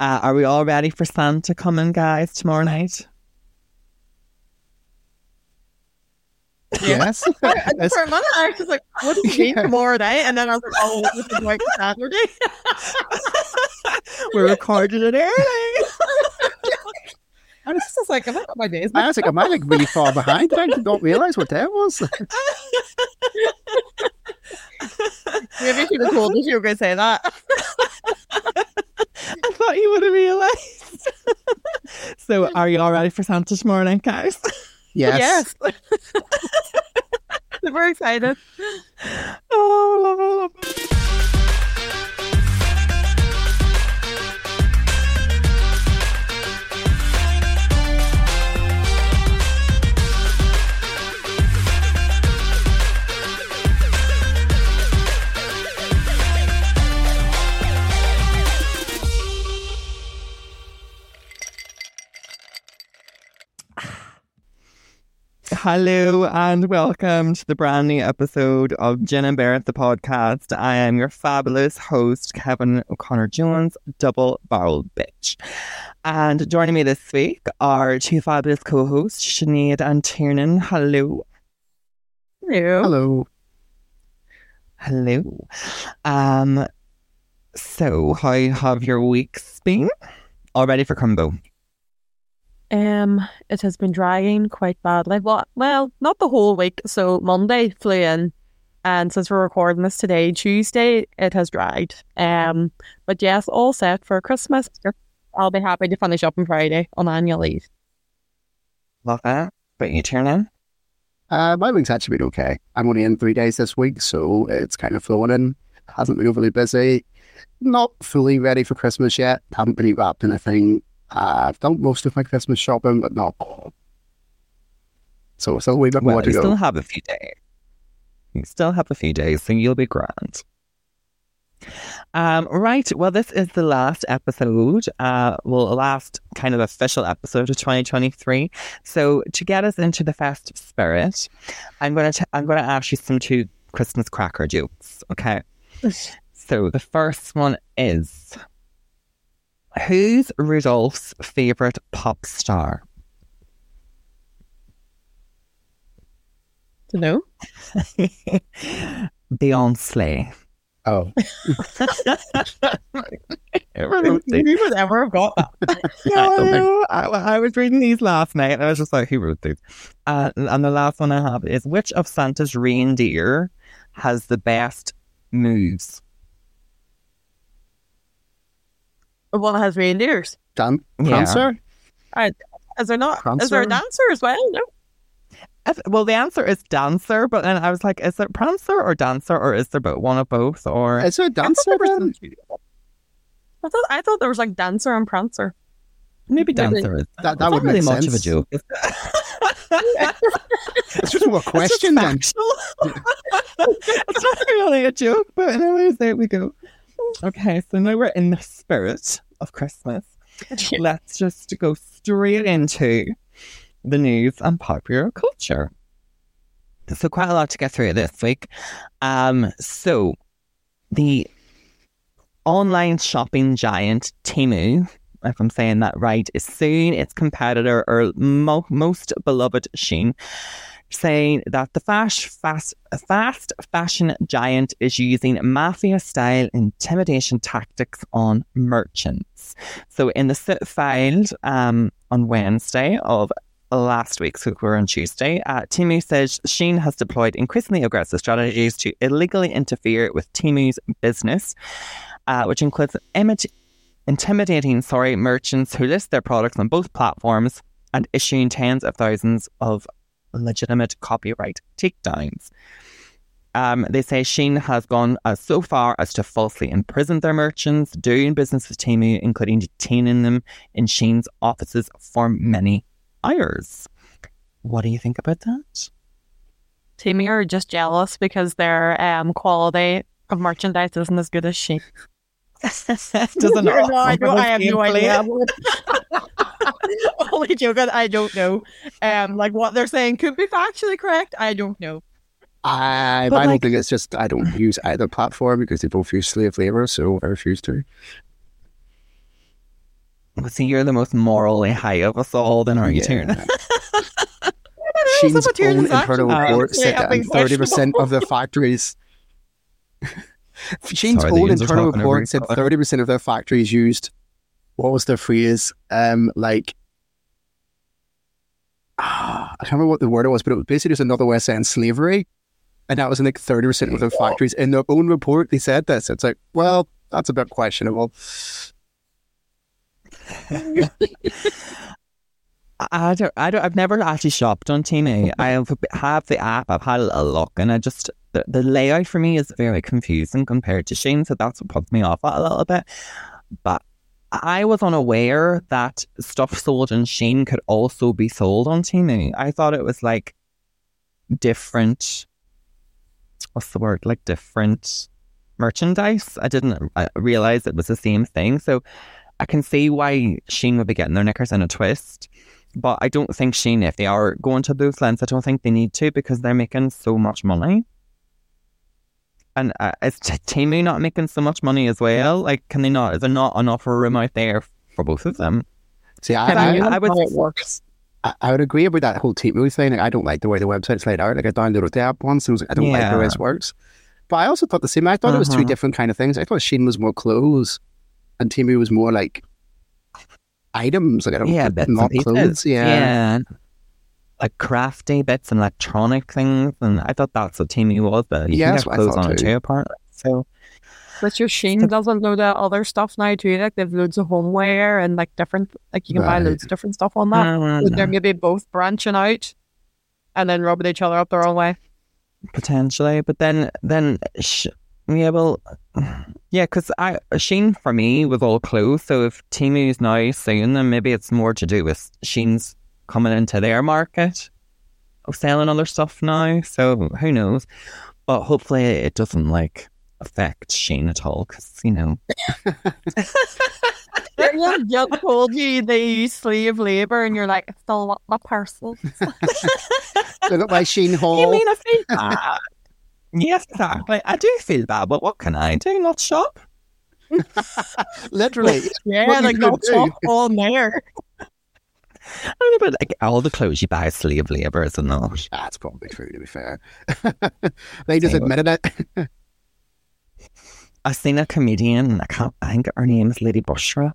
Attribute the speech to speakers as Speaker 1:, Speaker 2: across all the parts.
Speaker 1: Uh, are we all ready for Santa coming, guys, tomorrow night?
Speaker 2: Yes.
Speaker 3: And
Speaker 2: That's-
Speaker 3: for a minute, I was like, what do you mean
Speaker 2: Yeah.
Speaker 3: tomorrow night? And then I was like, oh, this is like Saturday.
Speaker 1: We're recording it early.
Speaker 3: I was just like, have I got my days?
Speaker 2: I was like, am I like really far behind? I did not realise what that it was.
Speaker 3: Maybe she have told us you were going to say that.
Speaker 1: I thought you would have realised. so, are you all ready for Santa tomorrow night, guys?
Speaker 2: Yes.
Speaker 3: Yes. Super excited.
Speaker 1: Oh, love it, love Hello and welcome to the brand new episode of Gin and Bare It the podcast. I am your fabulous host, Kevin O'Connor Jones, double barreled bitch. And joining me this week are two fabulous co hosts, Sinead and Tiernan. Hello.
Speaker 3: Hello.
Speaker 2: Hello.
Speaker 1: Hello. Um, so, how have your weeks been? All ready for combo?
Speaker 3: Um, it has been dragging quite badly. Well, well, not the whole week. So Monday flew in, and since we're recording this today, Tuesday, it has dragged. Um, but yes, all set for Christmas. I'll be happy to finish up on Friday on annual leave.
Speaker 1: Love that. But you, Tiernan?
Speaker 2: Uh, my week's actually been okay. I'm only in three days this week, so it's kind of flowing in. Hasn't been overly busy. Not fully ready for Christmas yet. Haven't really wrapped anything. Uh, I've done most of my Christmas shopping, but not all. So still a wee bit
Speaker 1: Well,
Speaker 2: more to
Speaker 1: you
Speaker 2: go.
Speaker 1: still have a few days. You still have a few days, so you'll be grand. Um, right. Well, this is the last episode, uh, well, last kind of official episode of 2023. So to get us into the festive spirit, I'm gonna t- I'm gonna ask you some two Christmas cracker jokes. Okay. So the first one is, who's Rudolph's favorite pop star?
Speaker 3: To know?
Speaker 1: Beyonce.
Speaker 2: Oh,
Speaker 3: Who would ever have got that?
Speaker 1: No, I, I was reading these last night and I was just like, who wrote these? Uh, and the last one I have is which of Santa's reindeer has the best moves?
Speaker 3: One that has reindeers.
Speaker 2: Dan-
Speaker 1: Yeah.
Speaker 2: Prancer?
Speaker 3: Is there not? Is there a dancer as well? No.
Speaker 1: Th- Well, the answer is dancer, but then I was like, is it prancer or dancer, or is there both one of both? Or
Speaker 2: Is there a dancer
Speaker 3: there was
Speaker 2: then?
Speaker 3: I thought I thought there was like dancer and prancer.
Speaker 1: maybe
Speaker 3: maybe-
Speaker 1: dancer is
Speaker 2: That,
Speaker 1: it's
Speaker 2: that
Speaker 1: not
Speaker 2: would
Speaker 1: really
Speaker 2: make
Speaker 1: much of a joke.
Speaker 2: It's just a question then.
Speaker 1: It's just factual. it's not really a joke, but anyways, there we go. Okay, so now we're in the spirit of Christmas. Let's just go straight into the news and popular culture. So quite a lot to get through this week. Um, so the online shopping giant Temu, if I'm saying that right, is suing its competitor or mo- most beloved Shein, saying that the fast, fast, fast fashion giant is using mafia-style intimidation tactics on merchants. So in the suit filed um, on Wednesday of last week, so we're on Tuesday, uh, Temu says Shein has deployed increasingly aggressive strategies to illegally interfere with Temu's business, uh, which includes imit- intimidating sorry, merchants who list their products on both platforms and issuing tens of thousands of legitimate copyright takedowns. Um, they say Shein has gone uh, so far as to falsely imprison their merchants, doing business with Temu, including detaining them in Shein's offices for many hours. What do you think about that?
Speaker 3: Team are just jealous because their um quality of merchandise isn't as good as she.
Speaker 1: Doesn't
Speaker 3: no, I, I have no idea.
Speaker 1: it?
Speaker 3: Only joking. I don't know. Um, like what they're saying could be factually correct. I don't know.
Speaker 2: I,
Speaker 1: But,
Speaker 2: I don't think it's just I don't use either platform because they both use slave labor, so I refuse to.
Speaker 1: well, see, you're the most morally high of us all, then, aren't you,
Speaker 2: Yeah.
Speaker 1: Tiernan?
Speaker 2: Shein's
Speaker 3: what Tiernan's
Speaker 2: own internal
Speaker 3: actually-
Speaker 2: report said that thirty percent of the factories. Shein's
Speaker 1: Sorry,
Speaker 2: own internal report said thirty percent of their factories used what was the phrase? Um, like ah, I can't remember what the word it was, but it was basically just another way of saying slavery. And that was in like thirty percent of their factories. In their own report, they said this. It's like, well, that's a bit questionable.
Speaker 1: I don't, I don't, I've never actually shopped on Temu. I have, have the app, I've had a look, and I just, the, the layout for me is very confusing compared to Shane. so that's what puts me off a little bit. But I was unaware that stuff sold in Shein could also be sold on Temu. I thought it was like different, what's the word, like different merchandise. I didn't uh, realize it was the same thing. So I can see why Shein would be getting their knickers in a twist. But I don't think Shein, if they are going to those lengths, I don't think they need to because they're making so much money. And uh, is T- Temu not making so much money as well? Like, can they not? Is there not enough room out there for both of them?
Speaker 2: See, I, I,
Speaker 1: I- I would-
Speaker 3: how it works.
Speaker 2: I, would agree about that whole Temu thing. Like, I don't like the way the website's laid out. Like I downloaded the app once, and I was like, I don't like the way
Speaker 1: Yeah.
Speaker 2: it works. But I also thought the same. I thought it was two
Speaker 1: Uh-huh.
Speaker 2: different kind of things. I thought Shein was more clothes, and Temu was more like items. Like I don't,
Speaker 1: Yeah,
Speaker 2: not clothes. Yeah.
Speaker 1: yeah. Like crafty bits and electronic things. And I thought that's what Temu was, but you
Speaker 2: Yeah,
Speaker 1: can
Speaker 2: that's
Speaker 1: get
Speaker 2: I
Speaker 1: clothes
Speaker 2: thought
Speaker 1: on it
Speaker 2: too.
Speaker 1: too, apparently. So,
Speaker 3: But your Shein doesn't load of other stuff now too. Like they've loads of homeware and like different, like you can buy loads of different stuff on that.
Speaker 1: uh,
Speaker 3: So they're maybe both branching out and then rubbing each other up the wrong way.
Speaker 1: potentially. But then, then, sh- yeah, well, yeah, because I Shein for me was all clothes. So if Temu's now saying them, maybe it's more to do with Shein's coming into their market of selling other stuff now. So who knows? But hopefully it doesn't like affect Shein at all because you know
Speaker 3: yeah, yeah, told you they use slave labor, and you're like, it's still not my parcel.
Speaker 2: Look at my Shein haul.
Speaker 1: You mean I feel bad? Ah. yes, exactly. I do feel bad, but what can I do? Not shop.
Speaker 2: Literally.
Speaker 3: Yeah, like
Speaker 2: could
Speaker 3: not
Speaker 2: do.
Speaker 3: top on there.
Speaker 1: I like all the clothes you buy is slave labor, is it not?
Speaker 2: That's probably true. To be fair, they just
Speaker 1: Same.
Speaker 2: admitted it.
Speaker 1: I seen a comedian. I can't. I think her name is Lady Bushra,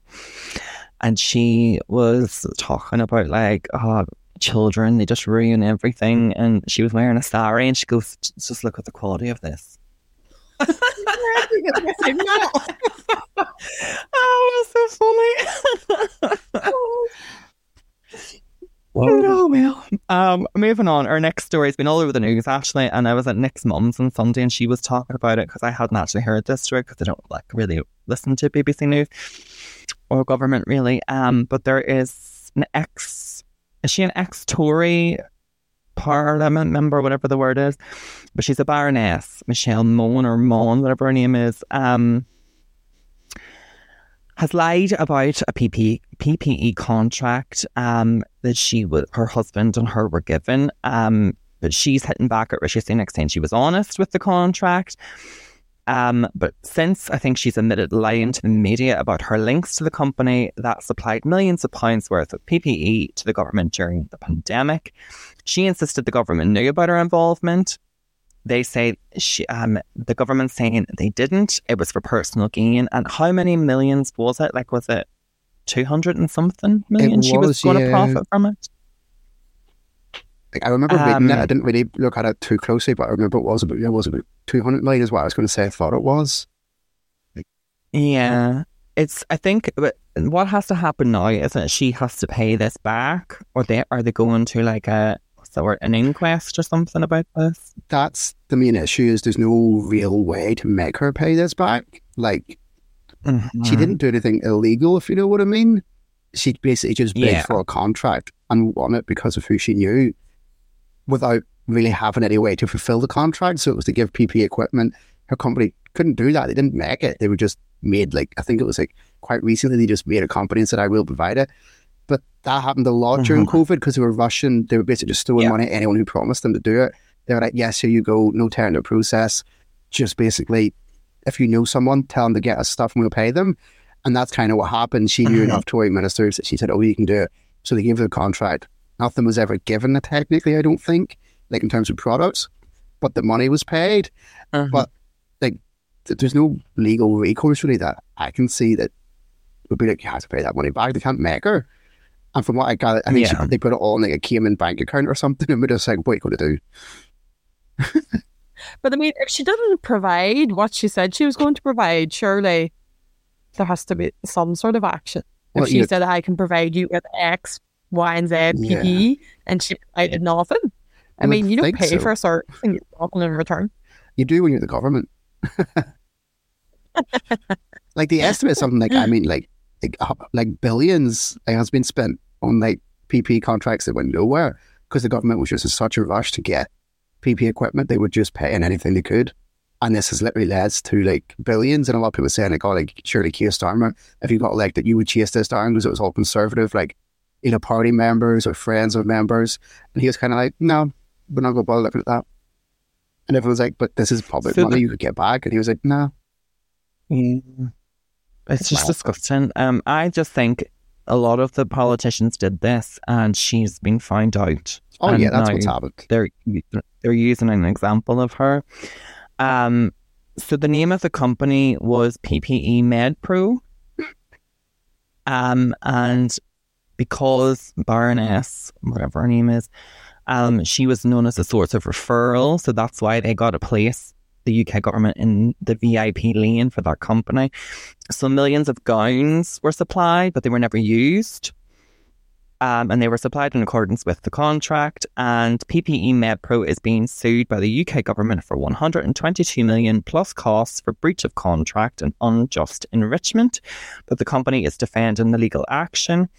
Speaker 1: and she was talking about like, oh, children they just ruin everything. And she was wearing a sari, and she goes, "Just look at the quality of this." oh, that's so funny. Oh, Oh well. Um, moving on. Our next story has been all over the news, actually, and I was at Nick's mum's on Sunday, and she was talking about it because I hadn't actually heard this story because I don't like really listen to BBC News or government really. Um, but there is an ex. Is she an ex-Tory Parliament member, whatever the word is? But she's a Baroness, Michelle Mone or Moan, whatever her name is. Um, has lied about a PP, PPE contract um, that she was, her husband and her were given. Um, but she's hitting back at Rishi Sunak saying she was honest with the contract. Um, but since I think she's admitted lying to the media about her links to the company that supplied millions of pounds worth of PPE to the government during the pandemic, she insisted the government knew about her involvement. They say she, um, the government saying they didn't. It was for personal gain. And how many millions was it? Like, was it two hundred and something million? she was going to
Speaker 2: yeah.
Speaker 1: profit from it.
Speaker 2: Like I remember reading it. I
Speaker 1: Um,
Speaker 2: didn't really look at it too closely, but I remember it was about yeah, it was about two hundred million is what I was going to say. I thought it was.
Speaker 1: Yeah. It's, I think, what has to happen now is that she has to pay this back, or they are they going to like a, word, an inquest or something about this?
Speaker 2: That's the main issue. Is there's no real way to make her pay this back. Like she
Speaker 1: Mhm.
Speaker 2: didn't do anything illegal, if you know what I mean. She basically just bid
Speaker 1: Yeah.
Speaker 2: for a contract and won it because of who she knew, without really having any way to fulfill the contract. So it was to give PP equipment. Her company couldn't do that. They didn't make it. They were just made like I think it was like quite recently. They just made a company and said, "I will provide it." But that happened a lot during COVID because they were rushing. They were basically just throwing
Speaker 1: Yeah.
Speaker 2: money at anyone who promised them to do it. They were like, "Yes, here you go. No the process. Just basically, if you know someone, tell them to get us stuff and we'll pay them." And that's kind of what happened. She knew
Speaker 1: Mhm.
Speaker 2: enough Tory ministers that she said, "Oh, you can do it." So they gave her the contract. Nothing was ever given, technically. I don't think, like in terms of products, but the money was paid.
Speaker 1: Uh-huh.
Speaker 2: But like, th- there's no legal recourse really that I can see that would be like you have to pay that money back. They can't make her. And from what I got, I think she- they put it all in like a Cayman bank account or something. And we're just like, what are you going to do?
Speaker 3: But I mean, if she didn't provide what she said she was going to provide, surely there has to be some sort of action.
Speaker 2: Well,
Speaker 3: if she said, I can provide you with X, Y, and Z PPE, and she provided nothing. I
Speaker 2: I
Speaker 3: mean, you don't
Speaker 2: think
Speaker 3: pay
Speaker 2: so.
Speaker 3: for a certain thing, you get nothing in return.
Speaker 2: You do when you're the government. like the estimate is something like I mean, like like, uh, like billions like, has been spent on like PP contracts that went nowhere because the government was just in such a rush to get PP equipment. They would just pay in anything they could. And this has literally led to like billions. And a lot of people saying, like, oh, like, surely Keir Starmer, if you got elected, you would chase this down because it was all conservative, like, you know, party members or friends of members. And he was kind of like, no, we're not going to bother looking at that. And everyone was like, but this is public
Speaker 1: So
Speaker 2: money you could get back. And he was like, no.
Speaker 1: Yeah. It's just
Speaker 2: Wow.
Speaker 1: disgusting. Um, I just think a lot of the politicians did this, and she's been found out.
Speaker 2: Oh,
Speaker 1: And
Speaker 2: yeah, that's what's happened.
Speaker 1: They're they're using an example of her. Um, so the name of the company was PPE MedPro. Um, and because Baroness, whatever her name is, um, she was known as a source of referral, so that's why they got a place the UK government in the VIP lane for that company. So millions of gowns were supplied, but they were never used. Um, and they were supplied in accordance with the contract. And PPE MedPro is being sued by the UK government for 122 million plus costs for breach of contract and unjust enrichment. But the company is defending the legal action.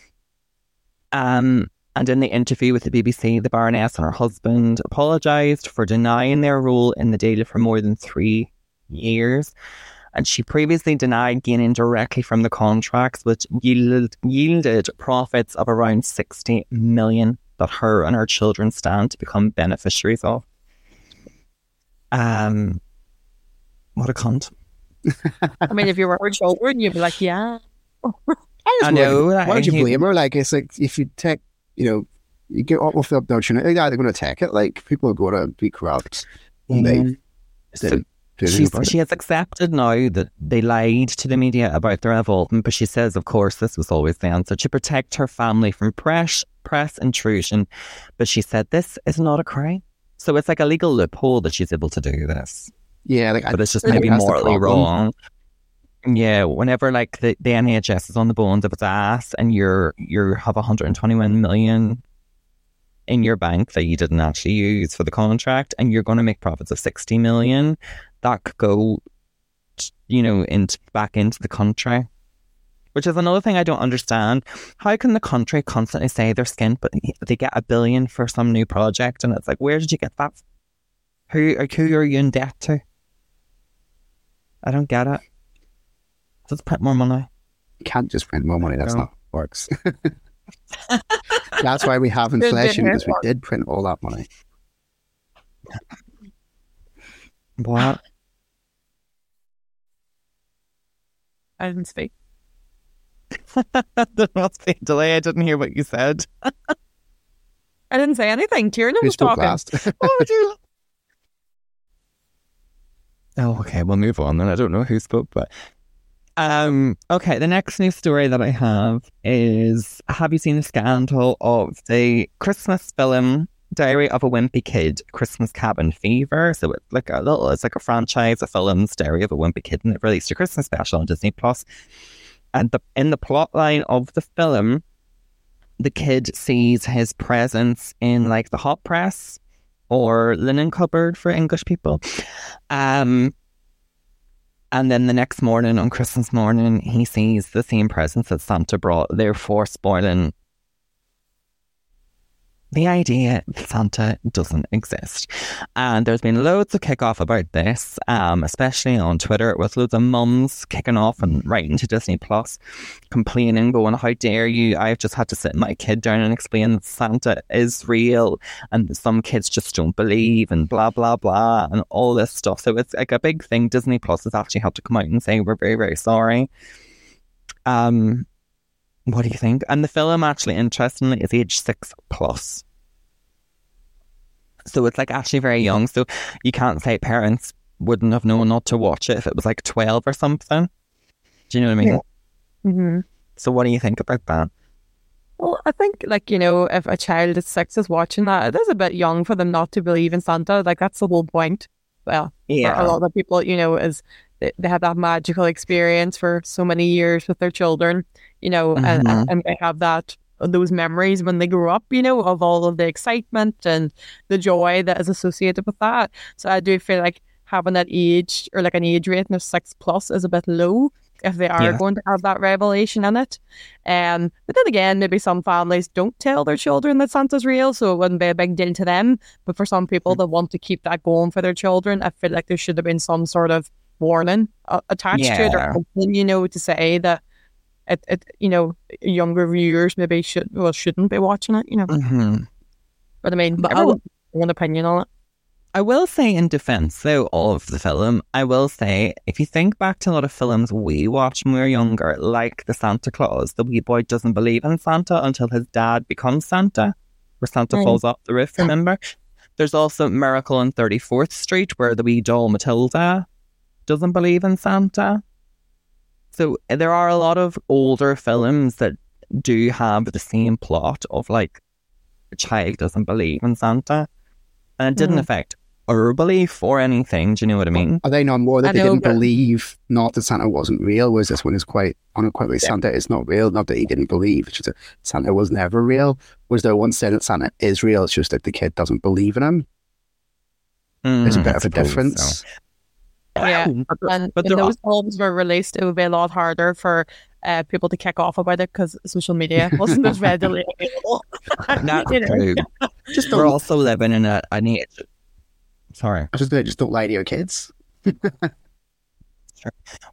Speaker 1: Um, and in the interview with the BBC, the Baroness and her husband apologised for denying their role in the deal for more than three years. And she previously denied gaining directly from the contracts, which yielded, yielded profits of around 60 million that her and her children stand to become beneficiaries of. Um, what a cunt.
Speaker 3: I mean, if you were her children, you'd be like, yeah.
Speaker 2: I,
Speaker 1: I know,
Speaker 2: wonder, Why would you
Speaker 1: you-
Speaker 2: blame her? Like, it's like if you take, you know, you get with the abduction, they're going to take it. Like, people are going to be corrupt. And they
Speaker 1: Mm. So
Speaker 2: didn't do anything
Speaker 1: She's, she has accepted now that they lied to the media about their involvement, but she says, of course, this was always the answer to protect her family from press, press intrusion. But she said this is not a crime. So it's like a legal loophole that she's able to do this.
Speaker 2: Yeah, like, I,
Speaker 1: But it's just
Speaker 2: I
Speaker 1: maybe morally wrong. Yeah, whenever like the, the NHS is on the bones of its ass and you're you have 121 million in your bank that you didn't actually use for the contract and you're going to make profits of 60 million, that could go, you know, into back into the country. Which is another thing I don't understand. How can the country constantly say they're skint, but they get a billion for some new project, and it's like, where did you get that? Who who are you in debt to? I don't get it. Let's print more money.
Speaker 2: You can't just print more money. That's
Speaker 1: No.
Speaker 2: not works. That's why we have inflation because we did print all that money.
Speaker 1: What?
Speaker 3: I didn't speak.
Speaker 1: there must be a delay. I didn't hear what you said.
Speaker 3: I didn't say anything. Tiernan was talking.
Speaker 2: last?
Speaker 1: What would you? Oh, okay. We'll move on then. I don't know who spoke, but um, okay. The next news story that I have is: Have you seen the scandal of the Christmas film Diary of a Wimpy Kid, Christmas Cabin Fever? So it's like a little, it's like a franchise of films, Diary of a Wimpy Kid, and it released a Christmas special on Disney Plus. And the in the plot line of the film, the kid sees his presence in like the hot press or linen cupboard for English people. Um, and then the next morning, on Christmas morning, he sees the same presents that Santa brought, therefore spoiling the idea Santa doesn't exist. And there's been loads of kickoff about this, um, especially on Twitter, with loads of mums kicking off and writing to Disney Plus, complaining, going, How dare you? I've just had to sit my kid down and explain that Santa is real and some kids just don't believe and blah blah blah and all this stuff. So it's like a big thing. Disney Plus has actually had to come out and say we're very, very sorry. Um, what do you think? And the film actually, interestingly, is age six plus. So it's like actually very young. So you can't say parents wouldn't have known not to watch it if it was like 12 or something. Do you know what I mean?
Speaker 3: Mm-hmm.
Speaker 1: So what do you think about that?
Speaker 3: Well, I think, like, you know, if a child is six is watching that, it is a bit young for them not to believe in Santa. Like, that's the whole point. Well, for a lot of people, you know, is they, they have that magical experience for so many years with their children, you know, and,
Speaker 1: Mhm.
Speaker 3: and they have that those memories when they grow up, you know, of all of the excitement and the joy that is associated with that. So I do feel like having that age or like an age rating of six plus is a bit low if they are
Speaker 1: Yeah.
Speaker 3: going to have that revelation in it. Um, but then again, maybe some families don't tell their children that Santa's real, so it wouldn't be a big deal to them. But for some people that want to keep that going for their children, I feel like there should have been some sort of warning uh, attached to it, or something, you know, to say that it, it, you know, younger viewers maybe should well shouldn't be watching it, you know.
Speaker 1: hmm
Speaker 3: But I mean,
Speaker 1: But I
Speaker 3: everyone has their opinion on it.
Speaker 1: I will say in defense, though, of the film, I will say if you think back to a lot of films we watched when we were younger, like the Santa Claus, the wee boy doesn't believe in Santa until his dad becomes Santa, where Santa
Speaker 3: Mm.
Speaker 1: falls off the roof, remember? There's also Miracle on 34th Street, where the wee doll Matilda doesn't believe in Santa. So uh, there are a lot of older films that do have the same plot of like a child doesn't believe in Santa. And it didn't
Speaker 3: Mhm.
Speaker 1: affect our belief or anything. Do you know what I mean?
Speaker 2: Are they not more that
Speaker 3: I
Speaker 2: they
Speaker 3: know,
Speaker 2: didn't believe not that Santa wasn't real? Whereas this one is quite unequivocally Santa is not real. Not that he didn't believe. It's just that Santa was never real. Was there one saying that Santa is real? It's just that the kid doesn't believe in him. There's a
Speaker 1: Mm,
Speaker 2: bit
Speaker 1: I
Speaker 2: of a difference.
Speaker 1: so.
Speaker 3: Yeah,
Speaker 1: But,
Speaker 3: And
Speaker 1: but
Speaker 3: when
Speaker 1: there are-
Speaker 3: those films were released, it would be a lot harder for uh, people to kick off about it because social media wasn't as readily available.
Speaker 1: that's
Speaker 3: You
Speaker 1: true.
Speaker 2: Just
Speaker 1: We're
Speaker 2: don't.
Speaker 1: also living in a, an age. Sorry.
Speaker 2: I was just gonna just don't lie to your kids.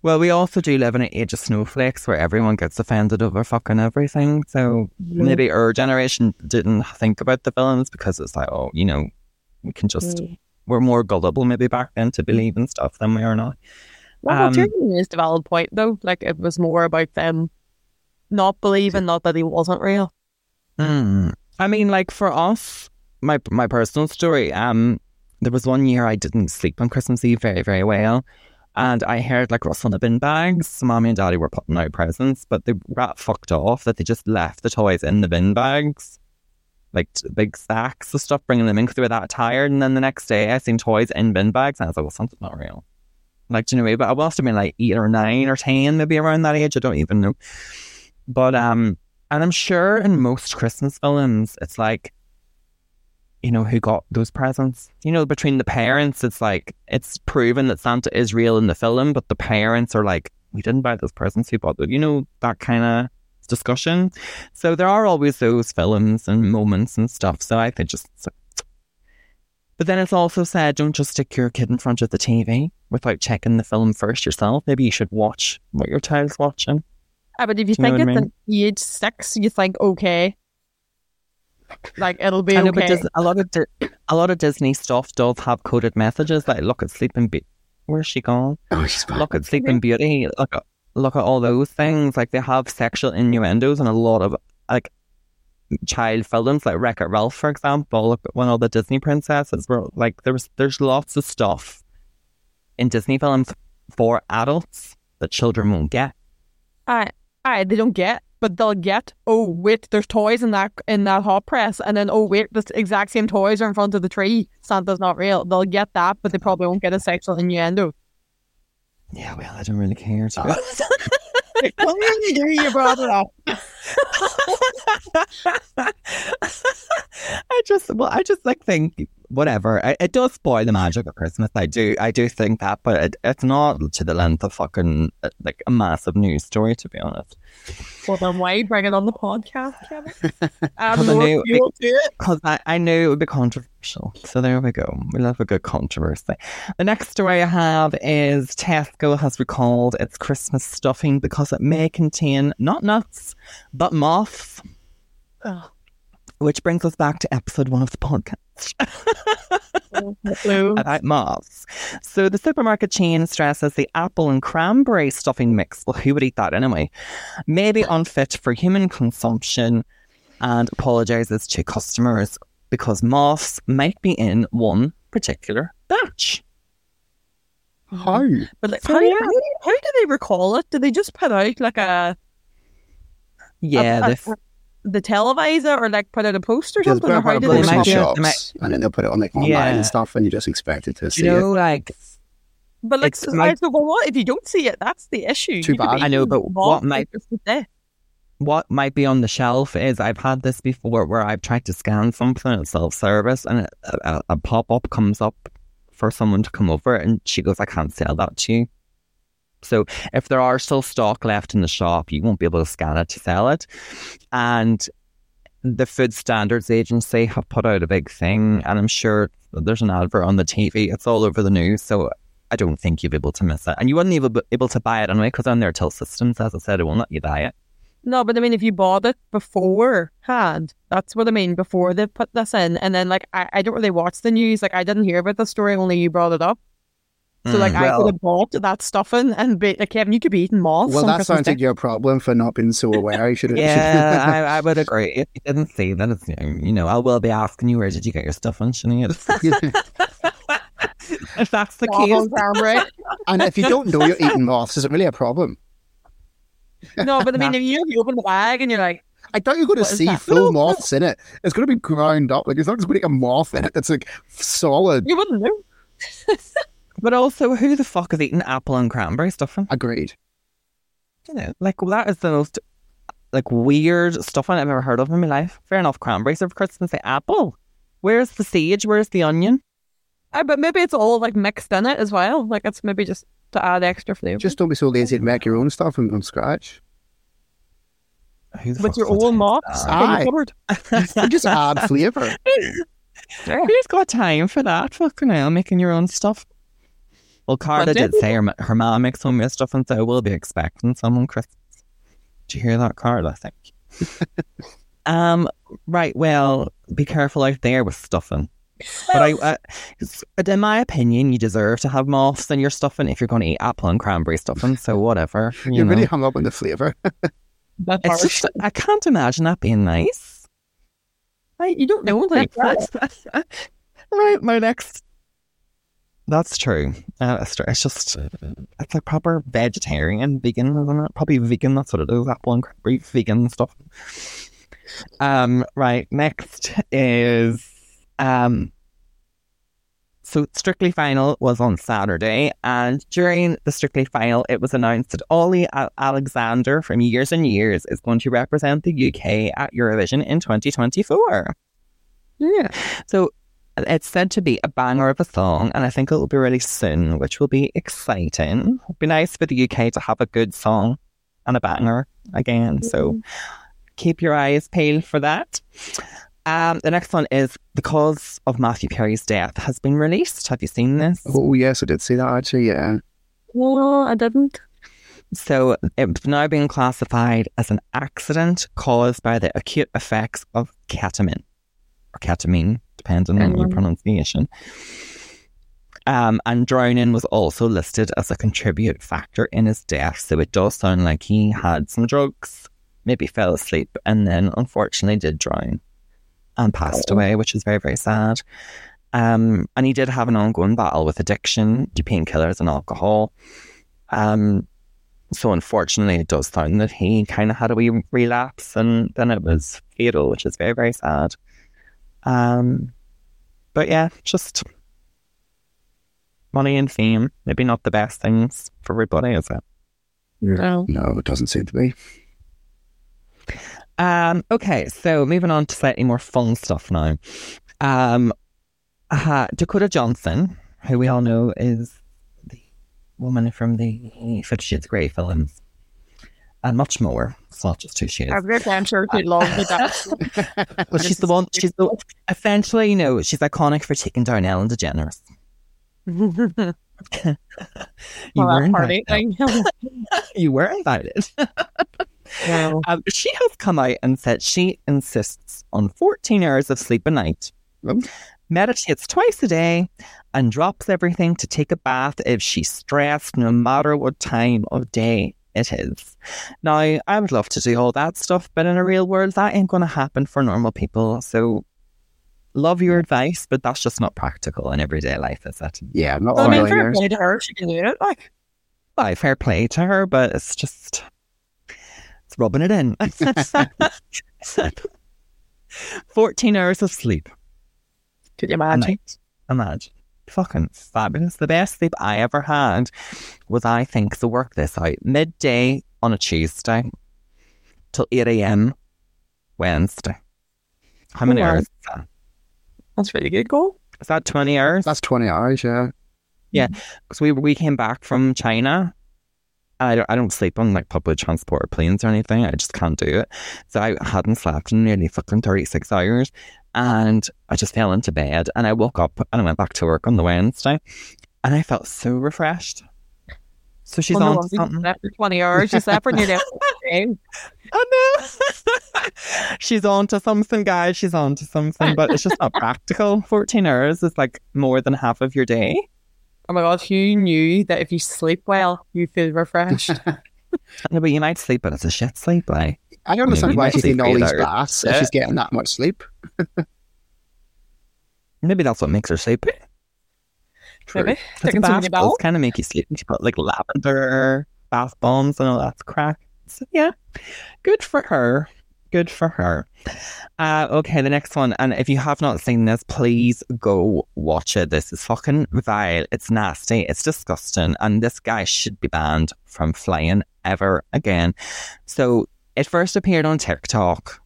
Speaker 1: Well, we also do live in an age of snowflakes where everyone gets offended over fucking everything. So maybe our generation didn't think about the films because it's like, oh, you know, we can just. We're more gullible maybe back then to believe in stuff than we are now.
Speaker 3: Well,
Speaker 1: Um,
Speaker 3: is the valid point though. Like it was more about them not believing, not that he wasn't real.
Speaker 1: Mm. I mean, like for us, my my personal story. Um, there was one year I didn't sleep on Christmas Eve very very well, and I heard like rustling of bin bags. So mommy and daddy were putting out presents, but they rat fucked off that they just left the toys in the bin bags, like big sacks of stuff, bringing them in because they were that tired. And then the next day, I seen toys in bin bags, and I was like, well, something's not real. Like, do you know, what but I must have been like eight or nine or ten, maybe around that age. I don't even know. But um, and I'm sure in most Christmas films, it's like, you know, who got those presents? You know, between the parents, it's like, it's proven that Santa is real in the film, but the parents are like, we didn't buy those presents, who bought them? You know, that kind of discussion. So there are always those films and moments and stuff. So I think just. But then it's also said, don't just stick your kid in front of the TV without checking the film first yourself. Maybe you should watch what your child's watching.
Speaker 3: Ah, but if you
Speaker 1: Do you know
Speaker 3: think
Speaker 1: what I
Speaker 3: it's at age six, you think okay, like it'll be
Speaker 1: I know,
Speaker 3: okay.
Speaker 1: but Dis- a lot of Di- a lot of Disney stuff does have coded messages. Like, look at Sleeping Beauty. Where's she gone?
Speaker 2: Oh, she's back.
Speaker 1: Look at Sleeping Beauty. Look at look at all those things. Like, they have sexual innuendos and a lot of like child films, like Wreck It Ralph, for example. Look at when all the Disney princesses were like there was. There's lots of stuff in Disney films for adults that children won't get.
Speaker 3: Aye, aye, they don't get, but they'll get. Oh wait, there's toys in that in that hot press, and then oh wait, the exact same toys are in front of the tree. Santa's not real. They'll get that, but they probably won't get a sexual innuendo.
Speaker 1: Yeah, well, I don't really care. To be honest.
Speaker 3: well, you brought it up.
Speaker 1: I just, well, I just like think whatever. I, it does spoil the magic of Christmas. I do, I do think that, but it, it's not to the length of fucking uh, like a massive news story, to be honest.
Speaker 3: Well, then why bring it on the podcast, Kevin? Um,
Speaker 1: Because I knew-
Speaker 3: it.
Speaker 1: Because I, I knew it would be controversial. So there we go. We love a good controversy. The next story I have is Tesco has recalled its Christmas stuffing because it may contain not nuts, but moths.
Speaker 3: Oh,
Speaker 1: Which brings us back to episode one of the podcast. Next about moths. So the supermarket chain stresses the apple and cranberry stuffing mix. Well, who would eat that anyway? Maybe unfit for human consumption and apologizes to customers because moths might be in one particular batch. Mm-hmm.
Speaker 2: How?
Speaker 3: But like,
Speaker 1: So,
Speaker 3: how,
Speaker 1: yeah.
Speaker 3: how, how do they recall it? Do they just put out like a,
Speaker 1: Yeah,
Speaker 3: a, a- the televisor or like put out a post or something? Or
Speaker 2: put
Speaker 3: how
Speaker 2: a
Speaker 3: do they
Speaker 1: they
Speaker 2: promotional
Speaker 1: might
Speaker 3: make
Speaker 1: do
Speaker 3: it?
Speaker 1: it.
Speaker 2: shops, and then they'll put it on like online
Speaker 1: Yeah.
Speaker 2: and stuff, and you just expect it to see
Speaker 1: you know, like
Speaker 3: But like,
Speaker 1: It's
Speaker 3: so,
Speaker 1: like-
Speaker 3: so, well, what if you don't see it? That's the issue.
Speaker 2: Too
Speaker 3: You
Speaker 2: bad.
Speaker 1: I know, but what might-
Speaker 3: it's the day.
Speaker 1: what might be on the shelf is I've had this before where I've tried to scan something at self service and a, a, a pop up comes up for someone to come over and she goes, I can't sell that to you. So if there are still stock left in the shop, you won't be able to scan it to sell it. And the Food Standards Agency have put out a big thing, and I'm sure there's an advert on the TV. It's all over the news, so I don't think you'll be able to miss it. And you wouldn't even be able to buy it anyway because on their till systems, as I said, it won't let you buy it.
Speaker 3: No, but I mean, if you bought it beforehand, that's what I mean. Before they put this in, and then like I, I don't really watch the news. Like I didn't hear about the story. Only you brought it up. So like
Speaker 1: Mm,
Speaker 3: I
Speaker 2: well-
Speaker 3: could have bought that stuffing and be like Kevin, you could be eating moths.
Speaker 2: well,
Speaker 3: on
Speaker 2: that
Speaker 3: Christmas
Speaker 2: sounds
Speaker 3: Day.
Speaker 2: like your problem for not being so aware. You should.
Speaker 1: Yeah, I, I would agree. If you didn't see that, it's, you know, I will be asking you, where did you get your stuff on, Sinead? if that's the
Speaker 3: Waffle
Speaker 1: case.
Speaker 3: and cranberry.
Speaker 2: and if you don't know you're eating moths, is it really a problem?
Speaker 3: no, but I mean, if you, you open the bag and you're like,
Speaker 2: I doubt you're going to see
Speaker 3: that?
Speaker 2: full
Speaker 3: No, no.
Speaker 2: moths in it. It's going to be ground up. Like it's not just going to be a moth in it that's like solid.
Speaker 3: you wouldn't know.
Speaker 1: But also, who the fuck is eating apple and cranberry stuffing?
Speaker 2: Agreed.
Speaker 1: You know, like, well, that is the most, like, weird stuff I've ever heard of in my life. Fair enough, cranberries are for Christmas. Say apple. Where's the sage? Where's the onion?
Speaker 3: Uh, but maybe it's all like mixed in it as well. Like it's maybe just to add extra flavor.
Speaker 2: Just don't be so lazy to make your own stuff from, from scratch.
Speaker 1: Who the
Speaker 3: with
Speaker 1: fuck's
Speaker 3: your
Speaker 1: got
Speaker 3: own
Speaker 1: time
Speaker 3: moths
Speaker 1: for
Speaker 3: from
Speaker 2: Aye.
Speaker 3: the cupboard.
Speaker 2: You just add flavour.
Speaker 1: that? Who's got time for that? Fucking hell, making your own stuff. Well, Carla did say her, her mom makes homemade stuff, and so we'll be expecting some on Christmas. Did you hear that, Carla? Thank you. um, right. Well, be careful out there with stuffing. But I, uh, s- in my opinion, you deserve to have moths in your stuffing if you're going to eat apple and cranberry stuffing. So whatever. You
Speaker 2: You're
Speaker 1: know.
Speaker 2: really hung up on the flavour.
Speaker 3: That's
Speaker 1: it's just I can't imagine that being nice.
Speaker 3: I, you don't know like
Speaker 1: right, my next. That's true. Uh, it's, true. it's just it's like proper vegetarian, vegan, isn't it? Probably vegan. That's what it is. Apple and cranberry, vegan stuff. Um. Right. Next is um. So Strictly Final was on Saturday, and during the Strictly Final, it was announced that Ollie Alexander from Years and Years is going to represent the UK at Eurovision in 2024.
Speaker 3: Yeah.
Speaker 1: So it's said to be a banger of a song, and I think it will be released soon, which will be exciting. It'd be nice for the UK to have a good song and a banger again. So keep your eyes peeled for that. Um, the next one is the cause of Matthew Perry's death has been released. Have you seen this?
Speaker 2: Oh, yes, I did see that actually, yeah.
Speaker 3: No, I didn't.
Speaker 1: So it's now being classified as an accident caused by the acute effects of ketamine or ketamine, depending on your
Speaker 3: Mhm.
Speaker 1: pronunciation. Um, and drowning was also listed as a contribute factor in his death. So it does sound like he had some drugs, maybe fell asleep, and then unfortunately did drown and passed
Speaker 3: Oh.
Speaker 1: away, which is very, very sad. Um, and he did have an ongoing battle with addiction to painkillers and alcohol. Um, so unfortunately, it does sound that he kind of had a wee relapse, and then it was fatal, which is very, very sad. Um, but yeah, just money and fame, maybe not the best things for everybody, is it?
Speaker 3: No.
Speaker 2: No, it doesn't seem to be.
Speaker 1: Um, okay, so moving on to slightly more fun stuff now. Um, uh, Dakota Johnson, who we all know is the woman from the Fifty Shades of Grey films, and much more. It's not just two shades.
Speaker 3: I'm very damn sure she'd love me.
Speaker 1: Well, she's the one. She's the essentially, you know, she's iconic for taking down Ellen DeGeneres. You
Speaker 3: Well,
Speaker 1: were invited. You were invited.
Speaker 3: no.
Speaker 1: Um, she has come out and said she insists on 14 hours of sleep a night
Speaker 2: Oh.
Speaker 1: meditates twice a day, and drops everything to take a bath if she's stressed, no matter what time of day it is. Now, I would love to do all that stuff, but in a real world, that ain't going to happen for normal people. So, love your advice, but that's just not practical in everyday life, is it?
Speaker 2: Yeah, not
Speaker 3: Well,
Speaker 2: all
Speaker 3: I mean, fair play to her. She can do it. Like,
Speaker 1: Well, fair play to her, but it's just it's rubbing it in. 14 hours of sleep.
Speaker 3: could you imagine?
Speaker 1: Imagine. Fucking fabulous. The best sleep I ever had was, I think, to work this out midday on a Tuesday till 8 a.m. Wednesday. How many
Speaker 3: Oh, wow.
Speaker 1: hours is that?
Speaker 3: That's really good goal.
Speaker 1: Is that 20 hours?
Speaker 2: That's 20 hours, yeah.
Speaker 1: Yeah, because we, we came back from China. I don't, I don't sleep on like public transport or planes or anything. I just can't do it. So I hadn't slept in nearly fucking 36 hours. And I just fell into bed and I woke up and I went back to work on the Wednesday and I felt so refreshed. So she's
Speaker 3: Wonder
Speaker 1: on to something.
Speaker 3: slept for 20 hours. She slept for nearly.
Speaker 1: I know. she's on to something, guys. She's on to something, but it's just not practical. 14 hours is like more than half of your day.
Speaker 3: Oh my god, who knew that if you sleep well, you feel refreshed?
Speaker 1: No, but you might sleep, but it's a shit sleep. Like,
Speaker 2: I don't understand why she's
Speaker 1: sleep
Speaker 2: in all these
Speaker 1: hours.
Speaker 2: baths if she's getting that much sleep.
Speaker 1: maybe that's what makes her sleep.
Speaker 3: Maybe.
Speaker 1: Because
Speaker 3: Taking
Speaker 1: bath does
Speaker 3: baths.
Speaker 1: kind of make you sleep. She put like lavender bath bombs and all that crack. So yeah, good for her. Good for her. Uh, okay, the next one. And if you have not seen this, please go watch it. This is fucking vile. It's nasty. It's disgusting. And this guy should be banned from flying ever again. So it first appeared on TikTok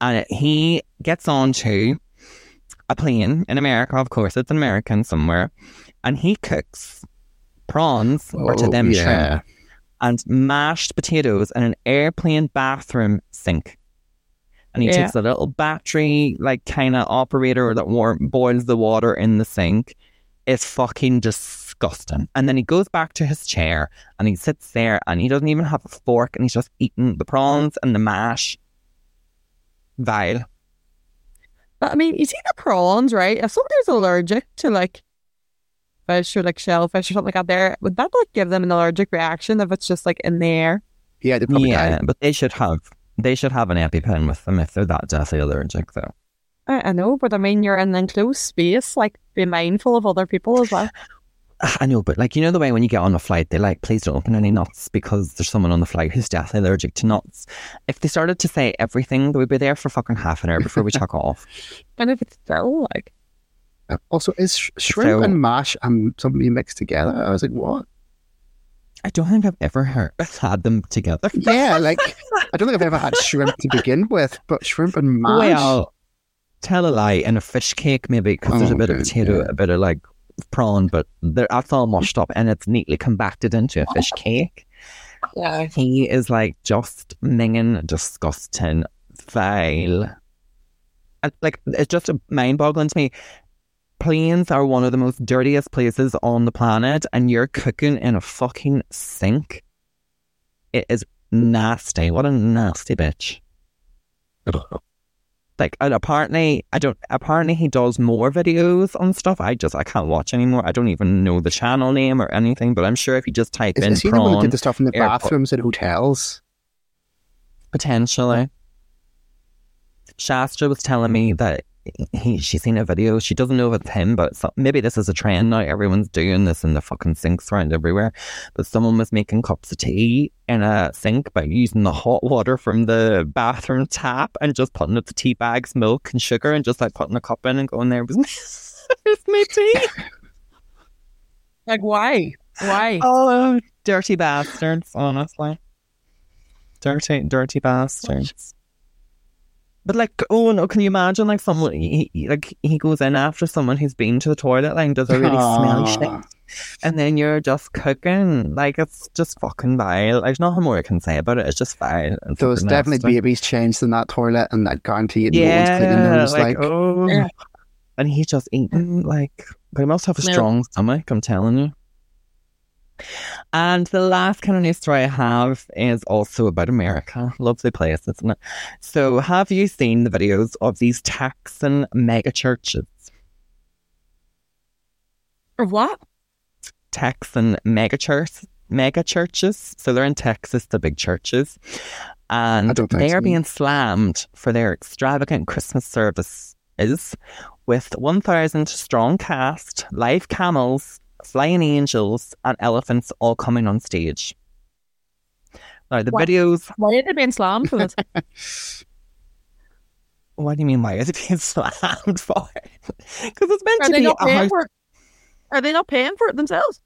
Speaker 1: and he gets onto a plane in America. Of course, it's an American somewhere. And he cooks prawns, or to
Speaker 2: Oh,
Speaker 1: them shrimp and mashed potatoes in an airplane bathroom sink. And he
Speaker 3: Yeah.
Speaker 1: takes a little battery, like kind of operator that warm, boils the water in the sink. It's fucking disgusting. And then he goes back to his chair and he sits there and he doesn't even have a fork and he's just eating the prawns and the mash. Vile.
Speaker 3: But I mean, you see the prawns, right? If somebody's allergic to like fish or like shellfish or something like that, there would that like give them an allergic reaction if it's just like in the air?
Speaker 2: Yeah, they probably
Speaker 1: yeah,
Speaker 2: died.
Speaker 1: but they should have they should have an EpiPen with them if they're that deathly allergic though.
Speaker 3: I, I know, but I mean, you're in an enclosed space. Like, be mindful of other people as well.
Speaker 1: I know, but like you know the way when you get on a flight, they like please don't open any nuts because there's someone on the flight who's deathly allergic to nuts. If they started to say everything, they would be there for fucking half an hour before we check off.
Speaker 3: And if it's still like, uh,
Speaker 2: Also, is sh- shrimp
Speaker 1: So-
Speaker 2: and mash and something mixed together? I was like, what?
Speaker 1: I don't think I've ever heard, had them together.
Speaker 2: Yeah, like I don't think I've ever had shrimp to begin with, but shrimp and mash.
Speaker 1: Well, tell a lie and a fish cake maybe because there's
Speaker 2: Oh,
Speaker 1: a bit of potato,
Speaker 2: yeah.
Speaker 1: a bit of like prawn, but that's all mushed up and it's neatly compacted into a fish cake.
Speaker 3: yeah,
Speaker 1: He is like just minging, disgusting, vile. And, like it's just mind boggling to me. Planes are one of the most dirtiest places on the planet, and you're cooking in a fucking sink. It is nasty. What a nasty bitch. Like, and apparently, I don't. Apparently, he does more videos on stuff. I just, I can't watch anymore. I don't even know the channel name or anything. But I'm sure if you just type
Speaker 2: Is,
Speaker 1: in
Speaker 2: is he the one
Speaker 1: who
Speaker 2: did the stuff in the
Speaker 1: airport.
Speaker 2: bathrooms in hotels?
Speaker 1: Potentially. Shastra was telling me that he she's seen a video. She doesn't know if it's him, but so, maybe this is a trend now. Everyone's doing this in the fucking sinks around everywhere. But someone was making cups of tea in a sink by using the hot water from the bathroom tap and just putting up the tea bags, milk, and sugar, and just like putting a cup in and going there was it's my tea.
Speaker 3: like why? Why?
Speaker 1: Oh, dirty bastards! Honestly, dirty, dirty bastards. But like, oh no, can you imagine like someone he, like he goes in after someone who's been to the toilet like does a really smelly shit, and then you're just cooking like it's just fucking vile. There's nothing more I can say about it. It's just vile. and
Speaker 2: There was definitely
Speaker 1: nasty.
Speaker 2: babies changed in that toilet, and I guarantee you, no one's cleaning
Speaker 1: Yeah,
Speaker 2: those.
Speaker 1: like,
Speaker 2: Like,
Speaker 1: oh, and he's just eating like. But he must have a strong stomach. I'm telling you. And the last kind of news story I have is also about America. Lovely place, isn't it? So, have you seen the videos of these Texan mega churches?
Speaker 3: Or what?
Speaker 1: Texan mega church mega churches. So they're in Texas, the big churches. And they are
Speaker 2: so.
Speaker 1: being slammed for their extravagant Christmas services with 1,000 strong cast, live camels, flying angels, and elephants all coming on stage. Now, the
Speaker 3: What?
Speaker 1: videos,
Speaker 3: Why are they being slammed for this?
Speaker 1: what do you mean, why is it being slammed for? Because it's meant
Speaker 3: Are
Speaker 1: to
Speaker 3: they
Speaker 1: be
Speaker 3: not
Speaker 1: a
Speaker 3: paying
Speaker 1: house.
Speaker 3: for it? Are they not paying for it themselves?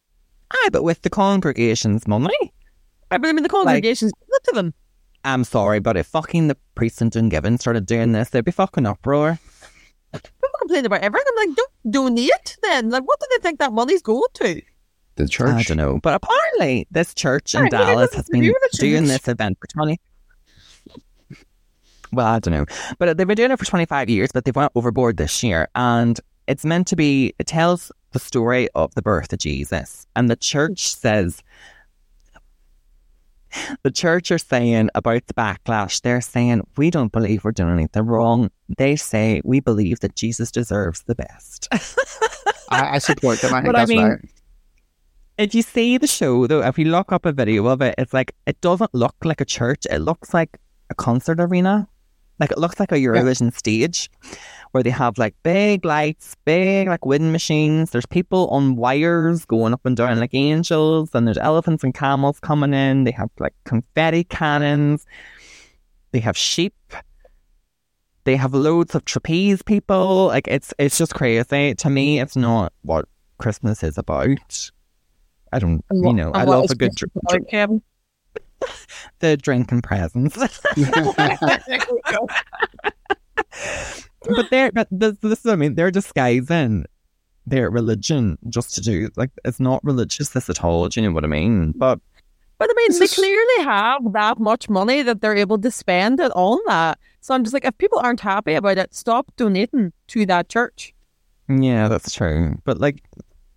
Speaker 1: Aye, but with the congregation's money.
Speaker 3: I mean, the congregation's it to them.
Speaker 1: I'm sorry, but if fucking the priest and Dungiven started doing this, there'd be fucking uproar.
Speaker 3: People complain about everything. I'm like, don't donate then. Like, what do they think that money's going to?
Speaker 2: The church.
Speaker 1: I don't know. But apparently, this church in
Speaker 3: Alright,
Speaker 1: Dallas has been
Speaker 3: do with the
Speaker 1: doing this event for 20. Well, I don't know. But they've been doing it for 25 years, but they've went overboard this year. And it's meant to be, it tells the story of the birth of Jesus. And the church says, the church are saying about the backlash, they're saying, we don't believe we're doing anything wrong. They say, we believe that Jesus deserves the best.
Speaker 2: I, I support them. I think
Speaker 1: But I
Speaker 2: that's
Speaker 1: mean,
Speaker 2: right.
Speaker 1: if you see the show though, if you look up a video of it, it's like it doesn't look like a church. It looks like a concert arena. Like it looks like a Eurovision stage where they have like big lights, big like wind machines. There's people on wires going up and down like angels, and there's elephants and camels coming in. They have like confetti cannons. They have sheep. They have loads of trapeze people. Like it's it's just crazy. To me, it's not what Christmas is about. I don't,
Speaker 3: And
Speaker 1: you know, I love a good
Speaker 3: Christmas
Speaker 1: dr-
Speaker 3: about, Kevin?
Speaker 1: the drinking presents. but they're but this, this is what I mean. They're disguising their religion just to do like it's not religious this at all. Do you know what I mean? But
Speaker 3: But I mean, they
Speaker 2: is-
Speaker 3: clearly have that much money that they're able to spend it on that. So I'm just like, if people aren't happy about it, stop donating to that church.
Speaker 1: yeah, that's true. But like,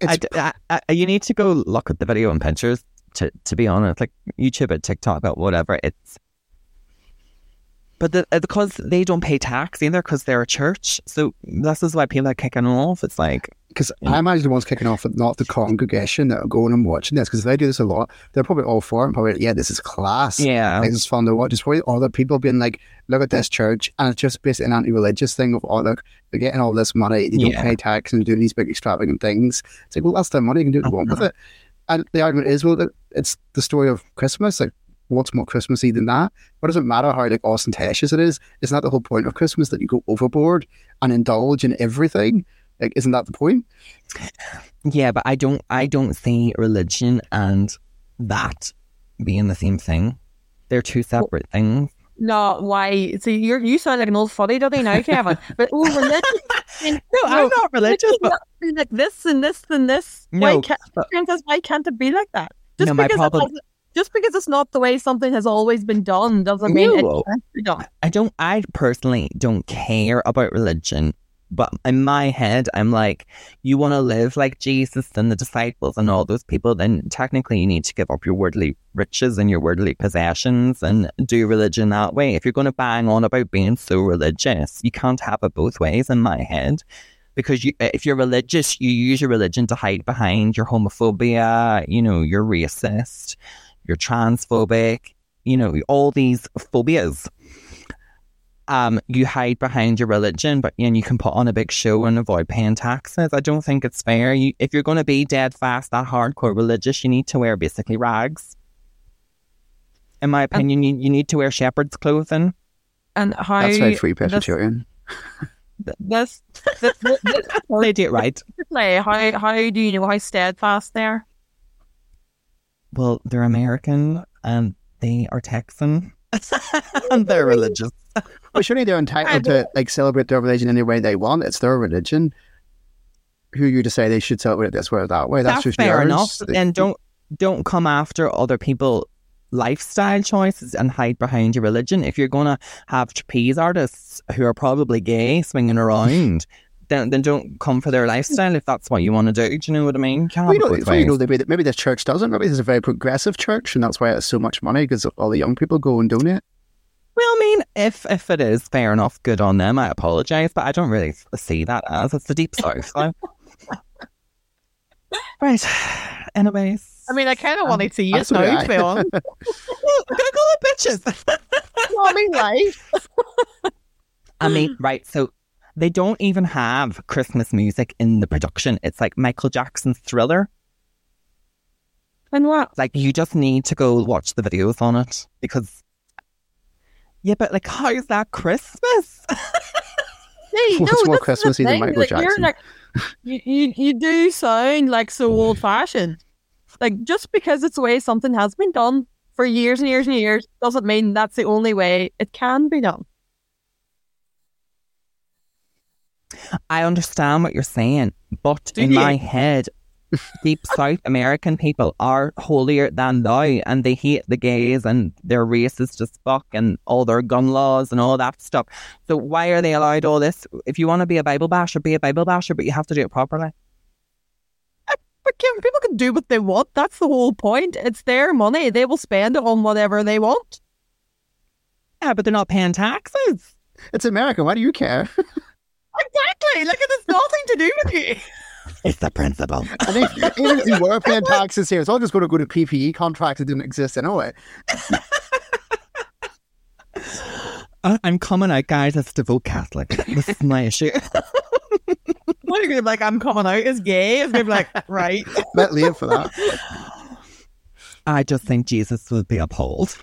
Speaker 1: I,
Speaker 2: It's
Speaker 1: d- I- I- you need to go look at the video and pictures. To to be honest, like YouTube and TikTok or whatever, it's. But the, uh, because they don't pay tax either, because they're a church, so this is why people are kicking off. It's like,
Speaker 2: Because I imagine the ones kicking off, are not the congregation that are going and watching this. Because they do this a lot, they're probably all for it. and Probably, yeah, this is class.
Speaker 1: yeah,
Speaker 2: Like, it's fun to watch. It's probably other people being like, look at this church. And it's just basically an anti religious thing of, oh, look, they're getting all this money. They don't
Speaker 1: Yeah.
Speaker 2: pay tax and they're doing these big extravagant things. It's like, well, that's their money. You can do what you want with
Speaker 1: Uh-huh.
Speaker 2: it. And the argument is, well, it's the story of Christmas. Like, what's more Christmassy than that? What does it matter how like ostentatious it is? Isn't that the whole point of Christmas that you go overboard and indulge in everything? Like, isn't that the point?
Speaker 1: Yeah, but I don't I don't see religion and that being the same thing. They're two separate things.
Speaker 3: No, why? So you're you sound like an old fuddy duddy now, Kevin. But oh, religion.
Speaker 1: No, I'm not religious,
Speaker 3: Religion
Speaker 1: but
Speaker 3: like this and this and this.
Speaker 1: No,
Speaker 3: why can't,
Speaker 1: but-
Speaker 3: why can't it be like that? Just
Speaker 1: No, my
Speaker 3: because
Speaker 1: problem-
Speaker 3: it hasn't- just because it's not the way something has always been done doesn't mean
Speaker 1: No.
Speaker 3: it can't done.
Speaker 1: I don't I personally don't care about religion. But in my head, I'm like, you want to live like Jesus and the disciples and all those people, then technically you need to give up your worldly riches and your worldly possessions and do religion that way. If you're going to bang on about being so religious, you can't have it both ways in my head. Because you, if you're religious, you use your religion to hide behind your homophobia, you know, you're racist, you're transphobic, you know, all these phobias um, you hide behind your religion, but and you can put on a big show and avoid paying taxes. I don't think it's fair. You, if you're going to be dead fast, that hardcore religious, you need to wear basically rags. In my opinion, you, you need to wear shepherd's clothing.
Speaker 3: And how
Speaker 2: That's very free
Speaker 3: this-
Speaker 2: Presbyterian.
Speaker 3: this this, this, this
Speaker 1: They do it right.
Speaker 3: how how do you know how steadfast they are?
Speaker 1: Well, they're American and they are Texan and they're religious.
Speaker 2: Well, surely they're entitled to like celebrate their religion any way they want. It's their religion. Who are you to say they should celebrate it this way or that way? That's,
Speaker 1: That's,
Speaker 2: just
Speaker 1: fair
Speaker 2: yours.
Speaker 1: enough. And don't don't come after other people lifestyle choices and hide behind your religion. If you're gonna have trapeze artists who are probably gay swinging around, then then don't come for their lifestyle if that's what you want to do. Do you know what I mean? You can't
Speaker 2: Well, you know,
Speaker 1: it both
Speaker 2: well, you know,
Speaker 1: ways.
Speaker 2: maybe, maybe this church doesn't. Maybe this is a very progressive church, and that's why it has so much money because all the young people go and donate.
Speaker 1: Well, I mean, if if it is fair enough, good on them. I apologise, but I don't really see that as it's the deep south. So. Right. Anyways.
Speaker 3: I mean, I kind of
Speaker 1: Um,
Speaker 3: want to see it
Speaker 2: that's what
Speaker 3: now,
Speaker 2: I-
Speaker 3: to be honest.
Speaker 1: Google it, bitches.
Speaker 3: Mommy life.
Speaker 1: I mean, right. So they don't even have Christmas music in the production. It's like Michael Jackson's thriller.
Speaker 3: And what?
Speaker 1: Like you just need to go watch the videos on it because yeah, but like how is that Christmas?
Speaker 3: Hey,
Speaker 2: What's
Speaker 3: no,
Speaker 2: more
Speaker 3: this is the
Speaker 2: Christmassy than Michael
Speaker 3: like, you're
Speaker 2: Jackson?
Speaker 3: like- you, you, you do sound like so oh, old fashioned. Like, just because it's the way something has been done for years and years and years doesn't mean that's the only way it can be done.
Speaker 1: I understand what you're saying, but
Speaker 3: Do
Speaker 1: in
Speaker 3: you?
Speaker 1: my head, deep South American people are holier than thou and they hate the gays and they're racist as fuck and all their gun laws and all that stuff. So why are they allowed all this? If you want to be a Bible basher, be a Bible basher, but you have to do it properly.
Speaker 3: Uh, but Kim, people can do what they want. That's the whole point. It's their money. They will spend it on whatever they want.
Speaker 1: Yeah, but they're not paying taxes.
Speaker 2: It's America. Why do you care?
Speaker 3: Exactly. Like, it has nothing to do with you.
Speaker 1: It's the principle.
Speaker 2: I think even if you were paying taxes here, it's all just going to go to PPE contracts that didn't exist anyway.
Speaker 1: I- uh, I'm coming out, guys, as a devout Catholic. This is my issue.
Speaker 3: What are you going to be like? I'm coming out as gay. It's going to be like, right.
Speaker 2: Let live for that.
Speaker 1: I just think Jesus would be upheld.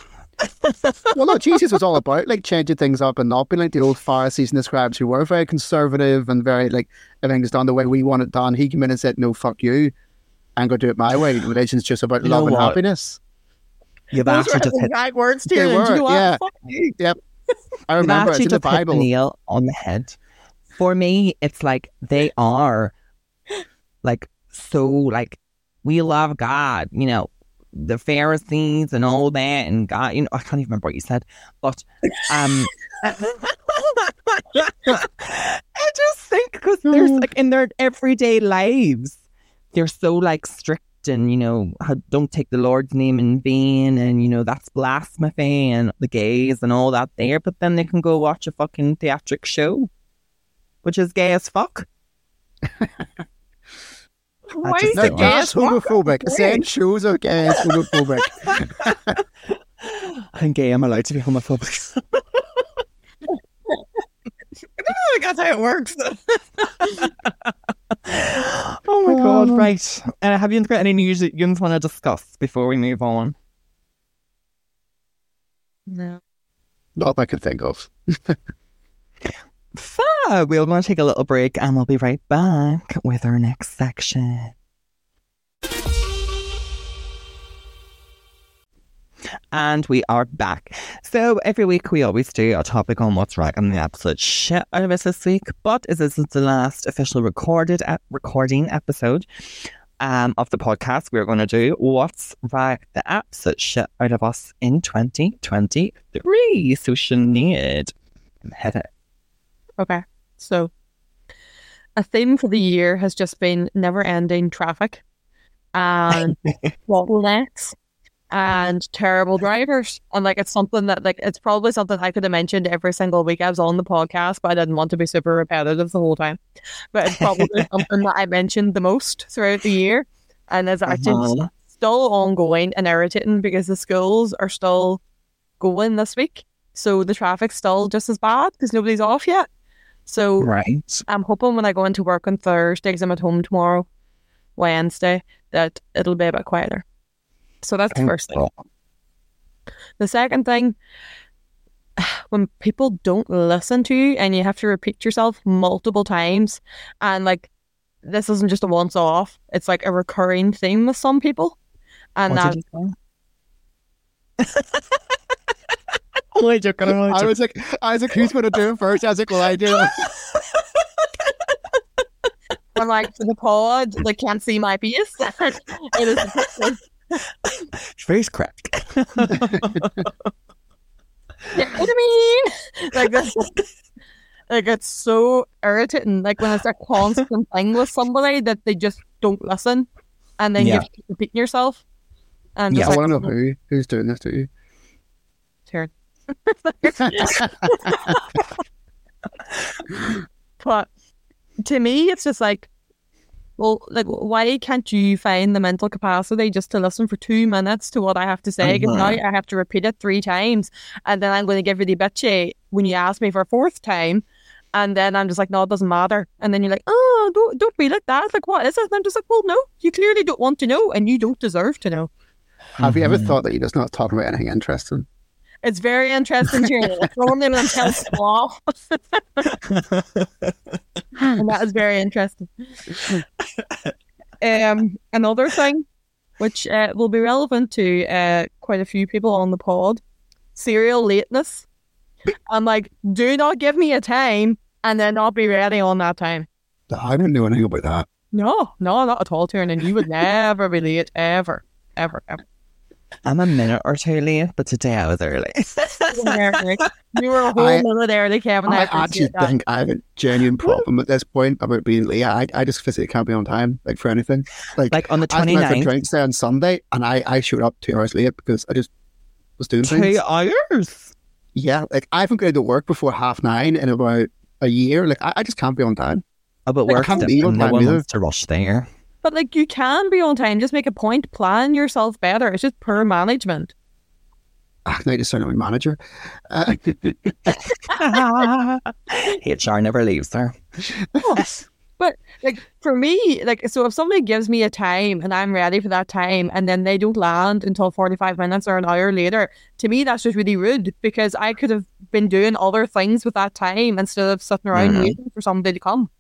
Speaker 2: Well, no, Jesus was all about like changing things up and not being like the old Pharisees and the scribes who were very conservative and very like everything's done the way we want it done. He came in and said, "No, fuck you, I'm going to do it my way." Religion's just about
Speaker 1: You
Speaker 2: love and happiness.
Speaker 1: You've
Speaker 3: Those
Speaker 1: actually
Speaker 3: were
Speaker 1: just hit
Speaker 3: exact words to
Speaker 2: They
Speaker 3: you.
Speaker 2: were,
Speaker 3: you know
Speaker 2: yeah.
Speaker 3: Fuck you.
Speaker 2: I remember it's
Speaker 1: actually
Speaker 2: in the
Speaker 1: just hit the
Speaker 2: Bible.
Speaker 1: nail on the head. For me, it's like they are like so like we love God, you know, the Pharisees and all that and God, you know, I can't even remember what you said. But um I just think because there's like in their everyday lives, they're so like strict and you know don't take the Lord's name in vain and you know that's blasphemy and the gays and all that there. But then they can go watch a fucking theatric show, which is gay as fuck.
Speaker 3: Why
Speaker 1: just
Speaker 3: is
Speaker 2: No,
Speaker 3: the
Speaker 1: don't.
Speaker 2: that's
Speaker 3: gayest one?
Speaker 2: homophobic. Saying shows are gay is homophobic.
Speaker 1: I'm gay. I'm allowed to be homophobic.
Speaker 3: I don't think that's how it works.
Speaker 1: oh my god! Right. Uh, have you got any news that you want to discuss before we move on?
Speaker 3: No.
Speaker 2: Not that I can think of.
Speaker 1: We're going to take a little break and we'll be right back with our next section. And we are back. So every week we always do a topic on what's right and the absolute shit out of us this week. But as this is the last official recorded recording episode um, of the podcast, we're going to do what's right the absolute shit out of us in 2023. So Sinead, head it.
Speaker 3: Okay. So, a theme for the year has just been never ending traffic and bottlenecks and terrible drivers. And like, it's something that, like, it's probably something I could have mentioned every single week I was on the podcast, but I didn't want to be super repetitive the whole time. But it's probably something that I mentioned the most throughout the year. And it's actually
Speaker 1: Uh-huh.
Speaker 3: still ongoing and irritating because the schools are still going this week. So the traffic's still just as bad because nobody's off yet. So
Speaker 1: Right.
Speaker 3: I'm hoping when I go into work on Thursday, because I'm at home tomorrow, Wednesday, that it'll be a bit quieter. So that's the first thing. The second thing, when people don't listen to you and you have to repeat yourself multiple times, and like this isn't just a once off, it's like a recurring theme with some people. And
Speaker 1: What
Speaker 3: that
Speaker 1: did you say? Only joking,
Speaker 2: I was like, I was like, who's going to do it first? I was like, well, I do.
Speaker 3: I'm like for the pod, they can't see my face. it is
Speaker 1: Face crack.
Speaker 3: Yeah, what do you mean? Like this, like it's so irritating. Like when it's a constant thing with somebody that they just don't listen, and then you
Speaker 1: Yeah.
Speaker 3: have to keep repeating yourself. And
Speaker 1: Yeah,
Speaker 3: just
Speaker 2: I want to know who who's doing this to you.
Speaker 3: Turn. but to me, it's just like, well, like, why can't you find the mental capacity just to listen for two minutes to what I have to say? Because now I have to repeat it three times, and then I'm going to give you the bitchy when you ask me for a fourth time, and then I'm just like, no, it doesn't matter. And then you're like, oh, don't don't be like that. Like, what is it? And I'm just like, well, no, you clearly don't want to know, and you don't deserve to know.
Speaker 2: Have you ever
Speaker 1: Mhm.
Speaker 2: thought that you're just not talking about anything interesting?
Speaker 3: It's very interesting to hear. Throwing them in tell squall. and that is very interesting. um, another thing, which uh, will be relevant to uh, quite a few people on the pod, serial lateness. I'm like, do not give me a time, and then I'll be ready on that time.
Speaker 2: I didn't know anything about that.
Speaker 3: No, no, not at all, Tiernan. You would never be late, ever, ever, ever.
Speaker 1: I'm a minute or two late, but today I was early.
Speaker 3: You were early. You were a whole
Speaker 2: I-
Speaker 3: minute early, Kevin.
Speaker 2: I
Speaker 3: appreciate
Speaker 2: actually think I have a genuine problem at this point about being late. I, I just physically can't be on time, like for anything. Like,
Speaker 1: like on the
Speaker 2: I went out for drinks there on Sunday, and I, I showed up two hours late because I just was doing things.
Speaker 1: two hours.
Speaker 2: Yeah, like I haven't got to work before half nine in about a year. Like I, I just can't be on time.
Speaker 1: Oh, but
Speaker 2: Like,
Speaker 1: work
Speaker 2: can't
Speaker 1: no
Speaker 2: be on time
Speaker 1: one
Speaker 2: either.
Speaker 1: wants to rush there.
Speaker 3: But like you can be on time. Just make a point. Plan yourself better. It's just poor management.
Speaker 2: Ah, now I just sound like my manager. Uh,
Speaker 1: HR never leaves her.
Speaker 3: But like for me, like so if somebody gives me a time and I'm ready for that time and then they don't land until 45 minutes or an hour later, to me that's just really rude because I could have been doing other things with that time instead of sitting around
Speaker 1: Mhm.
Speaker 3: waiting for somebody to come.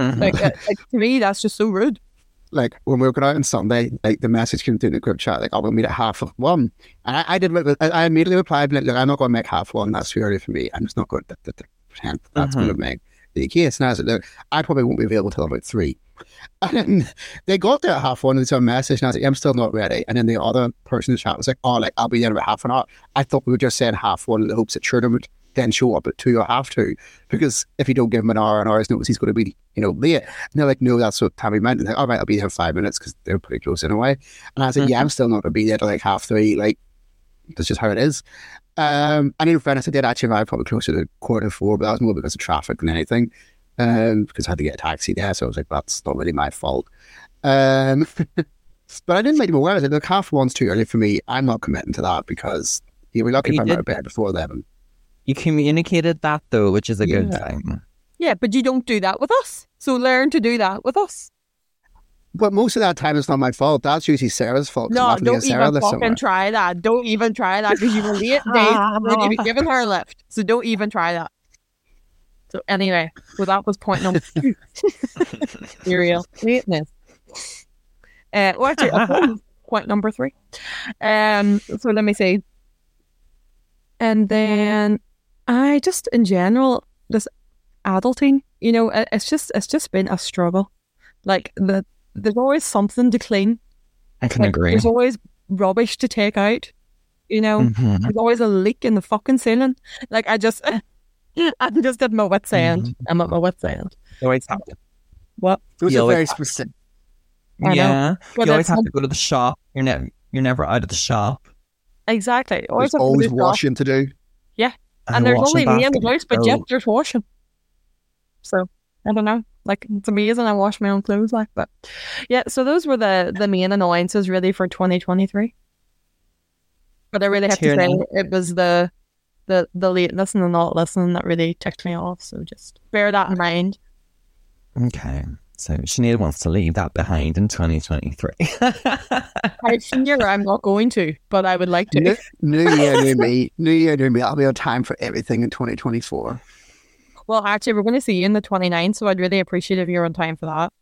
Speaker 1: Mhm.
Speaker 3: Like, like to me that's just so rude.
Speaker 2: Like when we were going out on Sunday, like the message came through the group chat, like, "Oh, we'll meet at half of one." And I, I did. I, immediately replied, like, "Look, I'm not going to make half one. That's too early for me. I'm just not going to, to, to pretend that's going to mm-hmm. make the case." And I said, "Look, I probably won't be available till about three. And they got there at half one and saw a message, and I was like, "I'm still not ready." And then the other person in the chat was like, "Oh, like I'll be there in about half an hour." I thought we were just saying half one in the hopes that Sheridan would then show up at two or half two, because if you don't give him an hour, an hour's notice, he's going to be, you know, late. And they're like, no, that's what Tammy meant. And like, all right, I'll be here in five minutes because they're pretty close anyway. And I said, yeah, I'm still not going to be there till like half three. Like, that's just how it is. Um, and in fairness, I did actually arrive probably closer to quarter to four, but that was more because of traffic than anything. Um, because I had to get a taxi there. So I was like, that's not really my fault. Um, but I didn't make them aware. I said, look, half one's too early for me. I'm not committing to that because you'll be lucky if I'm out of bed before 11.
Speaker 1: You communicated that though, which is a good thing.
Speaker 3: Yeah, but you don't do that with us. So learn to do that with us.
Speaker 2: But most of that time, it's not my fault. That's usually Sarah's fault.
Speaker 3: No, don't
Speaker 2: get Sarah
Speaker 3: even fucking
Speaker 2: summer.
Speaker 3: try that. Don't even try that because you were late, Dave. You'd be giving her a lift. So don't even try that. So anyway, well, that was point number two. Serial lateness. Uh, well, actually, it point number three. Um, so let me see. And then I just, in general, this adulting, you know, it's just, it's just been a struggle. Like the, there's always something to clean.
Speaker 1: I can
Speaker 3: Like,
Speaker 1: agree.
Speaker 3: There's always rubbish to take out. You know,
Speaker 1: Mhm.
Speaker 3: there's always a leak in the fucking ceiling. Like I just, I'm just at my wit's end.
Speaker 1: Mm-hmm.
Speaker 3: I'm at my wit's end.
Speaker 1: You always have to.
Speaker 3: What?
Speaker 2: Those
Speaker 1: You
Speaker 2: are
Speaker 1: always
Speaker 2: very
Speaker 1: have to.
Speaker 2: specific.
Speaker 3: I know.
Speaker 1: Yeah,
Speaker 3: But
Speaker 1: you always have to go to the shop. You're never you're never out of the shop.
Speaker 3: exactly. Always
Speaker 2: There's always
Speaker 3: do stuff.
Speaker 2: washing to do.
Speaker 3: And there's only me in the house, but yet there's washing. So I don't know. Like it's amazing. I wash my own clothes, like, but yeah. So those were the the main annoyances really for 2023. But I really have to say it was the the the lateness and the not listening that really ticked me off. So just bear that in mind.
Speaker 1: Okay. So Sinead wants to leave that behind in 2023.
Speaker 3: I fear I'm not going to, but I would like to.
Speaker 2: New, new year, new me. New year, new me. I'll be on time for everything in 2024.
Speaker 3: Well, actually, we're going to see you in the 29th, so I'd really appreciate if you're on time for that.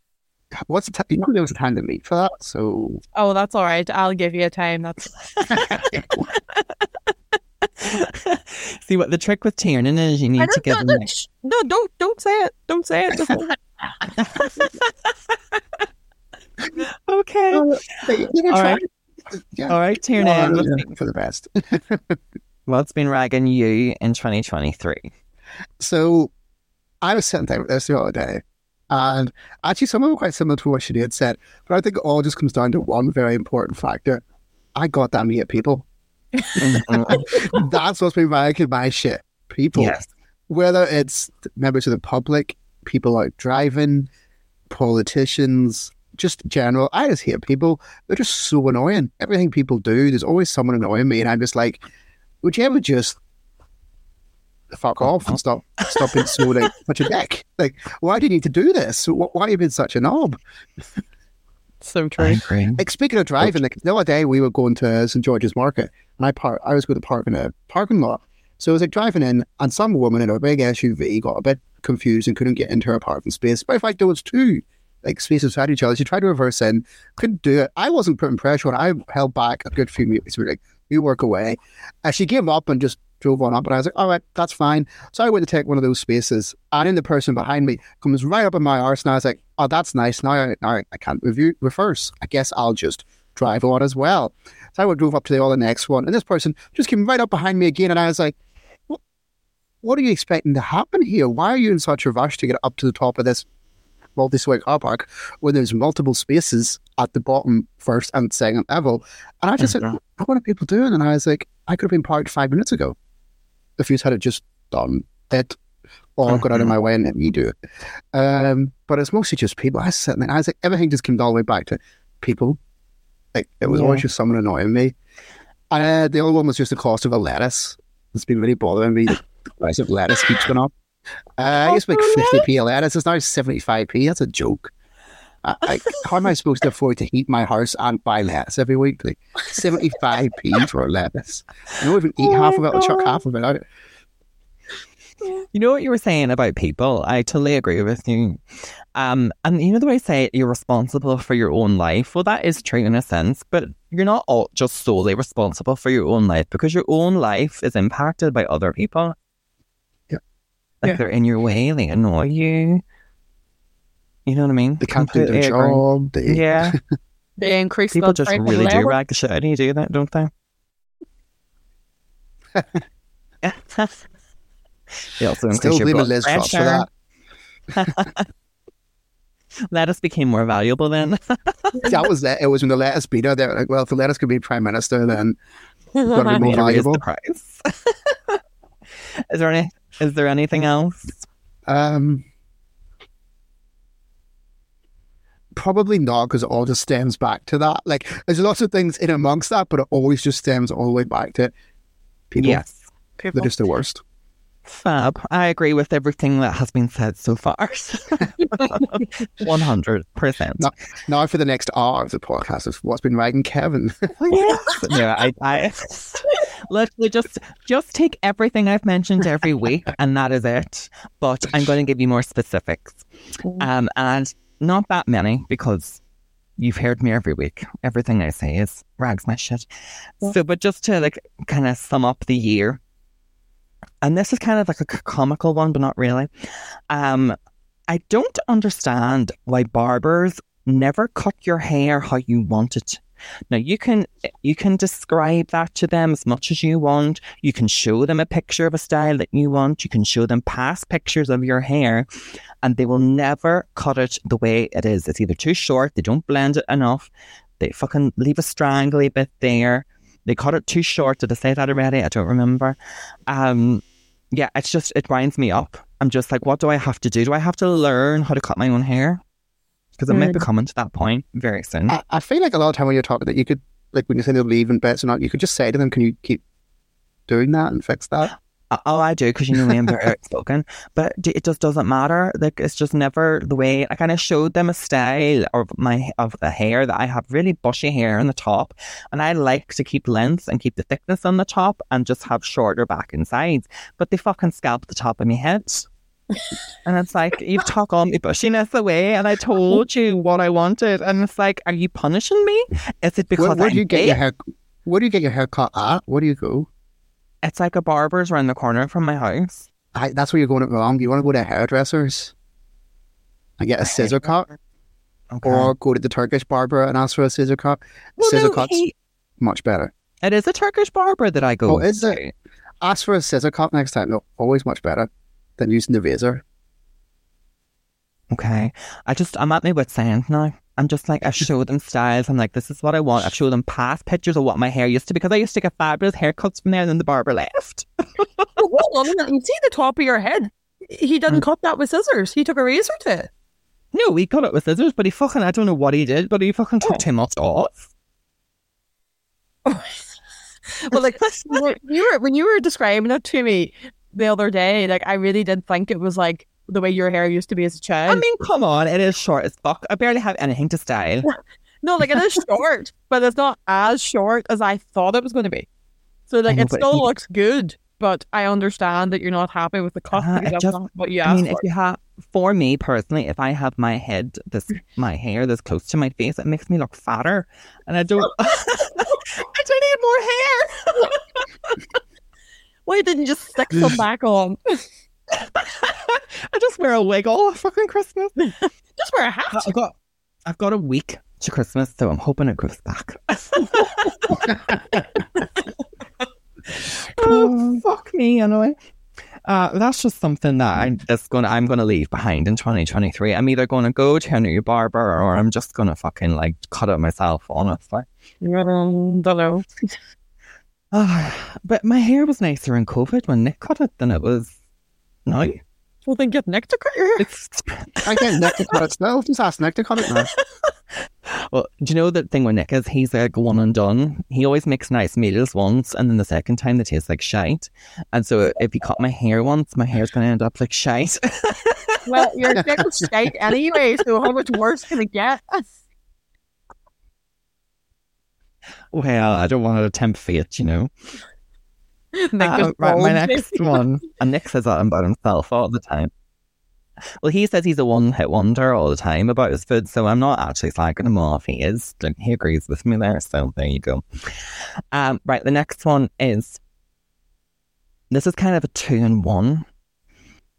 Speaker 2: What's the time? You know, there was a time to meet for that. So
Speaker 3: Oh, that's all right. I'll give you a time. That's
Speaker 1: See what the trick with Tiernan is you need to
Speaker 3: don't-
Speaker 1: give
Speaker 3: no,
Speaker 1: them like,
Speaker 3: no, don't don't say it. Don't say it.
Speaker 1: Okay. All right.
Speaker 2: Yeah.
Speaker 1: All right, what's
Speaker 2: yeah, for the best.
Speaker 1: What's been ragging you in 2023?
Speaker 2: So I was sitting there with this the other day, and actually, some of them were quite similar to what she had said, but I think it all just comes down to one very important factor. I got that meet people. That's what's been ragging my shit. People.
Speaker 1: yes.
Speaker 2: Whether it's members of the public, people out driving, politicians, just general. I just hate people. They're just so annoying. Everything people do, there's always someone annoying me, and I'm just like, would you ever just fuck off and stop stop being so like such a dick? Like, why do you need to do this? Why have you been such a knob?
Speaker 3: So true.
Speaker 2: Like speaking of driving, like the other day we were going to St George's Market, and I park. I was going to park in a parking lot, so I was like driving in, and some woman in a big SUV got a bit confused and couldn't get into her apartment space. But in fact, there was two like spaces beside each other. She tried to reverse in, couldn't do it. I wasn't putting pressure on. I held back a good few meters. We were like, "You work away," and she gave up and just drove on up. And I was like, "All right, that's fine." So I went to take one of those spaces, and then the person behind me comes right up in my arse, and I was like, "Oh, that's nice. Now, I, now I can't review reverse. I guess I'll just drive on as well." So I drove up to the other next one, and this person just came right up behind me again, and I was like, "What? What are you expecting to happen here? Why are you in such a rush to get up to the top of this multi-story car park when there's multiple spaces at the bottom, first and second level?" And I just said,
Speaker 1: Mhm.
Speaker 2: "What are people doing?" And I was like, "I could have been parked five minutes ago if you had it just done it." Or got out of
Speaker 1: Mhm.
Speaker 2: my way and let me do it. Um, but it's mostly just people. I was sitting there and I was like, everything just came all the way back to people. Like it was always just someone annoying me. Uh, the other one was just the cost of a lettuce. It's been really bothering me. Price of lettuce keeps going up. Uh, I used to make 50p a lettuce. It's now 75p. That's a joke. I, I, how am I supposed to afford to heat my house and buy lettuce every week? Like 75p for a lettuce. I don't even eat
Speaker 3: Oh
Speaker 2: half of it. I'll chuck half of it out.
Speaker 1: You know what you were saying about people? I totally agree with you. Um, and you know the way I say you're responsible for your own life? Well, that is true in a sense, but you're not all just solely responsible for your own life because your own life is impacted by other people.
Speaker 2: Yeah.
Speaker 1: Like
Speaker 3: Yeah.
Speaker 1: they're in your way, they annoy you. You know what I mean?
Speaker 2: They can't do their job. They,
Speaker 1: Yeah.
Speaker 3: They increase
Speaker 1: People just
Speaker 3: pressure
Speaker 1: really do rag the shit out of you, do that, don't they? yeah. they also increase
Speaker 2: Still
Speaker 1: your
Speaker 2: blaming
Speaker 1: blood
Speaker 2: Liz Truss for
Speaker 1: pressure.
Speaker 2: that.
Speaker 1: Lettuce became more valuable then.
Speaker 2: that was it. It was when the lettuce beat her. They were like, well, if the lettuce could be prime minister, then gotta be more
Speaker 1: Need to raise
Speaker 2: valuable.
Speaker 1: the price. is there any? Is there anything else?
Speaker 2: Um, probably not because it all just stems back to that. Like, there's lots of things in amongst that, but it always just stems all the way back to people.
Speaker 1: Yes.
Speaker 2: They're just the worst.
Speaker 1: Fab. I agree with everything that has been said so far. One hundred percent.
Speaker 2: No. Now for the next hour of the podcast is what's been riding Kevin.
Speaker 1: Yeah, I, I literally just just take everything I've mentioned every week, and that is it. But I'm going to give you more specifics, um, and not that many because you've heard me every week. Everything I say is rags my shit.
Speaker 3: Yeah.
Speaker 1: So, but just to like kind of sum up the year, and this is kind of like a comical one, but not really. Um, I don't understand why barbers never cut your hair how you want it. Now you can you can describe that to them as much as you want. You can show them a picture of a style that you want. You can show them past pictures of your hair, and they will never cut it the way it is. It's either too short, they don't blend it enough, they fucking leave a strangly bit there. They cut it too short. Did I say that already? I don't remember. Um, yeah, it's just it winds me up. I'm just like, what do I have to do? Do I have to learn how to cut my own hair? Because I might be
Speaker 3: Mm.
Speaker 1: coming to that point very soon.
Speaker 2: I, I feel like a lot of time when you're talking that you could, like when you say they're leaving bits or not, you could just say to them, can you keep doing that and fix that?
Speaker 1: Uh, Oh, I do because you know me, I'm very outspoken. But d- it just doesn't matter. Like it's just never the way. I kind of showed them a style of my of the hair that I have really bushy hair on the top, and I like to keep length and keep the thickness on the top and just have shorter back and sides. But they fucking scalp the top of my head. And it's like, you've took all my bushiness away, and I told you what I wanted. And it's like, are you punishing me? Is it because
Speaker 2: Where, where
Speaker 1: I'm
Speaker 2: do you get your hair? Where do you get your hair cut at? Where do you go?
Speaker 1: It's like a barber's around the corner from my house.
Speaker 2: I, that's where you're going wrong. Do um, You want to go to hairdressers and get a scissor cut,
Speaker 1: Okay.
Speaker 2: or go to the Turkish barber and ask for a scissor cut.
Speaker 1: Well,
Speaker 2: scissor
Speaker 1: no,
Speaker 2: cuts
Speaker 1: he-
Speaker 2: much better.
Speaker 1: It is a Turkish barber that I go
Speaker 2: Oh, is
Speaker 1: to.
Speaker 2: it? Ask for a scissor cut next time. No, always much better than using the razor.
Speaker 1: Okay. I just, I'm at my wit's end now. I'm just like, I show them styles. I'm like, this is what I want. I show them past pictures of what my hair used to be because I used to get fabulous haircuts from there and then the barber left.
Speaker 3: Oh, Hold on. You see the top of your head? He didn't mm. cut that with scissors. He took a razor to it.
Speaker 1: No, he cut it with scissors, but he fucking, I don't know what he did, but he fucking took
Speaker 3: Oh.
Speaker 1: too much off.
Speaker 3: well, like when you were when you were describing it to me the other day, like I really did think it was like the way your hair used to be as a child.
Speaker 1: I mean, come on, it is short as fuck. I barely have anything to style.
Speaker 3: no, like it is short, but it's not as short as I thought it was going to be. So like
Speaker 1: know,
Speaker 3: it still
Speaker 1: you-
Speaker 3: looks good, but I understand that you're not happy with the cut uh,
Speaker 1: it just-
Speaker 3: not what you
Speaker 1: I mean, if you have, for me personally, if I have my head, this my hair this close to my face, it makes me look fatter, and I don't. I don't need more hair.
Speaker 3: Why didn't you just stick some back on?
Speaker 1: I just wear a wig all fucking Christmas.
Speaker 3: Just wear a hat.
Speaker 1: I've got, I've got a week to Christmas, so I'm hoping it grows back. oh, fuck me, anyway. Uh, that's just something that I'm that's gonna I'm gonna leave behind in 2023. I'm either gonna go to a new barber or I'm just gonna fucking like cut it myself. Honestly,
Speaker 3: don't know.
Speaker 1: Ah, but my hair was nicer in COVID when Nick cut it than it was now.
Speaker 3: Well, then get Nick to cut your hair.
Speaker 2: I get Nick to cut it still. Just ask Nick to cut it now.
Speaker 1: well, do you know the thing with Nick is he's like one and done. He always makes nice meals once, and then the second time they taste like shite. And so if he cut my hair once, my hair's gonna end up like shite.
Speaker 3: Well, your dick was shite anyway, so how much worse can it get?
Speaker 1: well, I don't want to tempt fate, you know. Uh, right, my next one, and Nick says that about himself all the time. Well, he says he's a one-hit wonder all the time about his food, so I'm not actually slagging him off. He is. He agrees with me there, so there you go. Um, right, the next one is this is kind of a two in one,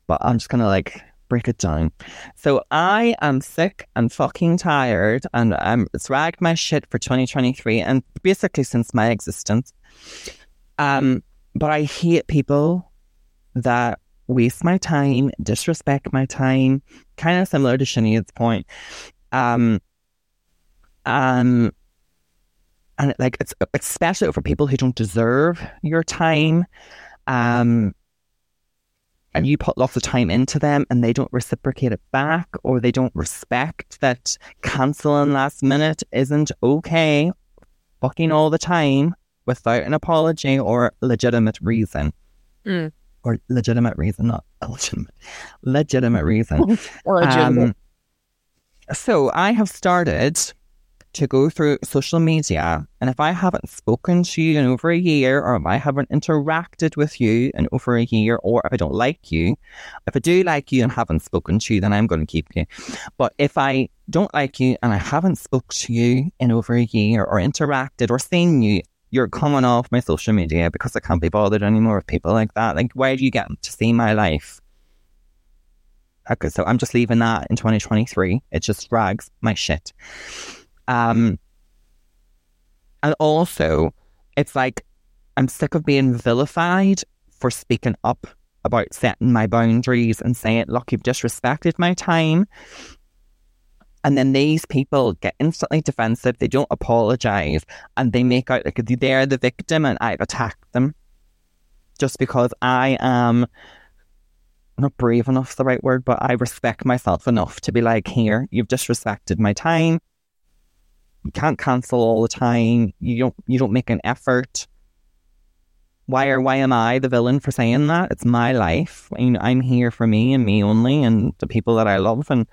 Speaker 1: but I'm just gonna like break it down. So I am sick and fucking tired, and I'm it's ragged my shit for 2023, and basically since my existence. Um, but I hate people that waste my time, disrespect my time, kind of similar to Sinead's point. Um, um, and like it's especially for people who don't deserve your time. Um, and you put lots of time into them and they don't reciprocate it back or they don't respect that canceling last minute isn't okay fucking all the time without an apology or legitimate reason.
Speaker 3: Mm.
Speaker 1: Or legitimate reason, not illegitimate. Legitimate reason.
Speaker 3: Legitimate.
Speaker 1: Um, so I have started to go through social media, and if I haven't spoken to you in over a year, or if I haven't interacted with you in over a year, or if I don't like you, if I do like you and haven't spoken to you, then I'm going to keep you. But if I don't like you and I haven't spoke to you in over a year, or interacted, or seen you, you're coming off my social media because I can't be bothered anymore with people like that. Like, why do you get to see my life? Okay, so I'm just leaving that in 2023. It just drags my shit. Um, and also, it's like I'm sick of being vilified for speaking up about setting my boundaries and saying, look, you've disrespected my time. And then these people get instantly defensive. They don't apologize and they make out like they're the victim and I've attacked them just because I am not brave enough the right word, but I respect myself enough to be like, here, you've disrespected my time. You can't cancel all the time. You don't you don't make an effort. Why or why am I the villain for saying that? It's my life. I mean, I'm here for me and me only and the people that I love and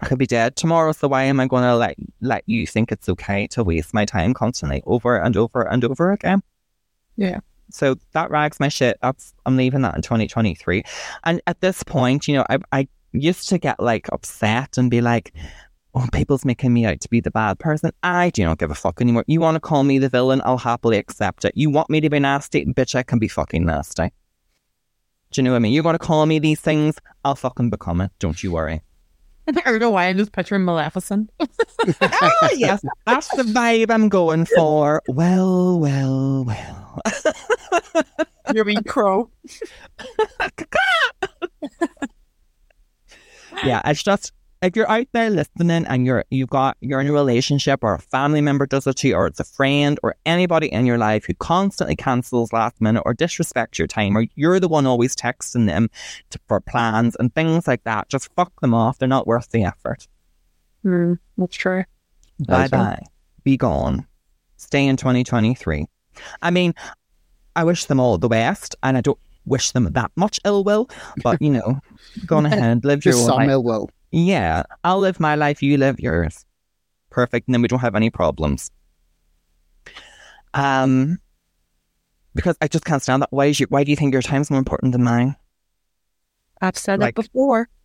Speaker 1: I could be dead tomorrow, so why am I gonna let let you think it's okay to waste my time constantly over and over and over again?
Speaker 3: Yeah.
Speaker 1: So that rags my shit. That's I'm leaving that in 2023. And at this point, you know, I I used to get like upset and be like, "Oh, people's making me out to be the bad person." I do not give a fuck anymore. You want to call me the villain? I'll happily accept it. You want me to be nasty, bitch? I can be fucking nasty. Do you know what I mean? You want to call me these things? I'll fucking become it. Don't you worry.
Speaker 3: I don't know why I'm just picturing Maleficent.
Speaker 1: ah, yes, that's the vibe I'm going for. Well, well, well.
Speaker 3: Your wee crow.
Speaker 1: yeah, it's just if you're out there listening and you're you've got you're in a relationship or a family member does it to you or it's a friend or anybody in your life who constantly cancels last minute or disrespects your time or you're the one always texting them to, for plans and things like that, just fuck them off. They're not worth the effort.
Speaker 3: Mm, that's true.
Speaker 1: Bye bye. Be gone. Stay in 2023. I mean, I wish them all the best and I don't wish them that much ill will, but you know, go on ahead, live your
Speaker 2: Just
Speaker 1: own
Speaker 2: some
Speaker 1: life.
Speaker 2: ill will.
Speaker 1: Yeah, I'll live my life, you live yours. Perfect, and then we don't have any problems. Um, because I just can't stand that. Why is you? Why do you think your time's more important than mine?
Speaker 3: I've said
Speaker 1: Like-
Speaker 3: it before.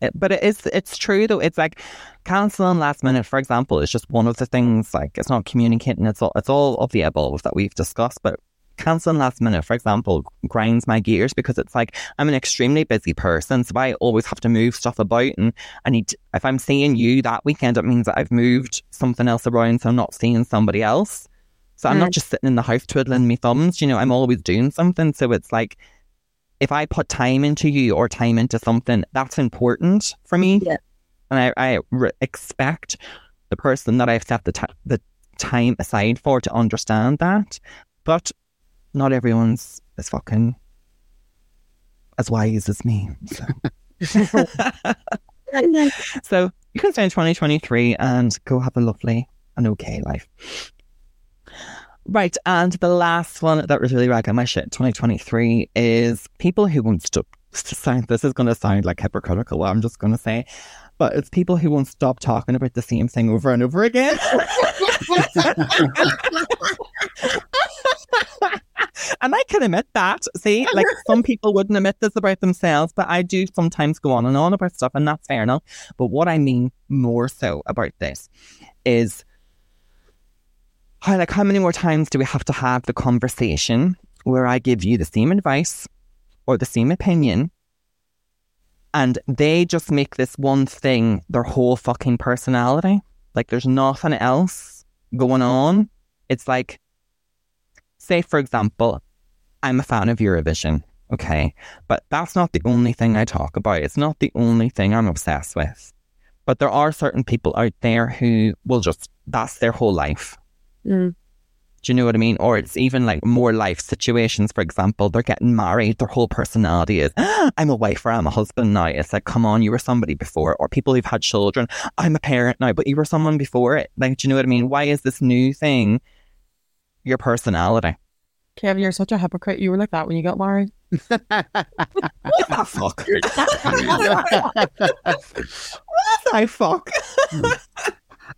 Speaker 1: It- but it is. It's true though. It's like canceling last minute, for example, is just one of the things. Like it's not communicating. It's all. It's all of the above that we've discussed. But canceling last minute, for example, grinds my gears because it's like I'm an extremely busy person, so I always have to move stuff about, and I need. To, if I'm seeing you that weekend, it means that I've moved something else around, so I'm not seeing somebody else. So I'm not mm. just sitting in the house twiddling my thumbs. You know, I'm always doing something. So it's like if I put time into you or time into something, that's important for me.
Speaker 3: Yeah.
Speaker 1: And I, I re- expect the person that I've set the, ti the time aside for to understand that. But not everyone's as fucking as wise as me. So, so you can stay in 2023 and go have a lovely and okay life. Right, and the last one that was really ragging my shit 2023 is people who won't stop. This is going to sound like hypocritical, I'm just going to say, but it's people who won't stop talking about the same thing over and over again. and I can admit that. See, like some people wouldn't admit this about themselves, but I do sometimes go on and on about stuff, and that's fair enough. But what I mean more so about this is how, like, how many more times do we have to have the conversation where I give you the same advice or the same opinion, and they just make this one thing their whole fucking personality? Like, there's nothing else going on. It's like, say, for example, I'm a fan of Eurovision, okay? But that's not the only thing I talk about. It's not the only thing I'm obsessed with. But there are certain people out there who will just, that's their whole life.
Speaker 3: Mm.
Speaker 1: Do you know what I mean? Or it's even like more life situations. For example, they're getting married. Their whole personality is, I'm a wife or I'm a husband now. It's like, come on, you were somebody before. Or people who've had children, I'm a parent now, but you were someone before it. Like, do you know what I mean? Why is this new thing your personality?
Speaker 3: Kevin, you're such a hypocrite. You were like that when you got married.
Speaker 1: What the fuck? what the fuck?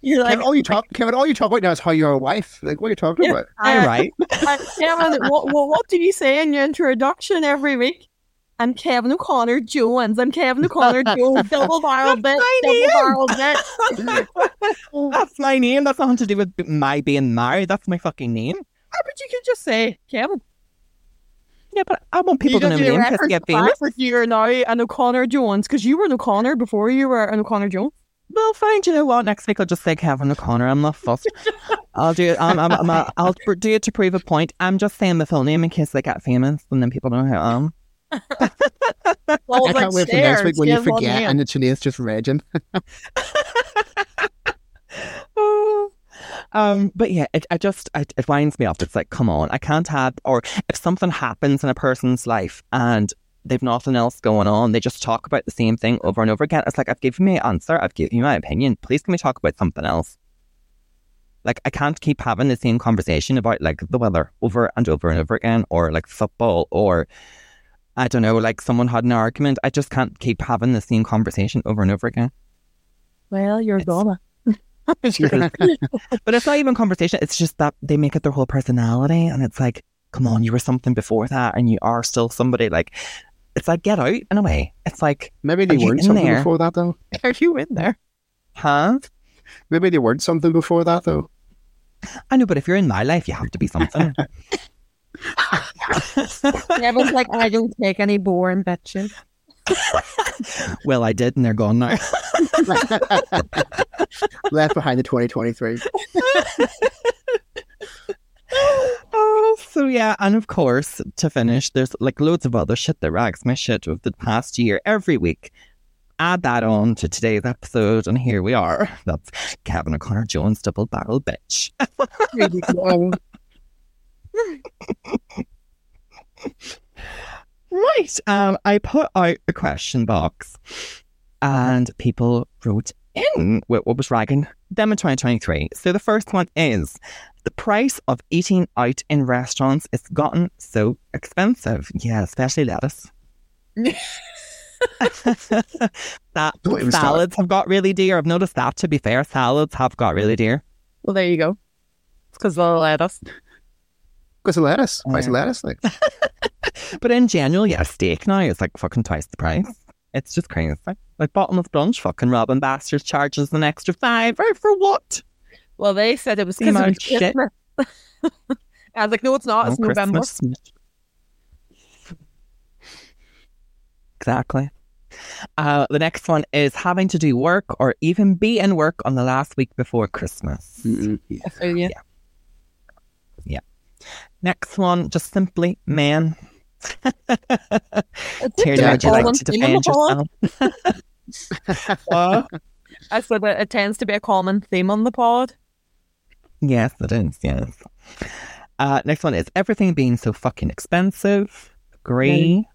Speaker 3: You're like,
Speaker 2: Kevin, all you talk, Kevin, all you talk about now is how you're a wife. Like, what are you talking
Speaker 3: Yeah.
Speaker 2: about?
Speaker 1: I right.
Speaker 3: uh, Kevin, what, what, what do you say in your introduction every week? I'm Kevin O'Connor Jones. I'm Kevin O'Connor Jones. Double barrel bit. Double barrel bit.
Speaker 1: That's my name. That's nothing to do with my being married. That's my fucking name.
Speaker 3: Ah, but you could just say Kevin.
Speaker 1: Yeah, but I want people to know me in
Speaker 3: to
Speaker 1: I get famous.
Speaker 3: You're now an O'Connor Jones because you were an O'Connor before you were an O'Connor Jones.
Speaker 1: Well, fine. Do you know what? Next week I'll just say Kevin O'Connor. I'm not fussed. I'll do it. I'm, I'm, I'm, I'll do it to prove a point. I'm just saying the full name in case they get famous, and then people know who I am.
Speaker 3: Well,
Speaker 2: I can't wait for next week when you forget and the Sinead's just raging.
Speaker 1: um, but yeah, it, I just it, it winds me up. It's like, come on, I can't have. Or if something happens in a person's life and they've nothing else going on, they just talk about the same thing over and over again. It's like I've given you my answer, I've given you my opinion. Please, can we talk about something else? Like I can't keep having the same conversation about like the weather over and over and over again, or like football, or I don't know, like someone had an argument. I just can't keep having the same conversation over and over again.
Speaker 3: Well, you're
Speaker 1: It's-
Speaker 3: gonna.
Speaker 1: but it's not even conversation. It's just that they make it their whole personality, and it's like, come on, you were something before that, and you are still somebody. Like, it's like get out in a way. It's like,
Speaker 2: Maybe they weren't something
Speaker 1: there?
Speaker 2: before that, though.
Speaker 1: are you in there? Huh?
Speaker 2: Maybe they weren't something before that, though.
Speaker 1: I know, but if you're in my life, you have to be something.
Speaker 3: Kevin's like, I don't take any boring bitches.
Speaker 1: well, I did, and they're gone now.
Speaker 2: Left behind the 2023.
Speaker 1: oh, so yeah, and of course, to finish, there's like loads of other shit that rags my shit of the past year every week. add that on to today's episode, and here we are. That's Kevin O'Connor Jones double barrel bitch. Right. Um, I put out a question box, and people wrote in what what was ragging them in 2023. So the first one is the price of eating out in restaurants has gotten so expensive. Yeah, especially lettuce. that
Speaker 2: Don't start.
Speaker 1: salads have got really dear. I've noticed that. To be fair, salads have got really dear.
Speaker 3: Well, there you go. It's because they'll let us.
Speaker 2: Because of lettuce. Price of lettuce. Like,
Speaker 1: But in general, yeah, steak now is like fucking twice the price. It's just crazy. Like bottomless brunch, fucking Robin Bastards charges an extra five. Right, for what?
Speaker 3: Well, they said it was because of
Speaker 1: shit.
Speaker 3: Christmas. I was like, no, it's not. It's
Speaker 1: Oh,
Speaker 3: November.
Speaker 1: Christmas. Exactly. Uh, the next one is having to do work or even be in work on the last week before Christmas.
Speaker 2: mm-mm, yeah.
Speaker 3: I feel you.
Speaker 1: Next one, just simply man.
Speaker 3: It's
Speaker 1: Tierna,
Speaker 3: a
Speaker 1: would you like to
Speaker 3: theme on the
Speaker 1: defend yourself? Uh,
Speaker 3: I said that it tends to be a common theme on the pod.
Speaker 1: yes, it is. Yes. Uh, next one is everything being so fucking expensive. Agree.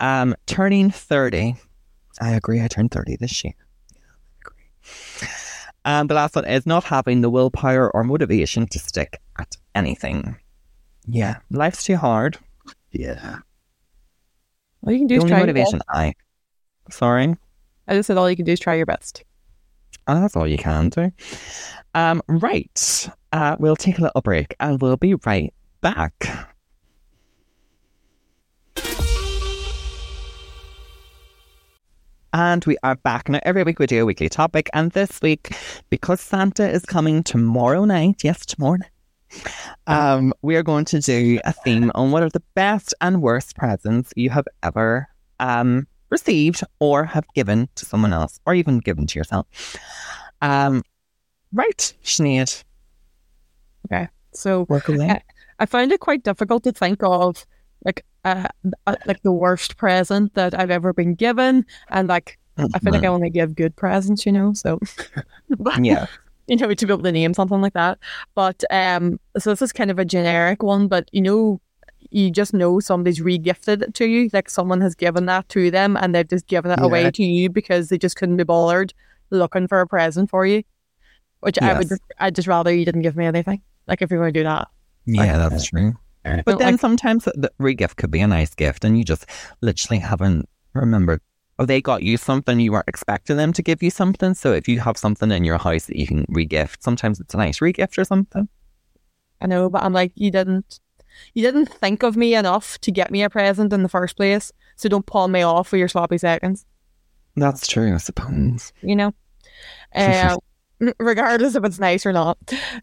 Speaker 1: Um, turning 30. I agree. I turned 30 this year. Yeah, I agree. Um, the last one is not having the willpower or motivation to stick at anything. Yeah, life's too hard.
Speaker 2: Yeah.
Speaker 3: All you can do
Speaker 1: The
Speaker 3: is
Speaker 1: only
Speaker 3: try your best.
Speaker 1: motivation I. Sorry.
Speaker 3: I just said all you can do is try your best.
Speaker 1: Oh, that's all you can do. Um, right. Uh, we'll take a little break and we'll be right back. And we are back now. Every week we do a weekly topic, and this week, because Santa is coming tomorrow night, yes, tomorrow night, um, we are going to do a theme on what are the best and worst presents you have ever um received or have given to someone else, or even given to yourself. Um, right, Sinead, Okay.
Speaker 3: So
Speaker 1: work away.
Speaker 3: Uh, I found it quite difficult to think of like uh, uh, like the worst present that I've ever been given, and like I feel like I only give good presents, you know. So
Speaker 1: yeah,
Speaker 3: you know to be able to name something like that. But um, so this is kind of a generic one, but you know, you just know somebody's re-gifted it to you, like someone has given that to them, and they've just given it away to you because they just couldn't be bothered looking for a present for you. Which I would,
Speaker 1: Yes.
Speaker 3: I'd just rather you didn't give me anything. Like if you're going to do that,
Speaker 1: yeah, that's true. But then
Speaker 3: like-
Speaker 1: sometimes the- regift could be a nice gift, and you just literally haven't remembered. Oh, they got you something you weren't expecting them to give you something. So if you have something in your house that you can re-gift, sometimes it's a nice re-gift or something.
Speaker 3: I know, but I'm like, you didn't, you didn't think of me enough to get me a present in the first place. So don't pawn me off for your sloppy seconds.
Speaker 1: That's true, I suppose.
Speaker 3: You know, uh, regardless if it's nice or not.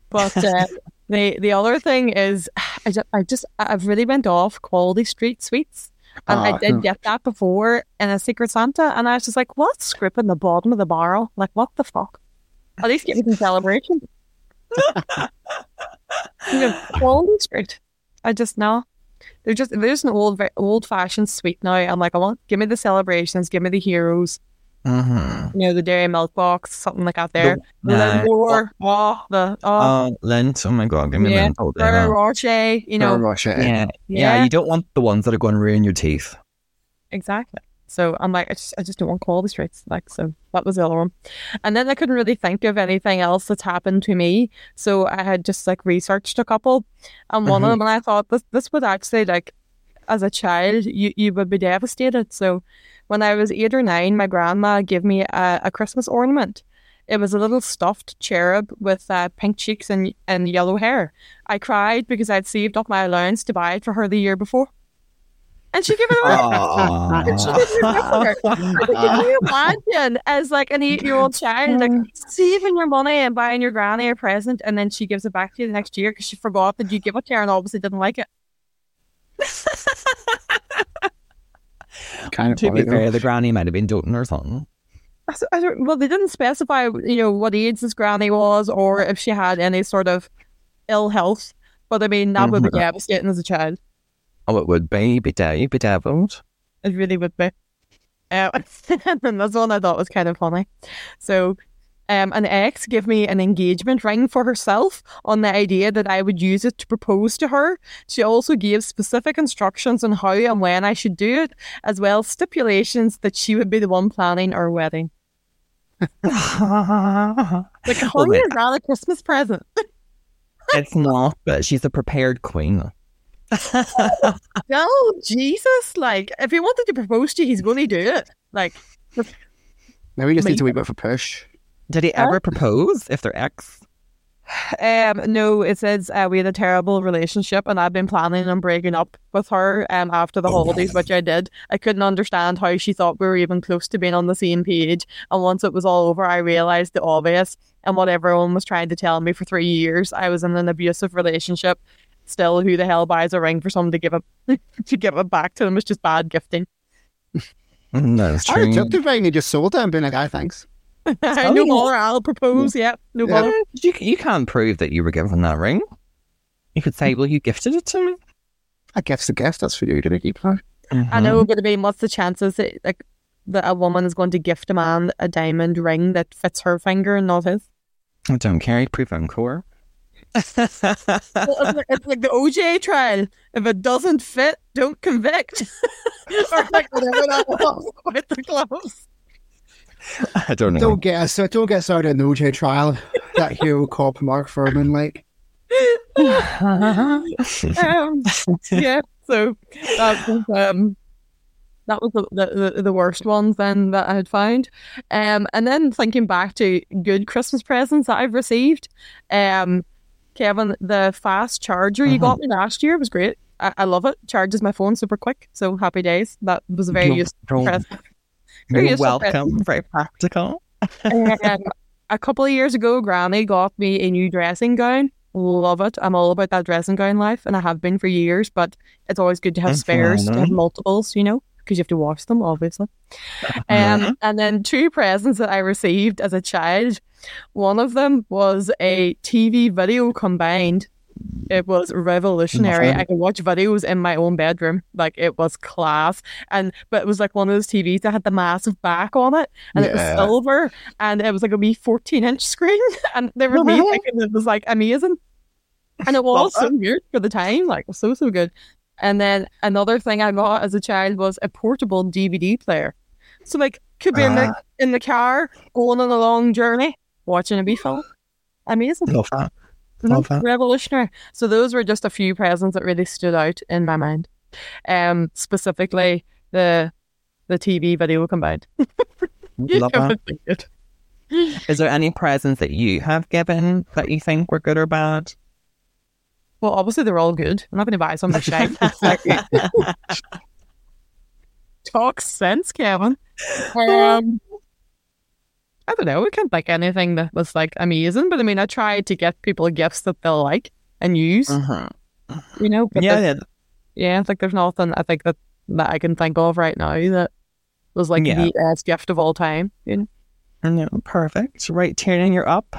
Speaker 3: But uh, the the other thing is, I just, I just I've really went off quality street sweets. And I
Speaker 2: Ah,
Speaker 3: did get that before in a Secret Santa, and I was just like, "What's scripting the bottom of the barrel? Like, what the fuck? At least give me some celebration." quality street. I just know they're just there's an old old fashioned sweet now. I'm like, I want give me the celebrations, give me the heroes,
Speaker 1: Mm-hmm.
Speaker 3: you know, the dairy milk box, something like that. There,
Speaker 1: No.
Speaker 3: Lindor, oh, the oh,
Speaker 1: Oh, Lindt. Oh my god, give me
Speaker 3: Yeah,
Speaker 1: Lindt all day
Speaker 3: Ferrero. Rocher, you know,
Speaker 2: Roche,
Speaker 1: Yeah, yeah,
Speaker 3: Yeah.
Speaker 1: You don't want the ones that are going to ruin your teeth.
Speaker 3: Exactly. So I'm like, I just, I just don't want quality streets. Like, so that was the other one. And then I couldn't really think of anything else that's happened to me. So I had just like researched a couple, and one of them, and I thought this, this would actually like, as a child, you, you would be devastated. So when I was eight or nine, my grandma gave me a, a Christmas ornament. It was a little stuffed cherub with uh, pink cheeks and, and yellow hair. I cried because I'd saved up my allowance to buy it for her the year before. And she gave it away. She didn't remember. Can you imagine as like an eight year old child, like saving your money and buying your granny a present, and then she gives it back to you the next year because she forgot that you gave it to her and obviously didn't like it.
Speaker 2: kind of
Speaker 1: to be fair, the granny might have been doting or something.
Speaker 3: I s- I don't- well, they didn't specify, you know, what age this granny was or if she had any sort of ill health. But I mean, that would be
Speaker 1: Mhm.
Speaker 3: devastating as a child.
Speaker 1: Oh, it would be. Be, de- be deviled.
Speaker 3: It really would be. Um, and this one I thought was kind of funny. So, um, an ex gave me an engagement ring for herself on the idea that I would use it to propose to her. She also gave specific instructions on how and when I should do it, as well as stipulations that she would be the one planning our wedding. Like, how
Speaker 1: Well,
Speaker 3: is that a Christmas present?
Speaker 1: it's not, but she's a prepared queen.
Speaker 3: No, Jesus! Like, if he wanted to propose to you, he's going to do it. Like,
Speaker 2: Maybe we just need to wee bit of a push.
Speaker 1: Did he ever propose if they're ex?
Speaker 3: Um, no, it says uh, we had a terrible relationship, and I've been planning on breaking up with her um, after the holidays, which I did. I couldn't understand how she thought we were even close to being on the same page. And once it was all over, I realized the obvious and what everyone was trying to tell me for three years. I was in an abusive relationship. Still, who the hell buys a ring for someone to give it to give it back to them? It's just bad gifting.
Speaker 1: That's
Speaker 2: I took the ring and just sold it and been like, ah, thanks.
Speaker 3: no
Speaker 1: yeah.
Speaker 3: more. I'll propose. Yeah, no
Speaker 2: Yeah.
Speaker 3: bother.
Speaker 1: You, you can't prove that you were given that ring. You could say, well, you gifted it to me.
Speaker 2: A gift's a gift. That's for you to keep. now.
Speaker 3: I know, mm-hmm. but I mean, what's the chances that like that a woman is going to gift a man a diamond ring that fits her finger and not his?
Speaker 1: I don't care. He'd prove encore.
Speaker 3: Well, it's, like, it's like the OJ trial. If it doesn't fit, don't convict. or like whatever that was with the gloves.
Speaker 1: I don't know.
Speaker 2: Don't get us. Don't get started in the OJ trial. that hero called Mark Fuhrman, like.
Speaker 3: Um, yeah, so that was um that was the, the the- the worst ones then that I had found. Um, and then thinking back to good Christmas presents that I've received, um, Kevin, the fast charger you got me last year was great. I, I love it. Charges my phone super quick. So happy days. That was a very
Speaker 1: You're-
Speaker 3: useful
Speaker 1: you're-
Speaker 3: present. Very
Speaker 1: You're welcome. Very practical.
Speaker 3: um, a couple of years ago, Granny got me a new dressing gown. Love it. I'm all about that dressing gown life, and I have been for years. But it's always good to have
Speaker 1: That's
Speaker 3: spares, to have multiples, you know, because you have to wash them, obviously. Um, and then two presents that I received as a child. One of them was a TV video combined. It was revolutionary. I could watch videos in my own bedroom. Like it was class. And but it was like one of those TVs that had the massive back on it and it was silver and it was like a wee 14 inch screen and they were me thinking it was like amazing. And it was so weird for the time, like so so good. And then another thing I got as a child was a portable DVD player. So like could be in the
Speaker 1: Ah.
Speaker 3: in the car going on a long journey watching a wee film. Amazing.
Speaker 1: Love that. Love that.
Speaker 3: Revolutionary. So those were just a few presents that really stood out in my mind. Um, specifically the the TV video combined.
Speaker 1: Love that. Is there any presents that you have given that you think were good or bad?
Speaker 3: Well, obviously they're all good. I'm not going to buy something shite. Talk sense, Kevin. Um, I don't know. we can't think anything that was like amazing, but I mean, I tried to get people gifts that they'll like and use.
Speaker 1: Uh-huh.
Speaker 3: You know, but
Speaker 1: Yeah, yeah.
Speaker 3: yeah. It's like there's nothing I think that that I can think of right now that was like
Speaker 1: Yeah.
Speaker 3: the best gift of all time. You know,
Speaker 1: No, perfect. Right, Tiernan, you're up.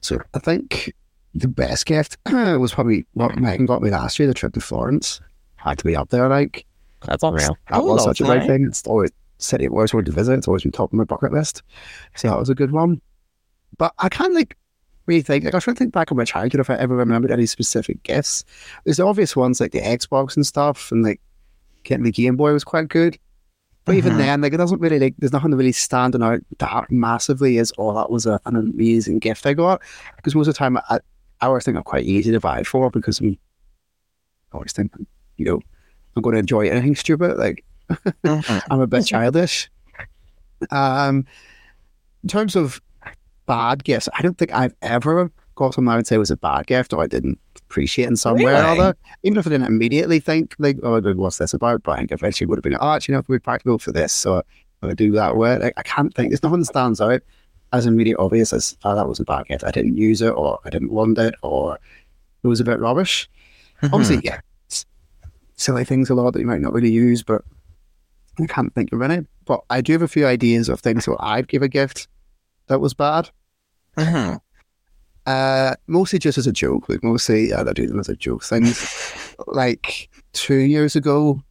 Speaker 2: So I think the best gift was probably what Megan got me last year, the trip to Florence. Had to be up there, like.
Speaker 3: that's unreal.
Speaker 2: That
Speaker 1: Oh,
Speaker 2: was such a great thing. It's always city I've always wanted to visit. It's always been top of my bucket list. So that was a good one. But I can't like really think like I was trying to think back on my childhood if I ever remembered any specific gifts. There's the obvious ones like the Xbox and stuff and like getting the Game Boy was quite good. But even
Speaker 1: Mhm.
Speaker 2: then, like it doesn't really like there's nothing really standing out that massively as oh that was a, an amazing gift I got. Because most of the time I, I always think I'm quite easy to buy for because I'm I always think, you know, I'm gonna enjoy anything stupid. Like.
Speaker 1: Mm-hmm.
Speaker 2: I'm a bit mm-hmm. childish. Um, in terms of bad gifts, I don't think I've ever got something I would say was a bad gift or I didn't appreciate in some way or other. Even if I didn't immediately think, like, oh, what's this about? But I think eventually would have been, oh, actually, you know, we're practical for this, so I do that way. Like, I can't think, there's nothing that stands out as immediate obvious as, oh, that was a bad gift. I didn't use it or I didn't want it or it was a bit rubbish. Mm-hmm. Obviously, yeah, silly things a lot that you might not really use, but I can't think of any. But I do have a few ideas of things that I'd give a gift that was bad.
Speaker 1: Mhm.
Speaker 2: Uh, mostly just as a joke. Like mostly, I do them as a joke. Things like two years ago,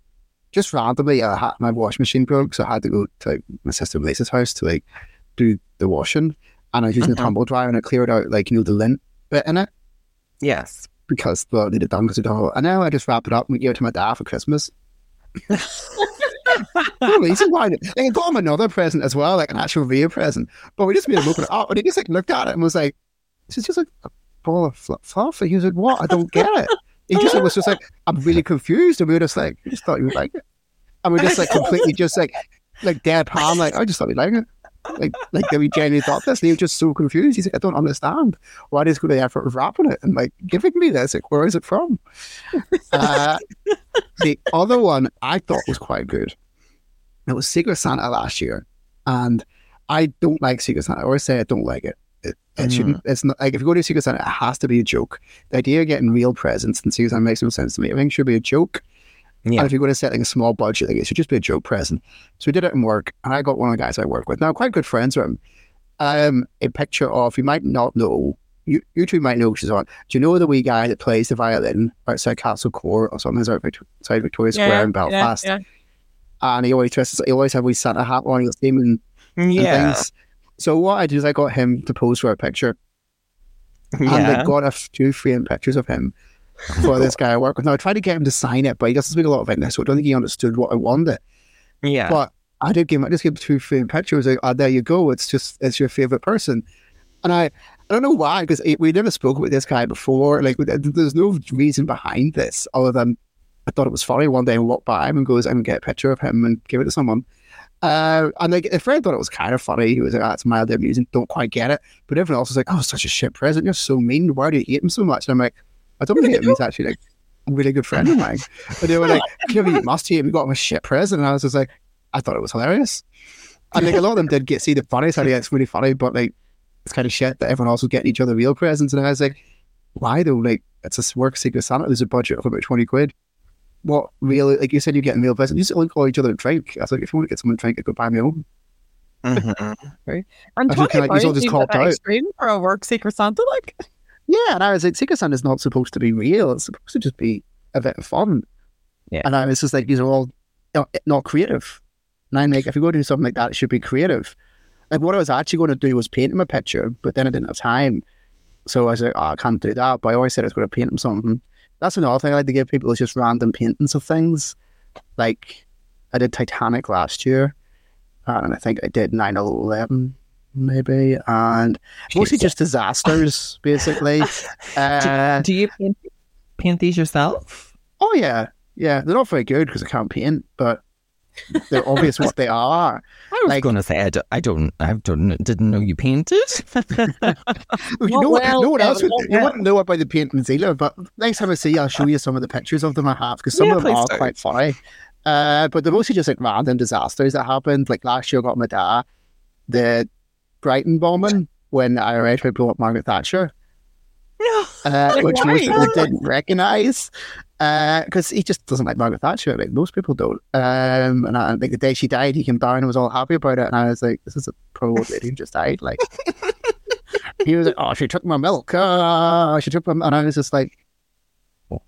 Speaker 2: just randomly, I had my washing machine broke, so I had to go to like, my sister Lisa's house to like do the washing, and I was using
Speaker 1: Mhm.
Speaker 2: a tumble dryer and it cleared out like you know the lint bit in it
Speaker 1: Yes.
Speaker 2: because well, I needed done because it all. And now I just wrap it up and give it to my dad for Christmas. reason why. I got him another present as well, like an actual real present. But we just made him open it up, and he just like looked at it and was like, "This is just like a ball of fl- fluff." And he was like, "What? I don't get it." He just was just like, "I'm really confused," and we were just like, "We just thought you would like it," and we just like completely just like like deadpan, like I just thought would like it. Like, like we genuinely thought this, and he was just so confused. He's like, I don't understand why did go the effort of wrapping it and like giving me this. Like, where is it from? Uh, the other one I thought was quite good. It was Secret Santa last year, and I don't like Secret Santa. I always say I don't like it. It, it shouldn't. It's not like if you go to Secret Santa, it has to be a joke. The idea of getting real presents and Secret Santa makes no sense to me. I think it should be a joke.
Speaker 1: Yeah.
Speaker 2: And if you're going to set like a small budget, like it should just be a joke present. So we did it in work, and I got one of the guys I work with. Now, I'm quite good friends with him. Um, a picture of you might not know. You, you two might know she's on. Do you know the wee guy that plays the violin outside Castle Court or something outside Victoria Square in Belfast?
Speaker 3: Yeah,
Speaker 2: And he always dresses. He always have a wee Santa hat on. You'll see him and
Speaker 1: Yeah.
Speaker 2: things. So what I did is I got him to pose for a picture, and I got a few framed pictures of him for this guy I work with. Now I tried to get him to sign it, but he doesn't speak a lot of English, so I don't think he understood what I wanted.
Speaker 1: Yeah.
Speaker 2: But I did give him, I just gave him two framed pictures. Like, oh, there you go. It's just, it's your favorite person. And I, I don't know why, because we never spoke with this guy before. Like, there's no reason behind this other than I thought it was funny. One day I walked by him and goes, I'm going to get a picture of him and give it to someone. Uh, and like, a friend thought it was kind of funny. He was like, oh, it's mildly amusing. Don't quite get it. But everyone else was like, oh, such a shit present. You're so mean. Why do you hate him so much? And I'm like, I don't hate him. He's actually like a really good friend of mine. But they were like, clearly you must hate him. You got him a shit present. And I was just like, I thought it was hilarious. And like a lot of them did get see the funny side. Yeah, it's really funny, but like it's kind of shit that everyone else was getting each other real presents. And I was like, why though? Like it's a work Secret Santa. There's a budget of about twenty quid. What really? Like you said, you're getting real presents. You just only call each other a drink. I was like, if you want to get someone a drink, I go buy me own.
Speaker 1: Mhm.
Speaker 3: And
Speaker 2: I just
Speaker 3: twenty
Speaker 2: feel like he's all
Speaker 3: pounds
Speaker 2: just
Speaker 3: seems a
Speaker 2: copped
Speaker 3: bit
Speaker 2: out.
Speaker 3: extreme for a work Secret Santa, like.
Speaker 2: Yeah, and I was like, Secret Santa's not supposed to be real. It's supposed to just be a bit of fun.
Speaker 3: Yeah.
Speaker 2: And I was just like, these are all not, not creative. And I'm like, if you go do something like that, it should be creative. Like what I was actually going to do was paint him a picture, but then I didn't have time. So I was like, oh, I can't do that. But I always said I was going to paint him something. That's another thing I like to give people is just random paintings of things. Like I did Titanic last year, and I think I did 9 11 maybe, and mostly just disasters, basically. Uh,
Speaker 1: Do you paint, paint these yourself?
Speaker 2: oh yeah, yeah. They're not very good because I can't paint, but they're obvious what they are.
Speaker 1: I was
Speaker 2: Like-
Speaker 1: going to say I, do, I don't I don't didn't know you painted.
Speaker 2: You
Speaker 3: Well,
Speaker 2: know, what-
Speaker 3: well,
Speaker 2: no one else would.
Speaker 3: well,
Speaker 2: You
Speaker 3: yeah.
Speaker 2: wouldn't know about the paintings either. But next time I see you, I'll show you some of the pictures of them I have because some
Speaker 1: Yeah,
Speaker 2: of them are
Speaker 1: do.
Speaker 2: quite funny. Uh, but they're mostly just like random disasters that happened. Like last year, I got my dad the Brighton bombing when the IRA tried to blow up Margaret Thatcher.
Speaker 1: no.
Speaker 2: uh,
Speaker 3: Like,
Speaker 2: which most people didn't recognize because he just doesn't like Margaret Thatcher. Like most people don't. Um, and I think the day she died, he came down and was all happy about it. And I was like, "This is a pro old lady who just died." Like he was like, "Oh, she took my milk. Oh, she took my," and I was just like, oh,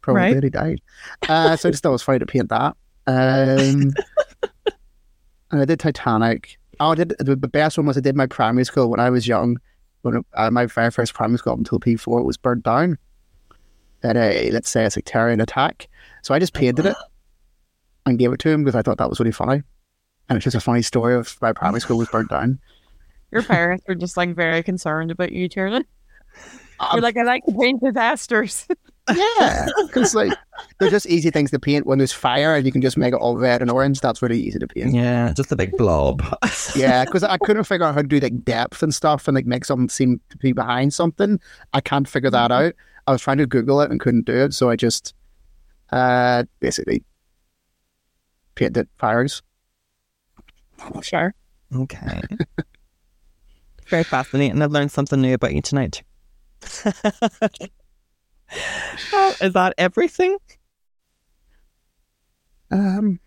Speaker 2: "Pro old
Speaker 3: Right.
Speaker 2: lady died." Uh, so I just thought it was funny to paint that. Um, and I did Titanic. Oh, I did the the best one was I did my primary school when I was young. When uh, my very first primary school until P four was burnt down at a let's say a sectarian attack. So I just painted it and gave it to him because I thought that was really funny. And it's just a funny story of my primary school was burnt down.
Speaker 3: Your parents were just like very concerned about you, Tiernan.
Speaker 2: Um,
Speaker 3: You're like, I like to paint disasters.
Speaker 2: Yeah, because like they're just easy things to paint when there's fire and you can just make it all red and orange. That's really easy to paint.
Speaker 1: Yeah, just a big blob.
Speaker 2: Yeah, because I couldn't figure out how to do like depth and stuff and like make something seem to be behind something. I can't figure that out. I was trying to Google it and couldn't do it, so I just uh basically painted fires.
Speaker 3: Sure.
Speaker 1: Okay. Very fascinating. I've learned something new about you tonight. Oh, is that everything?
Speaker 2: Um,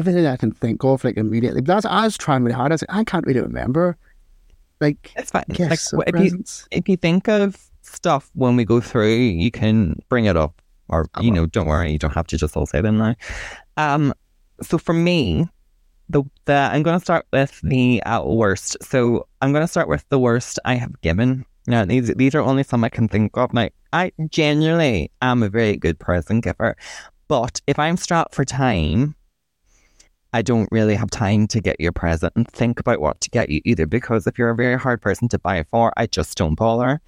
Speaker 2: everything I can think of, like immediately. But that's, I was trying really hard. I was like, I can't really remember. Like,
Speaker 1: It's fine.
Speaker 2: gifts
Speaker 1: like, what- if you if you think of stuff when we go through, you can bring it up, or
Speaker 2: I
Speaker 1: you know, don't worry, you don't have to just all say them now. Um, so for me, the the I'm going to start with the uh, worst. So I'm going to start with the worst I have given. Now these these are only some I can think of. Like I genuinely am a very good present giver, but if I'm strapped for time, I don't really have time to get you a present and think about what to get you either. Because if you're a very hard person to buy for, I just don't bother.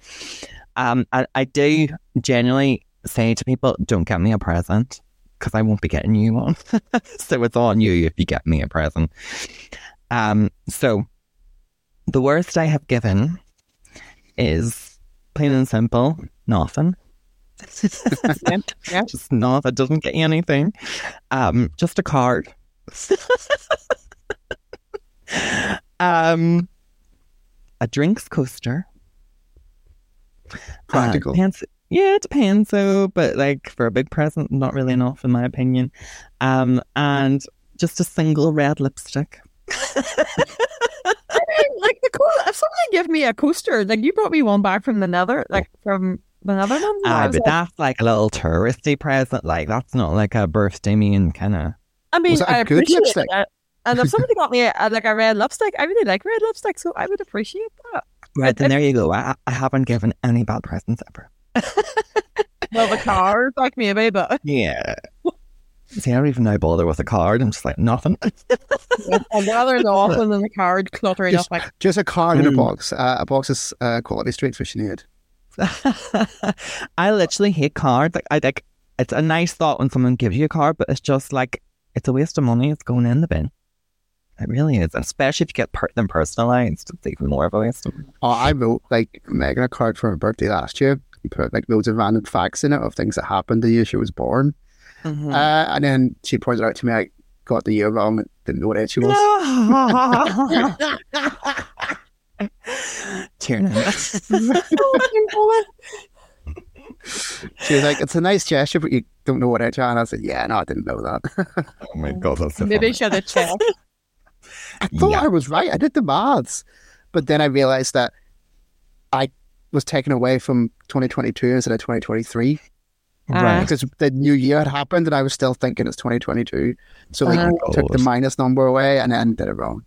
Speaker 1: Um, I, I do genuinely say to people, don't get me a present because I won't be getting you one. so it's on you if you get me a present. Um, so the worst I have given is plain and simple, nothing.
Speaker 3: yeah.
Speaker 1: Just no, that doesn't get you anything. Um, just a card. um, a drinks coaster. Uh,
Speaker 2: Practical.
Speaker 1: yeah, it depends. So, but like for a big present, not really enough in my opinion. Um, and just a single red lipstick.
Speaker 3: like the co- if somebody give me a coaster, like you brought me one back from the nether, like from the Netherlands. and I
Speaker 1: Ah,
Speaker 3: was
Speaker 1: but
Speaker 3: like-
Speaker 1: that's like a little touristy present. Like that's not like a birthday mean kind of.
Speaker 3: I mean,
Speaker 2: Was it a
Speaker 3: I
Speaker 2: good
Speaker 3: appreciate
Speaker 2: lipstick?
Speaker 3: that. And if somebody got me a, a- like a red lipstick, I really like red lipstick, so I would appreciate that.
Speaker 1: Right then,
Speaker 3: it-
Speaker 1: there you go. I, I haven't given any bad presents ever.
Speaker 3: Well, the card, like maybe, but
Speaker 1: Yeah. See, I don't even now bother with a card. I'm just like nothing.
Speaker 3: I'd rather nothing than the card cluttering
Speaker 2: Just-
Speaker 3: up like
Speaker 2: Just a card in a
Speaker 1: Mm.
Speaker 2: box. Uh, a box of uh, quality street for Sinead.
Speaker 1: I literally hate cards. Like I like it's a nice thought when someone gives you a card, but it's just like it's a waste of money. It's going in the bin. It really is, especially if you get part them personalized. It's even more of a waste. Of-
Speaker 2: Oh, I wrote like Megan a card for her birthday last year. and Put like loads of random facts in it of things that happened the year she was born.
Speaker 1: Mm-hmm.
Speaker 2: Uh, and then she pointed out to me I got the year wrong, didn't know what age she was.
Speaker 1: Tiernan.
Speaker 2: She was like, "It's a nice gesture, but you don't know what age I am." And I said, "Yeah, no, I didn't know that."
Speaker 1: oh my god, that's so
Speaker 3: maybe
Speaker 1: funny.
Speaker 3: should have checked.
Speaker 2: I thought
Speaker 1: Yeah.
Speaker 2: I was right. I did the maths, but then I realized that I was taken away from 2022 instead of 2023 ah.
Speaker 1: Right.
Speaker 2: because the new year had happened, and I was still thinking it's 2022. So they
Speaker 1: Oh.
Speaker 2: took the minus number away and then did it wrong.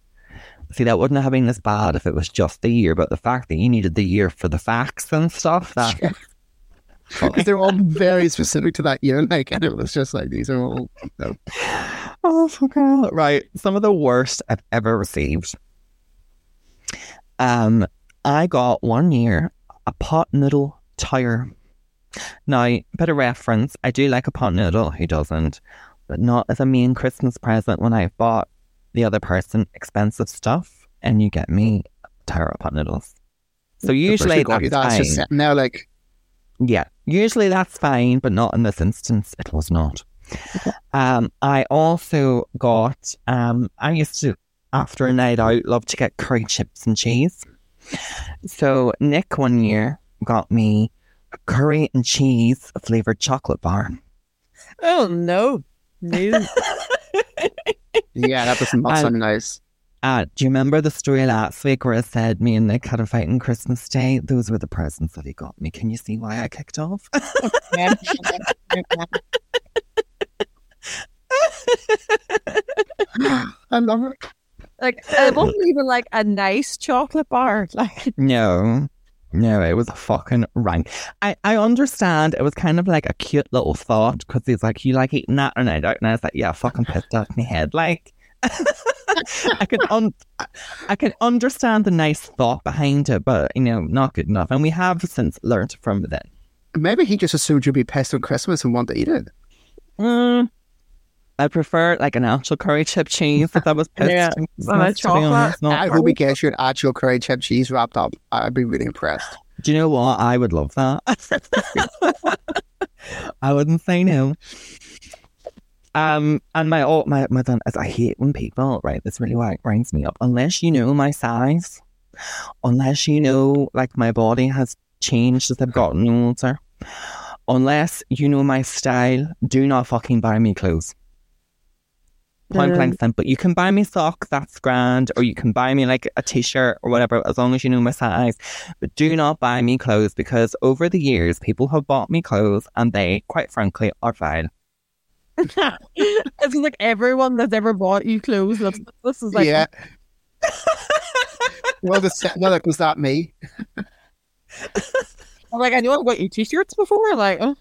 Speaker 1: See, that wouldn't have been as bad if it was just the year, but the fact that you needed the year for the facts and stuff, that
Speaker 2: Because they're all very specific to that year, like, and it was just like these are all. No.
Speaker 1: Oh, fuck. Right. Some of the worst I've ever received. Um, I got one year a pot noodle tire. Now, bit of reference, I do like a pot noodle, who doesn't? But not as a main Christmas present when I've bought the other person expensive stuff and you get me a tire of pot noodles. So usually
Speaker 2: you
Speaker 1: that's
Speaker 2: that's just there, like,
Speaker 1: Yeah, usually that's fine, but not in this instance. It was not. Um, I also got. Um, I used to after a night out love to get curry chips and cheese. So Nick one year got me a curry and cheese flavored chocolate bar.
Speaker 3: Oh no, no.
Speaker 2: yeah, that does not sound nice.
Speaker 1: Uh, do you remember the story last week where I said me and Nick had a fight on Christmas Day? Those were the presents that he got me. Can you see why I kicked off?
Speaker 2: I love it.
Speaker 3: like it wasn't even like a nice chocolate bar. Like
Speaker 1: No, no, it was a fucking rank. I, I understand it was kind of like a cute little thought because he's like, you like eating that? And I don't. And I was like, yeah, fucking pissed off my head. Like, I can un- I can understand the nice thought behind it, but you know, not good enough. And we have since learned from then.
Speaker 2: Maybe he just assumed you'd be pissed on Christmas and want to eat it.
Speaker 1: Mm, I prefer like an actual curry chip cheese if I was pissed.
Speaker 3: Yeah,
Speaker 1: on
Speaker 3: and
Speaker 1: Christmas, be
Speaker 3: chocolate.
Speaker 1: honest,
Speaker 2: I hope he gets you an actual curry chip cheese wrapped up. I'd be really impressed.
Speaker 1: Do you know what? I would love that. I wouldn't say no. Um, and my oh, my my thing is I hate when people right. This really wi- winds me up. Unless you know my size, unless you know like my body has changed as I've gotten older, unless you know my style, do not fucking buy me clothes. point
Speaker 3: Um,
Speaker 1: blank simple. You can buy me socks, that's grand, or you can buy me like a t-shirt or whatever, as long as you know my size. But do not buy me clothes because over the years, people have bought me clothes and they, quite frankly, are vile.
Speaker 3: It's like everyone that's ever bought you clothes. This, this is like,
Speaker 2: yeah. well, the, well, like, was that me?
Speaker 3: I'm like, I know I've got you t-shirts before. Like, oh,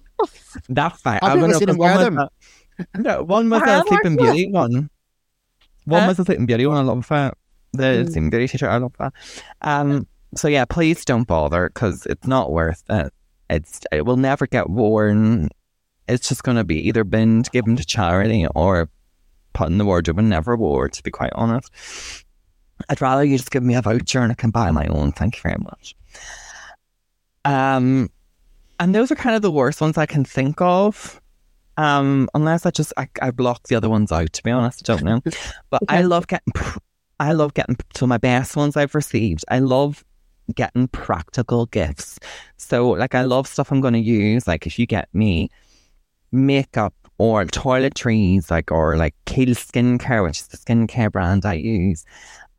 Speaker 1: That's fine.
Speaker 2: I've
Speaker 1: I
Speaker 2: never seen him
Speaker 1: 'cause one
Speaker 2: wear
Speaker 1: was
Speaker 2: them.
Speaker 1: a- no, one was
Speaker 3: I
Speaker 1: a
Speaker 3: have
Speaker 1: Sleeping
Speaker 3: actually.
Speaker 1: Beauty one. One
Speaker 3: Huh?
Speaker 1: was a Sleeping Beauty one. I love that. The
Speaker 3: Mm.
Speaker 1: Sleeping Beauty t-shirt. I love that. Um. So yeah, please don't bother because it's not worth it. It's it will never get worn. It's just going to be either binned, given to charity, or put in the wardrobe and never wore. To be quite honest, I'd rather you just give me a voucher and I can buy my own. Thank you very much. Um, and those are kind of the worst ones I can think of. Um, unless I just I, I block the other ones out. To be honest, I don't know. But I love getting. I love getting. So my best ones I've received. I love getting practical gifts. So like I love stuff I'm going to use. Like if you get me makeup or toiletries, like or like Kiehl's Skincare, which is the skincare brand I use.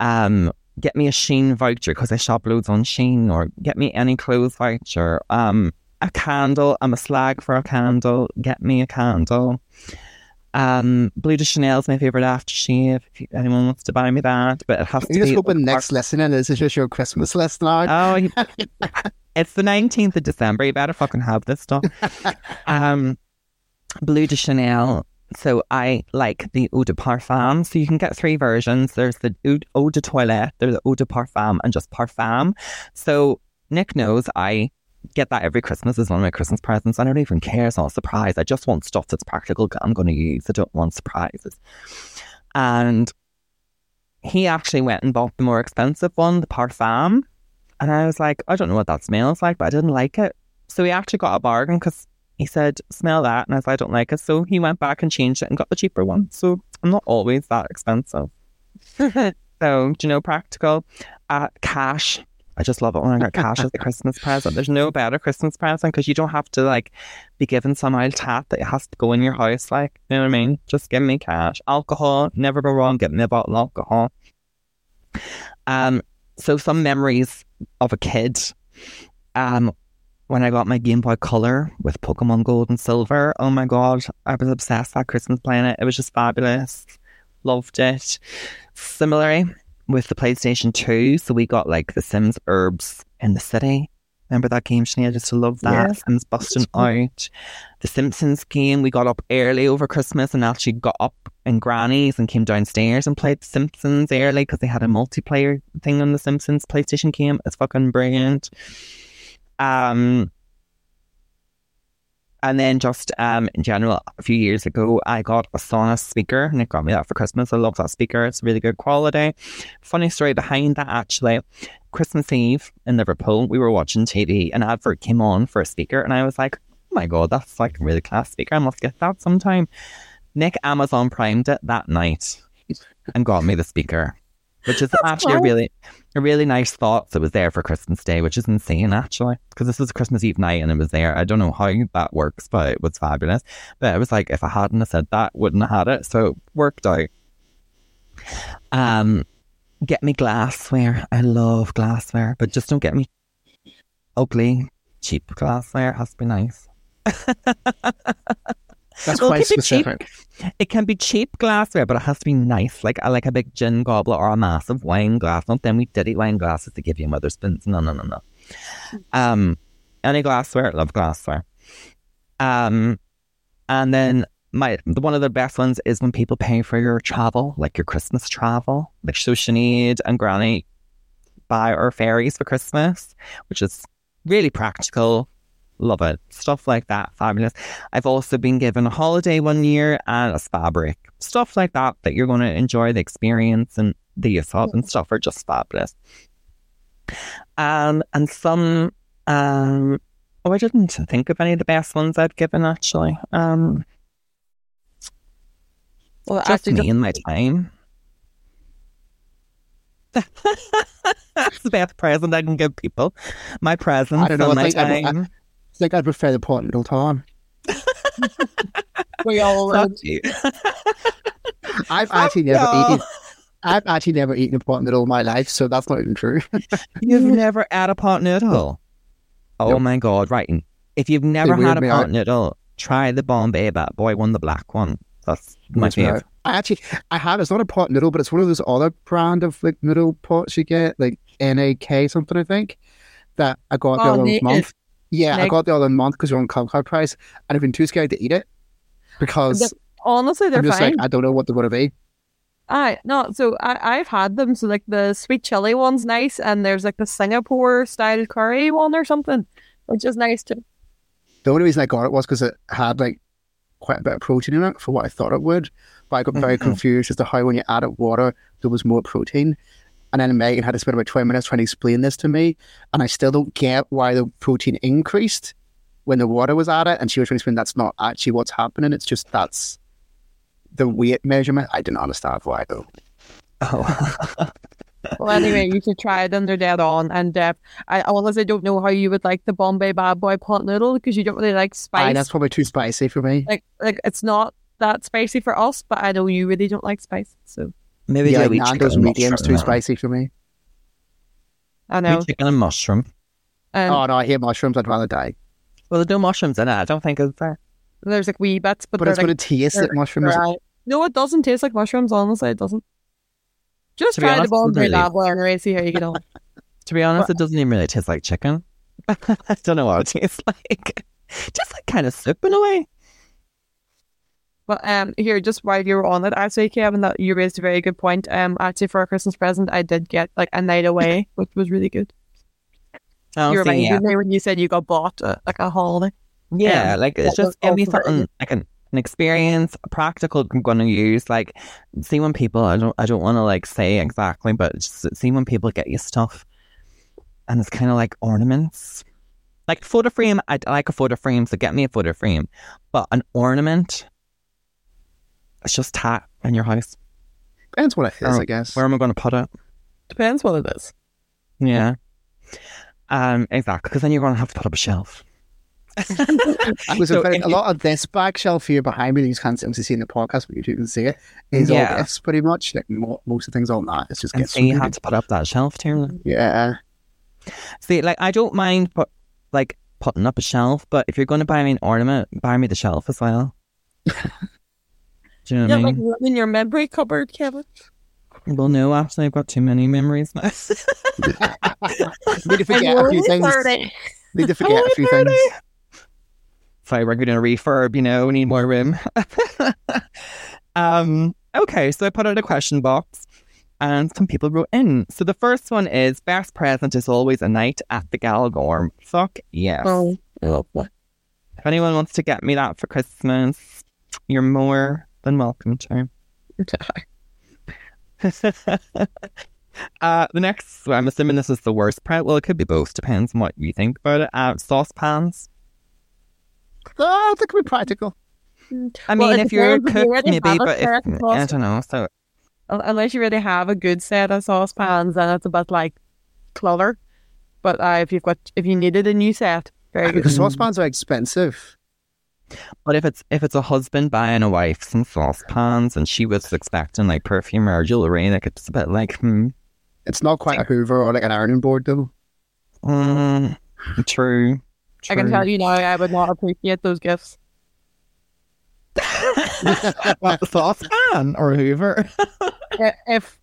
Speaker 1: Um, get me a Shein voucher because I shop loads on Shein, or get me any clothes voucher. Um, a candle. I'm a slag for a candle. Get me a candle. Um, Bleu de Chanel's my favorite aftershave. If anyone wants to buy me that, but it has to
Speaker 2: You're just
Speaker 1: be
Speaker 2: hoping next listening is just your Christmas now.
Speaker 1: Oh, it's the 19th of December. You better fucking have this stuff. um, Bleu de Chanel. So I like the Eau de Parfum. So you can get three versions. There's the Eau, de Toilette, there's the Eau de Parfum, and just Parfum. So Nick knows I get that every Christmas as one of my Christmas presents. I don't even care. It's not a surprise. I just want stuff that's practical. I'm going to use. I don't want surprises. And he actually went and bought the more expensive one, the Parfum. And I was like, I don't know what that smells like, but I didn't like it. So he actually got a bargain because he said, smell that. And I said, I don't like it. So he went back and changed it and got the cheaper one. So I'm not always that expensive. So, do you know, practical? Uh, cash. I just love it when I get cash as a Christmas present. There's no better Christmas present because you don't have to like be given some old tat that has to go in your house. Like, you know what I mean? Just give me cash. Alcohol, never go wrong. Get me a bottle of alcohol. Um, so some memories of a kid. Um, when I got my Game Boy Color with Pokemon Gold and Silver. Oh my god, I was obsessed that Christmas playing it. It was just fabulous. Loved it. Similarly, with the PlayStation 2, so we got like the Sims Urbz in the City. Remember that game, Sinead? I just love that.
Speaker 3: Yes.
Speaker 1: Sims busting out. The Simpsons game, we got up early over Christmas and actually got up in Granny's and came downstairs and played The Simpsons early because they had a multiplayer thing on the Simpsons PlayStation game. It's fucking brilliant. Um, and then just um in general, a few years ago, I got a Sonos speaker. and Nick got me that for Christmas. I love that speaker. It's really good quality. Funny story behind that actually. Christmas Eve in Liverpool, we were watching TV. An advert came on for a speaker, and I was like, "Oh my god, that's like a really class speaker. I must get that sometime." Nick Amazon primed it that night and got me the speaker, which is actually a really, a really nice thought. So it was there for Christmas Day, which is insane actually, because this was Christmas Eve night and it was there. I don't know how that works, but it was fabulous. But it was like if I hadn't have said that, wouldn't have had it. So it worked out. Um, get me glassware. I love glassware, but just don't get me ugly, cheap glassware. Has to be nice.
Speaker 2: That's
Speaker 1: Well,
Speaker 2: quite
Speaker 1: it cheap.
Speaker 2: specific.
Speaker 1: It can be cheap glassware, but it has to be nice. Like I like a big gin goblet or a massive wine glass. Not them we diddy wine glasses to give you mother spoons. No, no, no, no. Um, any glassware, love glassware. Um, and then my the one of the best ones is when people pay for your travel, like your Christmas travel. Like so Sinead and Granny buy our ferries for Christmas, which is really practical. Love it. Stuff like that. Fabulous. I've also been given a holiday one year and a spa break. Stuff like that that you're going to enjoy the experience and the use of and stuff are just fabulous. Um, and some, um, oh, I didn't think of any of the best ones I've given actually. Um,
Speaker 3: well,
Speaker 1: just
Speaker 3: actually,
Speaker 1: me and my time. That's the best present I can give people. My present.
Speaker 2: I don't know,
Speaker 1: and
Speaker 2: I
Speaker 1: my
Speaker 2: think I- I-
Speaker 1: time.
Speaker 2: I think I'd prefer the Portugal time.
Speaker 3: we all
Speaker 1: Fuck you.
Speaker 2: I've actually never
Speaker 1: no.
Speaker 2: eaten. I've actually never eaten a pot noodle in my life, so that's not even true.
Speaker 1: You've never had a pot noodle? Oh
Speaker 2: Nope.
Speaker 1: my god, right. If you've never had a
Speaker 2: me
Speaker 1: pot
Speaker 2: out.
Speaker 1: noodle, try the Bombay Bad Boy one, the black one. That's my
Speaker 2: That's
Speaker 1: favorite.
Speaker 2: I actually, I have. It's not a pot noodle, but it's one of those other brand of like noodle pots you get, like NAK something, I think. That I got the
Speaker 3: Oh,
Speaker 2: other
Speaker 3: naked.
Speaker 2: month. Yeah, I got the other month because you're on Clubcard price, and I've been too scared to eat it because
Speaker 3: Honestly, they're
Speaker 2: I'm just
Speaker 3: fine.
Speaker 2: like I don't know what they're going to be.
Speaker 3: I no, so I I've had them. So like the sweet chili one's nice, and there's like the Singapore style curry one or something, which is nice too.
Speaker 2: The only reason I got it was because it had like quite a bit of protein in it for what I thought it would. But I got very
Speaker 1: Mhm.
Speaker 2: confused as to how when you added water, there was more protein. And then Megan had to spend about 20 minutes trying to explain this to me. And I still don't get why the protein increased when the water was added. And she was trying to explain that's not actually what's happening. It's just that's the weight measurement. I didn't understand why though.
Speaker 1: Oh.
Speaker 3: Well, anyway, you should try them. They're dead on. And uh, I I honestly don't know how you would like the Bombay Bad Boy pot noodle because you don't really like
Speaker 2: Aye,
Speaker 3: spice.
Speaker 2: that's probably too spicy for me.
Speaker 3: like like it's not that spicy for us, but I know you really don't like spice. So
Speaker 1: Maybe
Speaker 2: yeah,
Speaker 1: yeah, wee
Speaker 2: Nando's
Speaker 1: chicken,
Speaker 2: medium's too
Speaker 1: mushroom.
Speaker 2: spicy for me.
Speaker 3: Oh,
Speaker 1: I
Speaker 3: know.
Speaker 1: chicken and mushroom.
Speaker 3: And
Speaker 2: oh no, I hate mushrooms. I'd rather die.
Speaker 1: Well, there's no mushrooms in it. I don't think it's there.
Speaker 3: there's like wee bits, but,
Speaker 2: But
Speaker 3: they're
Speaker 2: it's
Speaker 3: like
Speaker 2: going to taste like mushrooms.
Speaker 3: dry. No, it doesn't taste like mushrooms. Honestly, it doesn't. Just
Speaker 1: To be
Speaker 3: try the
Speaker 1: honest,
Speaker 3: Bombay
Speaker 1: really-
Speaker 3: Bad Boy anyway. See how you get on.
Speaker 1: To be honest, it doesn't even really taste like chicken. I don't know what it tastes like. Just like kind of soup in a way.
Speaker 3: But um, here, just while you were on it, actually, Kevin, that you raised a very good point. Um, actually, for a Christmas present, I did get like a night away, which was really good.
Speaker 1: Oh,
Speaker 3: you
Speaker 1: see,
Speaker 3: reminded
Speaker 1: yeah.
Speaker 3: me when you said you got bought uh, like a holiday.
Speaker 1: Yeah,
Speaker 3: Um,
Speaker 1: like it's just give me
Speaker 3: also
Speaker 1: something like an, an experience, a practical I'm gonna use. Like see when people I don't I don't wanna like say exactly, but just see when people get you stuff and it's kinda like ornaments. Like photo frame, I I like a photo frame, so get me a photo frame. But an ornament it's just tat in your house.
Speaker 2: Depends what it is,
Speaker 1: Oh,
Speaker 2: I guess.
Speaker 1: Where am I gonna put it?
Speaker 3: Depends what it is.
Speaker 1: Yeah. Um, exactly, because then you're gonna have to put up a shelf.
Speaker 2: I was
Speaker 1: So
Speaker 2: very- a
Speaker 1: you-
Speaker 2: lot of this back shelf here behind me that you can't obviously see in the podcast, but you two can see it, is
Speaker 1: Yeah.
Speaker 2: all gifts pretty much. Like mo- most of the things on that, it's just
Speaker 1: And
Speaker 2: gifts.
Speaker 1: so you
Speaker 2: from
Speaker 1: have to put up that shelf too.
Speaker 2: people. Yeah.
Speaker 1: See, like I don't mind put like putting up a shelf, but if you're going to buy me an ornament, buy me the shelf as well. Do you know
Speaker 3: Yeah,
Speaker 1: what I
Speaker 3: like in your memory cupboard, Kevin.
Speaker 1: Well, no, actually, I've got too many memories now.
Speaker 2: Need to forget a few things. Need to forget a few things.
Speaker 1: so we're going to refurb, you know, we need more room. um, okay, so I put out a question box and some people wrote in. So the first one is best present is always a night at the Galgorm. Fuck yes.
Speaker 3: Oh, lovely.
Speaker 1: If anyone wants to get me that for Christmas, you're more than welcome to. uh, the next, well, I'm assuming this is the worst part. Well, it could be both, depends on what you think about it. Uh, saucepans.
Speaker 2: Oh, that could be practical.
Speaker 1: I mean,
Speaker 3: it
Speaker 1: if you're a
Speaker 3: depends if
Speaker 1: cook,
Speaker 3: already
Speaker 1: maybe,
Speaker 3: a
Speaker 1: but if, I don't know. So,
Speaker 3: Unless you really have a good set of saucepans, then it's a bit like clutter. But uh, if you've got, if you needed a new set, very good.
Speaker 2: Because saucepans are expensive.
Speaker 1: But if it's if it's a husband buying a wife some saucepans and she was expecting like perfume or jewelry, like it's a bit like, hmm,
Speaker 2: It's not quite a Hoover or like an ironing board though.
Speaker 1: mm, true.
Speaker 3: I can tell you now, I would not appreciate those gifts.
Speaker 1: what, saucepan or Hoover?
Speaker 3: If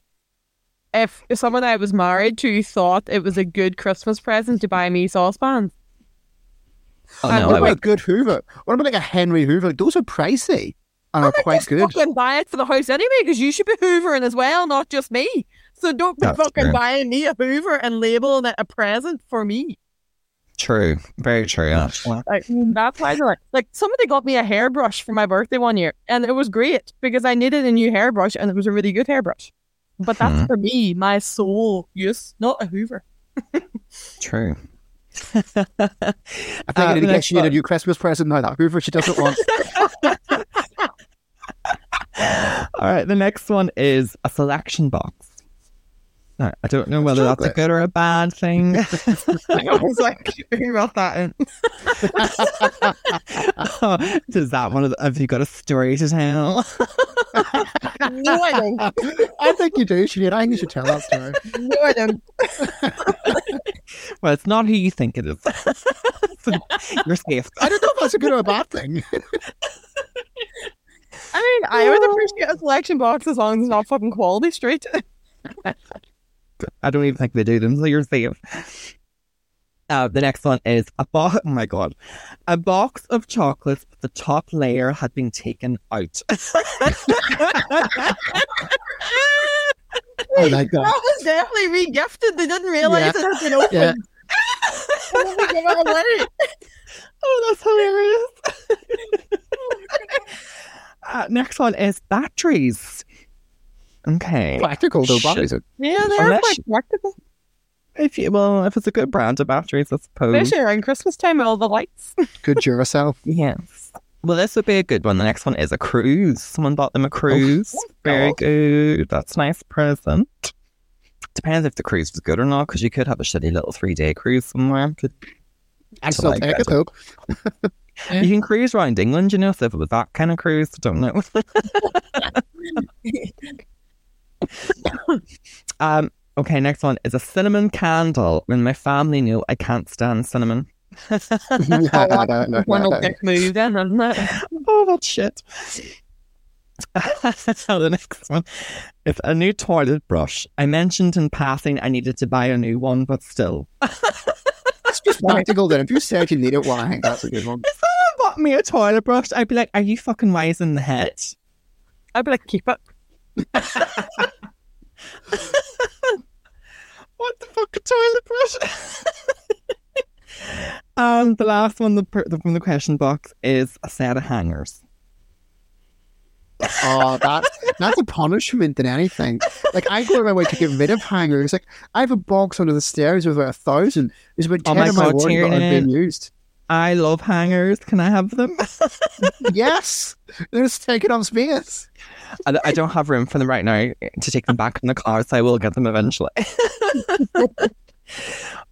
Speaker 3: if someone I was married to thought it was a good Christmas present to buy me saucepans,
Speaker 1: Oh,
Speaker 3: Uh,
Speaker 1: no,
Speaker 2: what
Speaker 1: I
Speaker 2: about a good Hoover? What about like a Henry Hoover? Those are pricey and are quite
Speaker 3: just
Speaker 2: good.
Speaker 3: fucking buy it for the house anyway, because you should be hoovering as well, not just me. So don't be
Speaker 1: That's
Speaker 3: fucking
Speaker 1: true.
Speaker 3: buying me a hoover and labeling it a present for me.
Speaker 1: true. Very true, actually.
Speaker 3: Like that's why they're like, like somebody got me a hairbrush for my birthday one year, and it was great because I needed a new hairbrush, and it was a really good hairbrush. But that's
Speaker 1: Hmm.
Speaker 3: for me, my sole use, not a hoover.
Speaker 1: True.
Speaker 2: I think
Speaker 1: Uh,
Speaker 2: I need to get
Speaker 1: next
Speaker 2: you a new Christmas present now. That Hoover she doesn't want.
Speaker 1: All right, the next one is a selection box. Now, I don't know whether that's a good or a bad thing. I was like, who wrote that in? Does that one of the, have you got a story to tell?
Speaker 3: No, I don't.
Speaker 2: I think you do, Sinead. I think you should tell that story.
Speaker 3: No, I don't.
Speaker 1: Well, it's not who you think it is. You're safe.
Speaker 2: I don't know if that's a good or a bad thing.
Speaker 3: I mean, I would oh. appreciate a selection box as long as it's not fucking quality street.
Speaker 1: I don't even think they do them, so you're safe. Uh, the next one is a box. Oh my god, a box of chocolates. But the top layer had been taken out.
Speaker 2: I like that.
Speaker 3: That was definitely re-gifted. They didn't realize
Speaker 2: Yeah.
Speaker 3: it had been opened.
Speaker 2: Yeah.
Speaker 3: Oh my God, wait.
Speaker 1: oh, that's hilarious. uh, next one is batteries. Okay.
Speaker 2: Practical though,
Speaker 1: Shit.
Speaker 2: batteries are
Speaker 3: Yeah, they're
Speaker 1: Unless
Speaker 3: quite practical.
Speaker 1: If you well, if it's a good brand of batteries, I suppose.
Speaker 3: Especially around Christmas time with all the lights.
Speaker 2: good Duracell.
Speaker 1: Yes. Well, this would be a good one. The next one is a cruise. Someone bought them a cruise. Very
Speaker 2: God.
Speaker 1: good. That's a nice present. Depends if the cruise was good or not, because you could have a shitty little three day cruise somewhere. Could,
Speaker 2: I still
Speaker 1: like
Speaker 2: take
Speaker 1: it.
Speaker 2: it though.
Speaker 1: You can cruise around England, you know, so if it was that kind of cruise, I don't know. um, okay, next one is a cinnamon candle. When my family knew I can't stand cinnamon.
Speaker 2: no, no, no, no,
Speaker 3: One
Speaker 2: no.
Speaker 3: will get moved isn't it?
Speaker 1: Oh, that's shit. so the next one is a new toilet brush. I mentioned in passing I needed to buy a new one, but still.
Speaker 2: It's just practical then. If you said you need it, well, I think that's a good one.
Speaker 1: If someone bought me a toilet brush, I'd be like, Are you fucking wise in the head?
Speaker 3: I'd be like, keep it.
Speaker 1: What the fuck, a toilet brush? and the last one the, the, from the question box is a set of hangers.
Speaker 2: Oh, that that's a punishment than anything. Like I go out of my way to get rid of hangers. Like I have a box under the stairs with about a thousand. There's about
Speaker 1: Oh
Speaker 2: ten
Speaker 1: my
Speaker 2: of my
Speaker 1: God,
Speaker 2: word that aren't
Speaker 1: Tiernan.
Speaker 2: being used.
Speaker 1: I love hangers. Can I have them?
Speaker 2: Yes, they're just taking up space.
Speaker 1: I, I don't have room for them right now to take them back in the car, so I will get them eventually.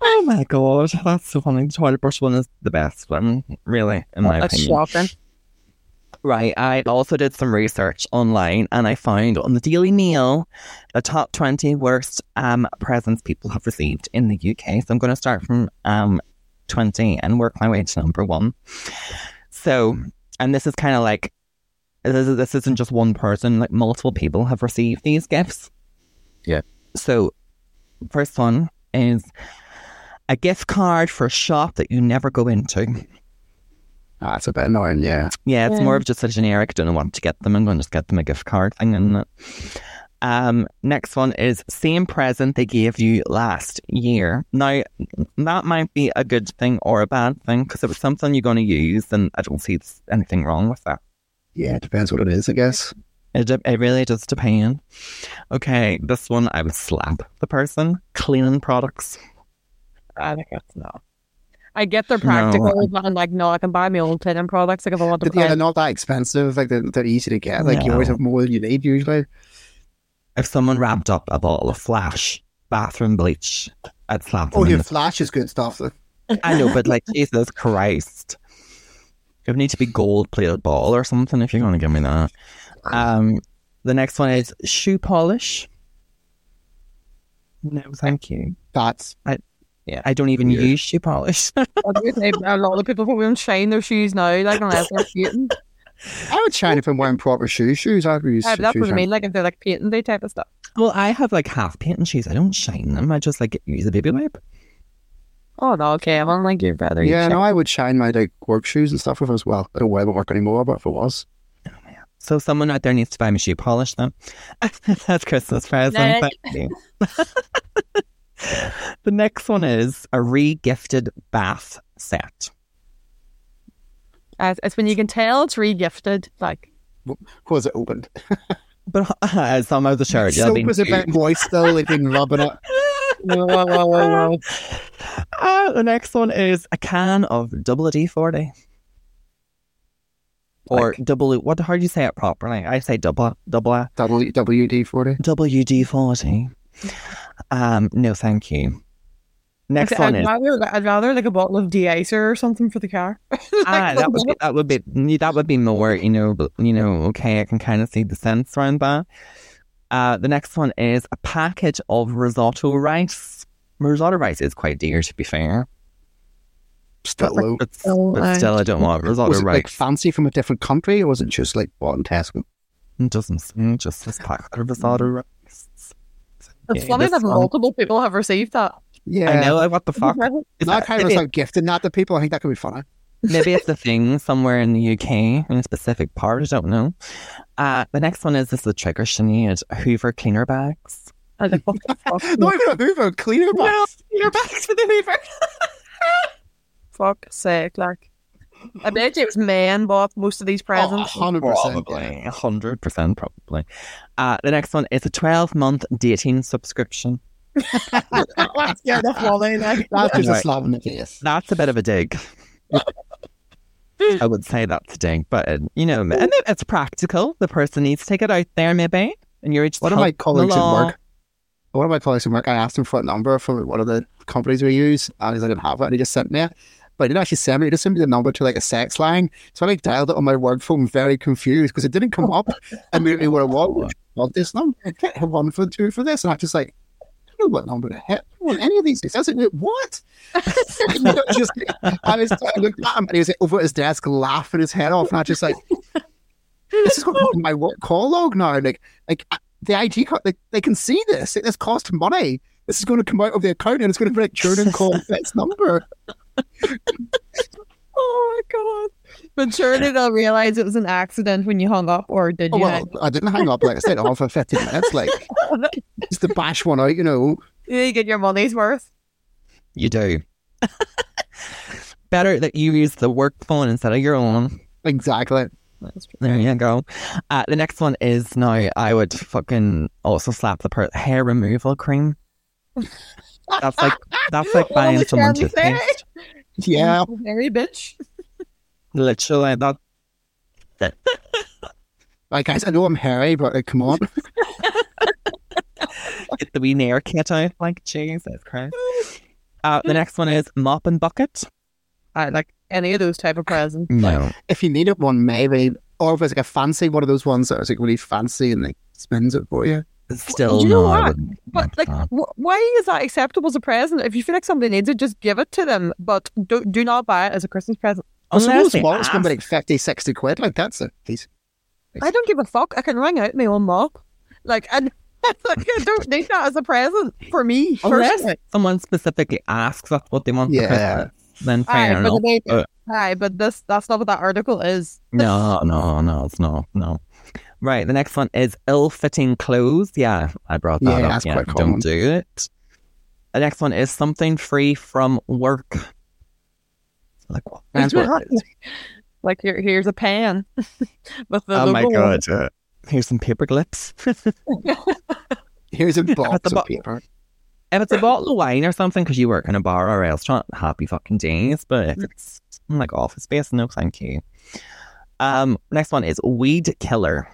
Speaker 1: oh my god, that's so funny. The toilet brush one is the best one, really, in my
Speaker 3: That's
Speaker 1: opinion.
Speaker 3: shocking.
Speaker 1: Right. I also did some research online and I found on the Daily Mail the top 20 worst um, presents people have received in the UK. So I'm going to start from um, 20 and work my way to number one. So, and this is kind of like, this, is, this isn't just one person, like multiple people have received these gifts.
Speaker 2: Yeah.
Speaker 1: So, first one is a gift card for a shop that you never go into.
Speaker 2: Ah, it's a bit annoying. Yeah,
Speaker 1: Yeah, it's
Speaker 3: Yeah.
Speaker 1: more of just a generic. Don't know what to get them. I'm going to just get them a gift card thing. And um, next one is same present they gave you last year. Now that might be a good thing or a bad thing because it was something you're going to use, and I don't see anything wrong with that.
Speaker 2: yeah. It depends what it is, I guess.
Speaker 1: It, de- it really does depend. Okay, this one I would slap the person. Cleaning products.
Speaker 3: I think it's no. I get they're practical, but I'm like, no, I can buy my own cleaning products. Like if I want to
Speaker 2: But yeah,
Speaker 3: buy
Speaker 2: they're not that expensive. Like they're, they're easy to get. Like you always have more than you need usually.
Speaker 1: If someone wrapped up a bottle of Flash bathroom bleach, I'd slap them.
Speaker 2: Oh, your
Speaker 1: the
Speaker 2: flash is good stuff. Though.
Speaker 1: I know, but like Jesus Christ, it would need to be gold plated ball or something if you're going to give me that. Um, the next one is shoe polish. No, thank you.
Speaker 2: That's
Speaker 1: I, Yeah, I don't even
Speaker 2: Weird.
Speaker 1: use shoe polish.
Speaker 3: I do say a lot of people won't shine their shoes now, like unless they're painting.
Speaker 2: I would shine if I'm wearing proper shoes. Shoes, I would use.
Speaker 3: But that's
Speaker 2: shoe
Speaker 3: what I mean. Like if they're like painting day type of stuff.
Speaker 1: well, I have like half painting shoes. I don't shine them. I just like use a baby wipe.
Speaker 3: Oh no, okay. I'm on like your brother.
Speaker 2: Yeah, no, I would shine my like work shoes and stuff with as well. I don't wear them work anymore, but if it was, Oh man.
Speaker 1: So someone out there needs to buy me shoe polish then. That's Christmas present. Thank you. the next one is a re-gifted bath set.
Speaker 3: As it's when you can tell it's re-gifted. Like
Speaker 2: was it opened?
Speaker 1: But uh, some of the shirt, yeah,
Speaker 2: Soap
Speaker 1: been
Speaker 2: was a bit moist still. They didn't rub it up.
Speaker 3: whoa, whoa, whoa, whoa, whoa.
Speaker 1: Uh, the next one is a can of double D forty. Or double what how do you say it properly? I say double double
Speaker 2: W WD forty.
Speaker 1: WD forty. Um, no thank you. Next
Speaker 3: I'd,
Speaker 1: one is
Speaker 3: rather, I'd rather like a bottle of de-icer or something for the car.
Speaker 1: ah, that would be that would be that would be more, you know, you know, okay, I can kind of see the sense around that. Uh, the next one is a package of risotto rice. Risotto rice is quite dear, to be fair.
Speaker 2: Still low.
Speaker 1: But, but still, I don't want risotto
Speaker 2: Was it like
Speaker 1: rice.
Speaker 2: fancy from a different country, or was it just like bought in Tesco?
Speaker 1: It doesn't seem just this packet of risotto rice.
Speaker 3: It's
Speaker 1: Okay,
Speaker 3: funny that
Speaker 1: one-
Speaker 3: multiple people have received that.
Speaker 2: Yeah,
Speaker 1: I know. like, What the fuck? Is
Speaker 2: Now
Speaker 1: that-
Speaker 2: kind of
Speaker 1: maybe,
Speaker 2: like gifting that to people. I think that could be funny.
Speaker 1: maybe it's a thing somewhere in the UK in a specific part. I don't know. Uh, the next one is this is a trigger. Sinead Hoover cleaner bags.
Speaker 3: I was like, what the fuck?
Speaker 2: Not even a Hoover, cleaner box.
Speaker 3: cleaner bags for the Hoover. Fuck sake, like. I bet it was men bought most of these
Speaker 2: Oh,
Speaker 3: presents.
Speaker 2: 100%.
Speaker 1: Probably, hundred percent, probably. Uh, the next one is a twelve-month dating subscription.
Speaker 3: That's yeah, that's funny. Like.
Speaker 2: That's just a slap in the face.
Speaker 1: That's a bit of a dig. I would say that's a dig, but uh, you know, and it's practical. The person needs to take it out there, maybe, and you're just
Speaker 2: One of my
Speaker 1: helping
Speaker 2: colleagues at work, one of my colleagues at work, I asked him for a number from one of the companies we use, and he's like, I didn't have it, and he just sent me it. But he didn't actually send me, he just sent me the number to like a sex line. So I like dialed it on my work phone, very confused, because it didn't come up immediately what it was. Want this number? I can't hit one for two for this. And I just like, I don't know what number to hit. Don't any of these things. I was like, "Wait, what? Just, I, was, I at him and he was over at his desk laughing his head off. And I just like, this is to my work call log now. Like, like uh, the IT, co- they, can see this. This cost money. This is going to come out of the account and it's going to be like Jordan call this number.
Speaker 3: Oh my god! But surely they'll realize it was an accident when you hung up, or did
Speaker 2: Oh,
Speaker 3: you?
Speaker 2: well, I didn't hang up. Like I stayed on for 15 minutes. Like, just to bash one out, you know.
Speaker 3: you get your money's worth.
Speaker 1: You do. Better that you use the work phone instead of your own.
Speaker 2: Exactly.
Speaker 1: There you go. Uh, the next one is now I would fucking also slap the per- hair removal cream. That's like that's like
Speaker 3: What
Speaker 1: buying
Speaker 3: was
Speaker 1: someone toothpaste.
Speaker 2: Yeah.
Speaker 3: Very bitch.
Speaker 1: Literally, that
Speaker 2: Like, guys, I know I'm hairy, but like, come on.
Speaker 1: get the wee nair kit out. Like Jesus Christ. Uh, the next one is mop and bucket.
Speaker 3: I like any of those type of presents.
Speaker 1: No,
Speaker 2: If you needed one, maybe. Or if it's like a fancy one of those ones that is like really fancy and like spins it for you.
Speaker 1: Still
Speaker 3: you know
Speaker 1: no.
Speaker 3: What? But like, wh- why is that acceptable as a present? If you feel like somebody needs it, just give it to them. But do, do not buy it as a Christmas present.
Speaker 2: I suppose
Speaker 1: they
Speaker 2: one's going to be like 50, 60 quid. Like, that's a piece.
Speaker 3: I don't give a fuck. I can ring out my own mop. Like, and like, I don't need that as a present for me.
Speaker 1: Unless
Speaker 3: personally.
Speaker 1: someone specifically asks that's what they want for
Speaker 2: Yeah.
Speaker 1: Christmas, then fair
Speaker 3: but,
Speaker 1: enough.
Speaker 3: they-
Speaker 1: but- uh,
Speaker 3: aye, but this that's not what that article is.
Speaker 1: No, no, no, it's not. No. Right. The next one is ill-fitting clothes. Yeah, I brought that
Speaker 2: Yeah,
Speaker 1: up.
Speaker 2: That's
Speaker 1: yeah,
Speaker 2: quite
Speaker 1: don't do it. The next one is something free from work. Like what?
Speaker 2: That's what.
Speaker 3: Like here, here's a pan. with the
Speaker 1: oh my
Speaker 3: logo
Speaker 1: god! Uh, here's some paper clips.
Speaker 2: Here's a box
Speaker 1: the
Speaker 2: of
Speaker 1: bo-
Speaker 2: paper.
Speaker 1: if it's a bottle of wine or something, because you work in a bar or a restaurant, happy fucking days. But if it's like office space, no, thank you. Um, next one is weed killer.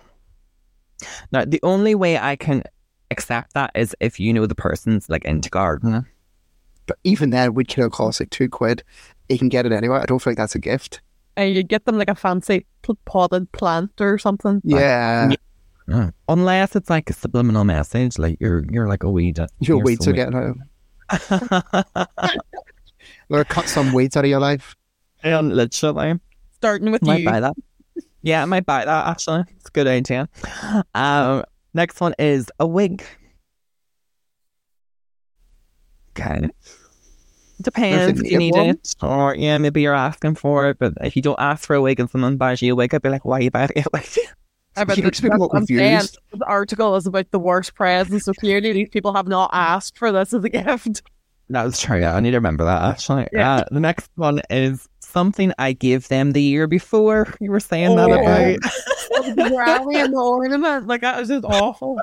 Speaker 1: Now, the only way I can accept that is if you know the person's like into gardening.
Speaker 2: But even then, we'd kill like two quid. You can get it anyway. I don't feel like that's a gift.
Speaker 3: and you get them like a fancy potted plant or something.
Speaker 2: Yeah.
Speaker 1: Uh, Unless it's like a subliminal message, like you're you're like a weed.
Speaker 2: Your
Speaker 1: you're
Speaker 2: weeds
Speaker 1: so
Speaker 2: are getting out. Or cut some weeds out of your life.
Speaker 1: and literally.
Speaker 3: Starting with
Speaker 1: might
Speaker 3: you.
Speaker 1: buy that. Yeah, I might buy that actually. It's a good idea. Um, next one is a wig. Okay. Depends
Speaker 2: If you
Speaker 1: need
Speaker 2: one.
Speaker 1: it. Or yeah, maybe you're asking for it, but if you don't ask for a wig and someone buys you a wig, I'd be like, why are you buying it? Like,
Speaker 3: I bet that's
Speaker 2: people confused.
Speaker 3: The article is about the worst presents, so clearly these people have not asked for this as a gift.
Speaker 1: that was true. Yeah, I need to remember that actually.
Speaker 3: Yeah.
Speaker 1: Uh, the next one is something I give them the year before. You were saying that
Speaker 3: Oh.
Speaker 1: about.
Speaker 3: the brownie and the ornament, like that was just awful.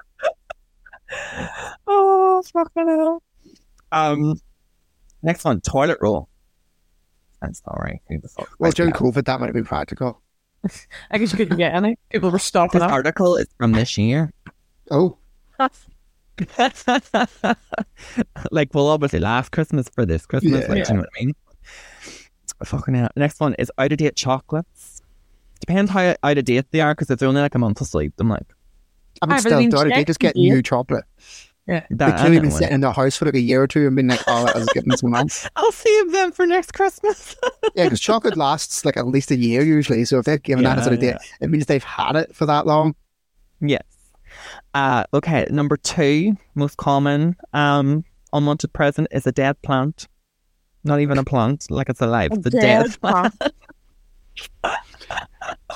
Speaker 1: Oh, fucking hell. Um, next one, toilet roll. I'm sorry. Who the
Speaker 2: Well,
Speaker 1: wrote
Speaker 2: during
Speaker 1: that?
Speaker 2: COVID, that might be practical.
Speaker 3: I guess you couldn't get any. People were stopping
Speaker 1: This
Speaker 3: up.
Speaker 1: article is from this year.
Speaker 2: Oh,
Speaker 1: like, we'll obviously last Christmas for this Christmas.
Speaker 2: Yeah.
Speaker 1: like, do you know what I mean? Fucking hell. Next one is out of date chocolates. Depends how out of date they are because it's only like a month of sleep. I'm like,
Speaker 2: I mean,
Speaker 3: Aye,
Speaker 2: still,
Speaker 3: I mean,
Speaker 2: don't they just get new chocolate?
Speaker 1: that,
Speaker 2: They
Speaker 1: I
Speaker 2: clearly
Speaker 1: know
Speaker 2: been sitting in their house for like a year or two and been like, oh, I was getting some months.
Speaker 1: I'll save them for next Christmas.
Speaker 2: Yeah, because chocolate lasts like at least a year usually. So if they're giving that as
Speaker 1: Yeah,
Speaker 2: a date, it means they've had it for that long.
Speaker 1: yes. Uh, okay, number two, most common um, unwanted present is a dead plant. Not even a plant, like it's alive.
Speaker 3: A
Speaker 1: the
Speaker 3: dead
Speaker 1: dead, plant.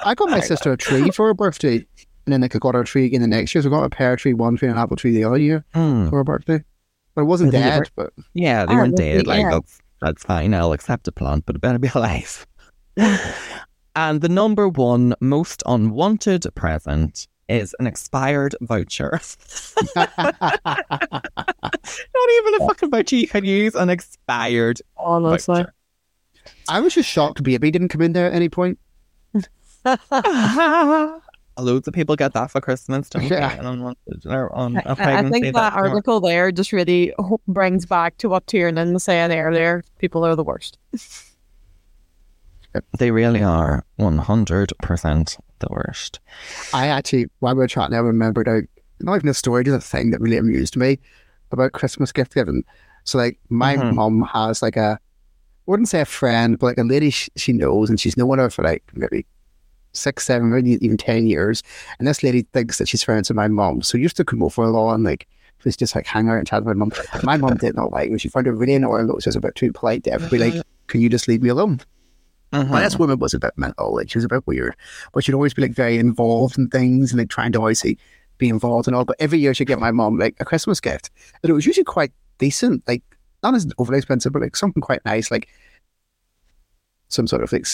Speaker 2: I got my sister a tree for her birthday, and then like I got her a tree again the next year. So I got a pear tree one tree and an apple tree the other year
Speaker 1: Hmm.
Speaker 2: for her birthday. But it wasn't
Speaker 1: Did
Speaker 2: dead.
Speaker 1: ever-
Speaker 2: But
Speaker 1: Yeah, they
Speaker 3: Oh,
Speaker 1: weren't
Speaker 3: lovely,
Speaker 1: dead. Like
Speaker 3: yeah.
Speaker 1: that's that's fine. I'll accept a plant, but it better be alive. and the number one most unwanted present is an expired voucher. Not even a fucking voucher you can use. An expired
Speaker 3: Honestly.
Speaker 1: voucher.
Speaker 2: I was just shocked BB didn't come in there at any point.
Speaker 1: Loads of people get that for Christmas. Don't
Speaker 2: Yeah.
Speaker 1: they? An unwanted or on
Speaker 3: I,
Speaker 1: a
Speaker 3: I
Speaker 1: pregnancy.
Speaker 3: think that
Speaker 1: that's more-
Speaker 3: article there just really brings back to what Tiernan was saying earlier. People are the worst.
Speaker 1: They really are one hundred percent the worst.
Speaker 2: I actually, while we were chatting, I remembered out not even a story, just a thing that really amused me about Christmas gift giving. So, like, my
Speaker 1: Mhm.
Speaker 2: mum has like a, I wouldn't say a friend, but like a lady sh- she knows, and she's known her for like maybe six, seven, maybe even 10 years. And this lady thinks that she's friends with my mum. So, used to come over a lot and like, please just like hang out and chat with my mum. My mum did not like it. She found it really annoying. It was just a bit too polite to ever be like, can you just leave me alone?
Speaker 1: Mhm.
Speaker 2: But this woman was a bit mental, like she was a bit weird. But she'd always be like very involved in things and like trying to always like, be involved and all. But every year she'd get my mom like a Christmas gift. And it was usually quite decent, like not as overly expensive, but like something quite nice, like some sort of like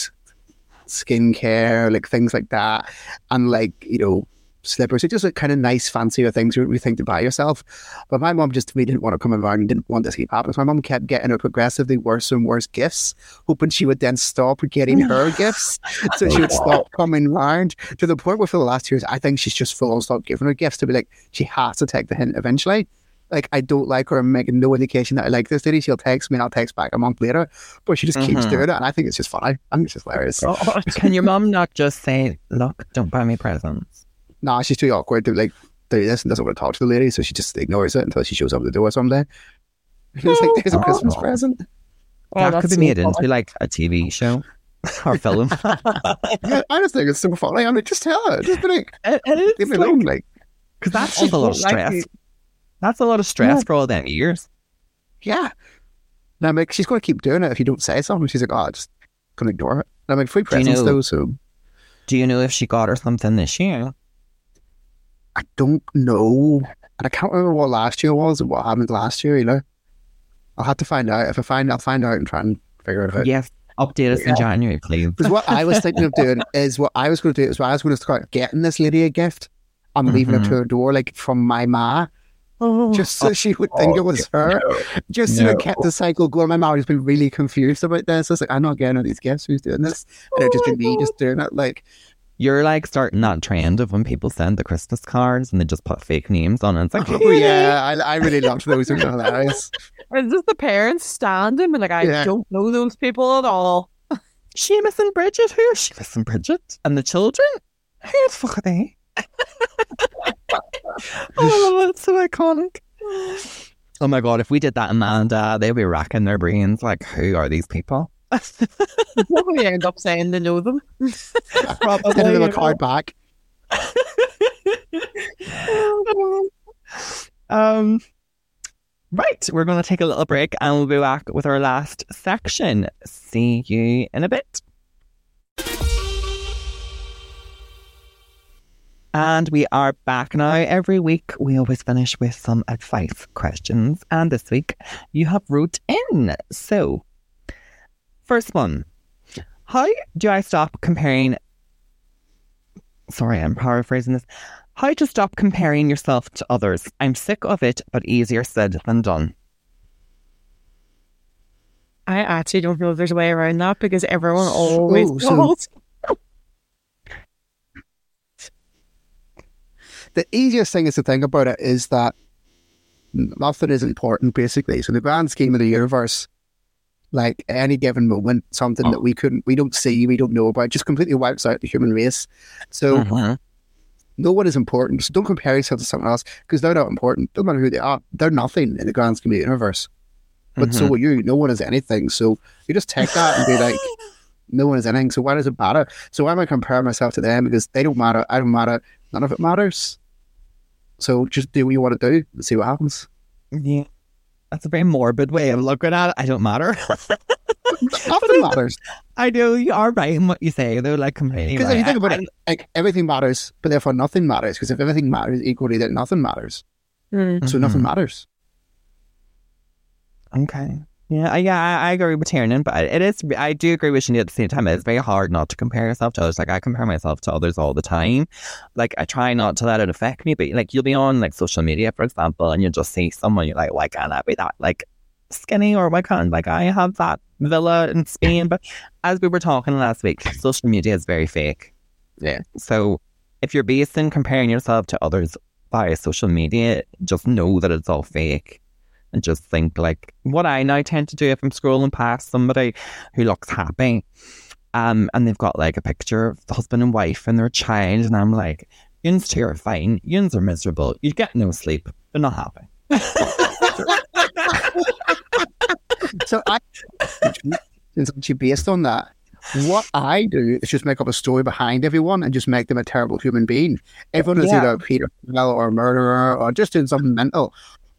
Speaker 2: skincare, like things like that. And like, you know, slippers. It's just like kind of nice, fancier things you think to buy yourself. But my mum just me didn't want to come around and didn't want this to keep happening. So my mum kept getting her progressively worse and worse gifts, hoping she would then stop getting her gifts. So she would stop coming round to the point where for the last two years, I think she's just full on stopped giving her gifts to be like, she has to take the hint eventually. Like, I don't like her. I'm making no indication that I like this lady. She'll text me and I'll text back a month later. But she just keeps
Speaker 1: Mhm.
Speaker 2: doing it. And I think it's just funny. I think it's just hilarious.
Speaker 1: Can your mum not just say, "Look, don't buy me presents"?
Speaker 2: Nah, she's too awkward to like do this and doesn't want to talk to the lady. So she just ignores it until she shows up at the door someday. It's like, there's a Christmas
Speaker 1: Oh.
Speaker 2: present.
Speaker 3: Oh,
Speaker 1: that could be made into be like a TV show or film.
Speaker 2: I just think it's super funny. I'm like, just tell her. Just be like,
Speaker 1: it, it is
Speaker 2: leave me alone. Like,
Speaker 1: because that's a lot of stress.
Speaker 3: it.
Speaker 1: That's a lot of stress for all them years.
Speaker 2: yeah. And I'm like, she's going to keep doing it if you don't say something. She's like, oh, just going to ignore it. And I'm like, free
Speaker 1: Do you
Speaker 2: presents
Speaker 1: know-
Speaker 2: though, so
Speaker 1: Do you know if she got her something this year?
Speaker 2: I don't know. And I can't remember what last year was and what happened last year, you know. I'll have to find out. If I find I'll find out and try and figure it out.
Speaker 1: Yes. Update us in January, please.
Speaker 2: Because what I was thinking of doing is what I was going to do is what I was going to start getting this lady a gift. I'm leaving it mm-hmm. to her door, like from my ma, oh. just so she would think it was her. Oh, just to
Speaker 1: No.
Speaker 2: kept the cycle going. My mom has been really confused about this. I was like, I'm not getting all these gifts. Who's doing this? And it just be me just doing it. Like,
Speaker 1: You're like starting that trend of when people send the Christmas cards and they just put fake names on it. It's like,
Speaker 2: oh yeah, I, I really loved those. They're hilarious.
Speaker 3: Is this the parents standing and like I
Speaker 2: Yeah.
Speaker 3: don't know those people at all?
Speaker 1: Seamus and Bridget. Who are Seamus and Bridget? And the children? Who the fuck are they? oh, that's so iconic. Oh my god, if we did that, in Amanda, they'd be racking their brains. Like, who are these people?
Speaker 3: Probably end up saying they know them.
Speaker 1: Probably.
Speaker 2: Sending them a card back.
Speaker 1: um, right, we're going to take a little break and we'll be back with our last section. See you in a bit. And we are back now. Every week, we always finish with some advice questions. And this week, you have wrote in. So, first one How do I stop comparing? Sorry, I'm paraphrasing this. How to stop comparing yourself to others. I'm sick of it, but easier said than done.
Speaker 3: I actually don't know if there's a way around that because everyone always
Speaker 2: Oh, so- The easiest thing is to think about it is that nothing is important basically. So the grand scheme of the universe, like any given moment, something that we couldn't, we don't see, we don't know about, just completely wipes out the human race. So
Speaker 1: Mhm.
Speaker 2: no one is important. So don't compare yourself to someone else because they're not important. Don't matter who they are. They're nothing in the grand scheme of the universe. But so are you. No one is anything. So you just take that and be like, no one is anything. So why does it matter? So why am I comparing myself to them? Because they don't matter. I don't matter. None of it matters. So just do what you want to do and see what happens.
Speaker 1: Yeah. That's a very morbid way of looking at it. I don't matter.
Speaker 2: Nothing matters.
Speaker 1: I do. You are right in what you say. They're like completely
Speaker 2: Because
Speaker 1: right.
Speaker 2: if you think about
Speaker 1: I-
Speaker 2: it, like everything matters, but therefore nothing matters. Because if everything matters equally, then nothing matters.
Speaker 3: Mm.
Speaker 2: So nothing matters.
Speaker 1: Okay. Yeah, I- yeah, I, I agree with Tiernan, but it is. I do agree with Sinead at the same time. It's very hard not to compare yourself to others. Like I compare myself to others all the time. Like I try not to let it affect me. But like you'll be on like social media, for example, and you'll just see someone. You're like, why can't I be that like skinny, or why can't like I have that villa in Spain? But as we were talking last week, social media is very fake.
Speaker 2: Yeah.
Speaker 1: So if you're based in comparing yourself to others via social media, just know that it's all fake and just think like what I now tend to do if I'm scrolling past somebody who looks happy, um, and they've got like a picture of the husband and wife and their child, and I'm like, Yins are fine, Yins are miserable, you get no sleep, they're not happy.
Speaker 2: So I, it's actually based on that. What I do is just make up a story behind everyone and just make them a terrible human being. Everyone is
Speaker 1: Yeah.
Speaker 2: either a Peter or a murderer or just doing something mental.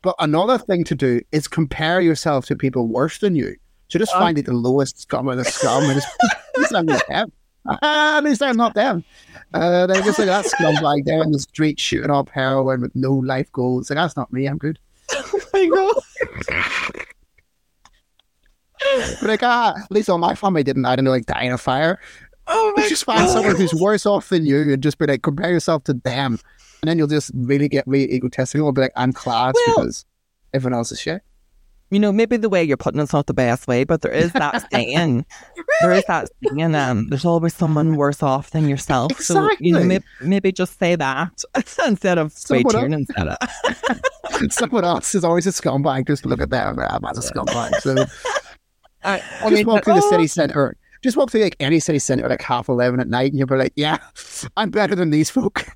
Speaker 2: But another thing to do is compare yourself to people worse than you. So just
Speaker 1: Oh.
Speaker 2: find like, the lowest scum of the scum and just, at least not them. At least I'm not them. Uh, they're just like that scumbag there in the street shooting up heroin with no life goals. Like that's not me. I'm good.
Speaker 1: I know.
Speaker 2: But like, ah, at least all my family didn't. I don't know, like die in a fire.
Speaker 1: Oh
Speaker 2: You just find someone who's worse off than you and just be like, compare yourself to them. And then you'll just really get really egotistical and be like, I'm class
Speaker 1: Well-
Speaker 2: because everyone else is shit.
Speaker 1: You know, maybe the way you're putting it's not the best way, but there is that saying. There is that saying, um, there's always someone worse off than yourself. So, you know, maybe, maybe just say that instead of
Speaker 2: Someone
Speaker 1: Tiernan said
Speaker 2: someone else is always a scumbag. Just look at them. I'm as a scumbag. So
Speaker 3: I, I
Speaker 2: just
Speaker 3: mean,
Speaker 2: walk through the
Speaker 1: oh.
Speaker 2: city centre. Just walk through like any city centre at like half 11 at night and you'll be like, yeah, I'm better than these folk.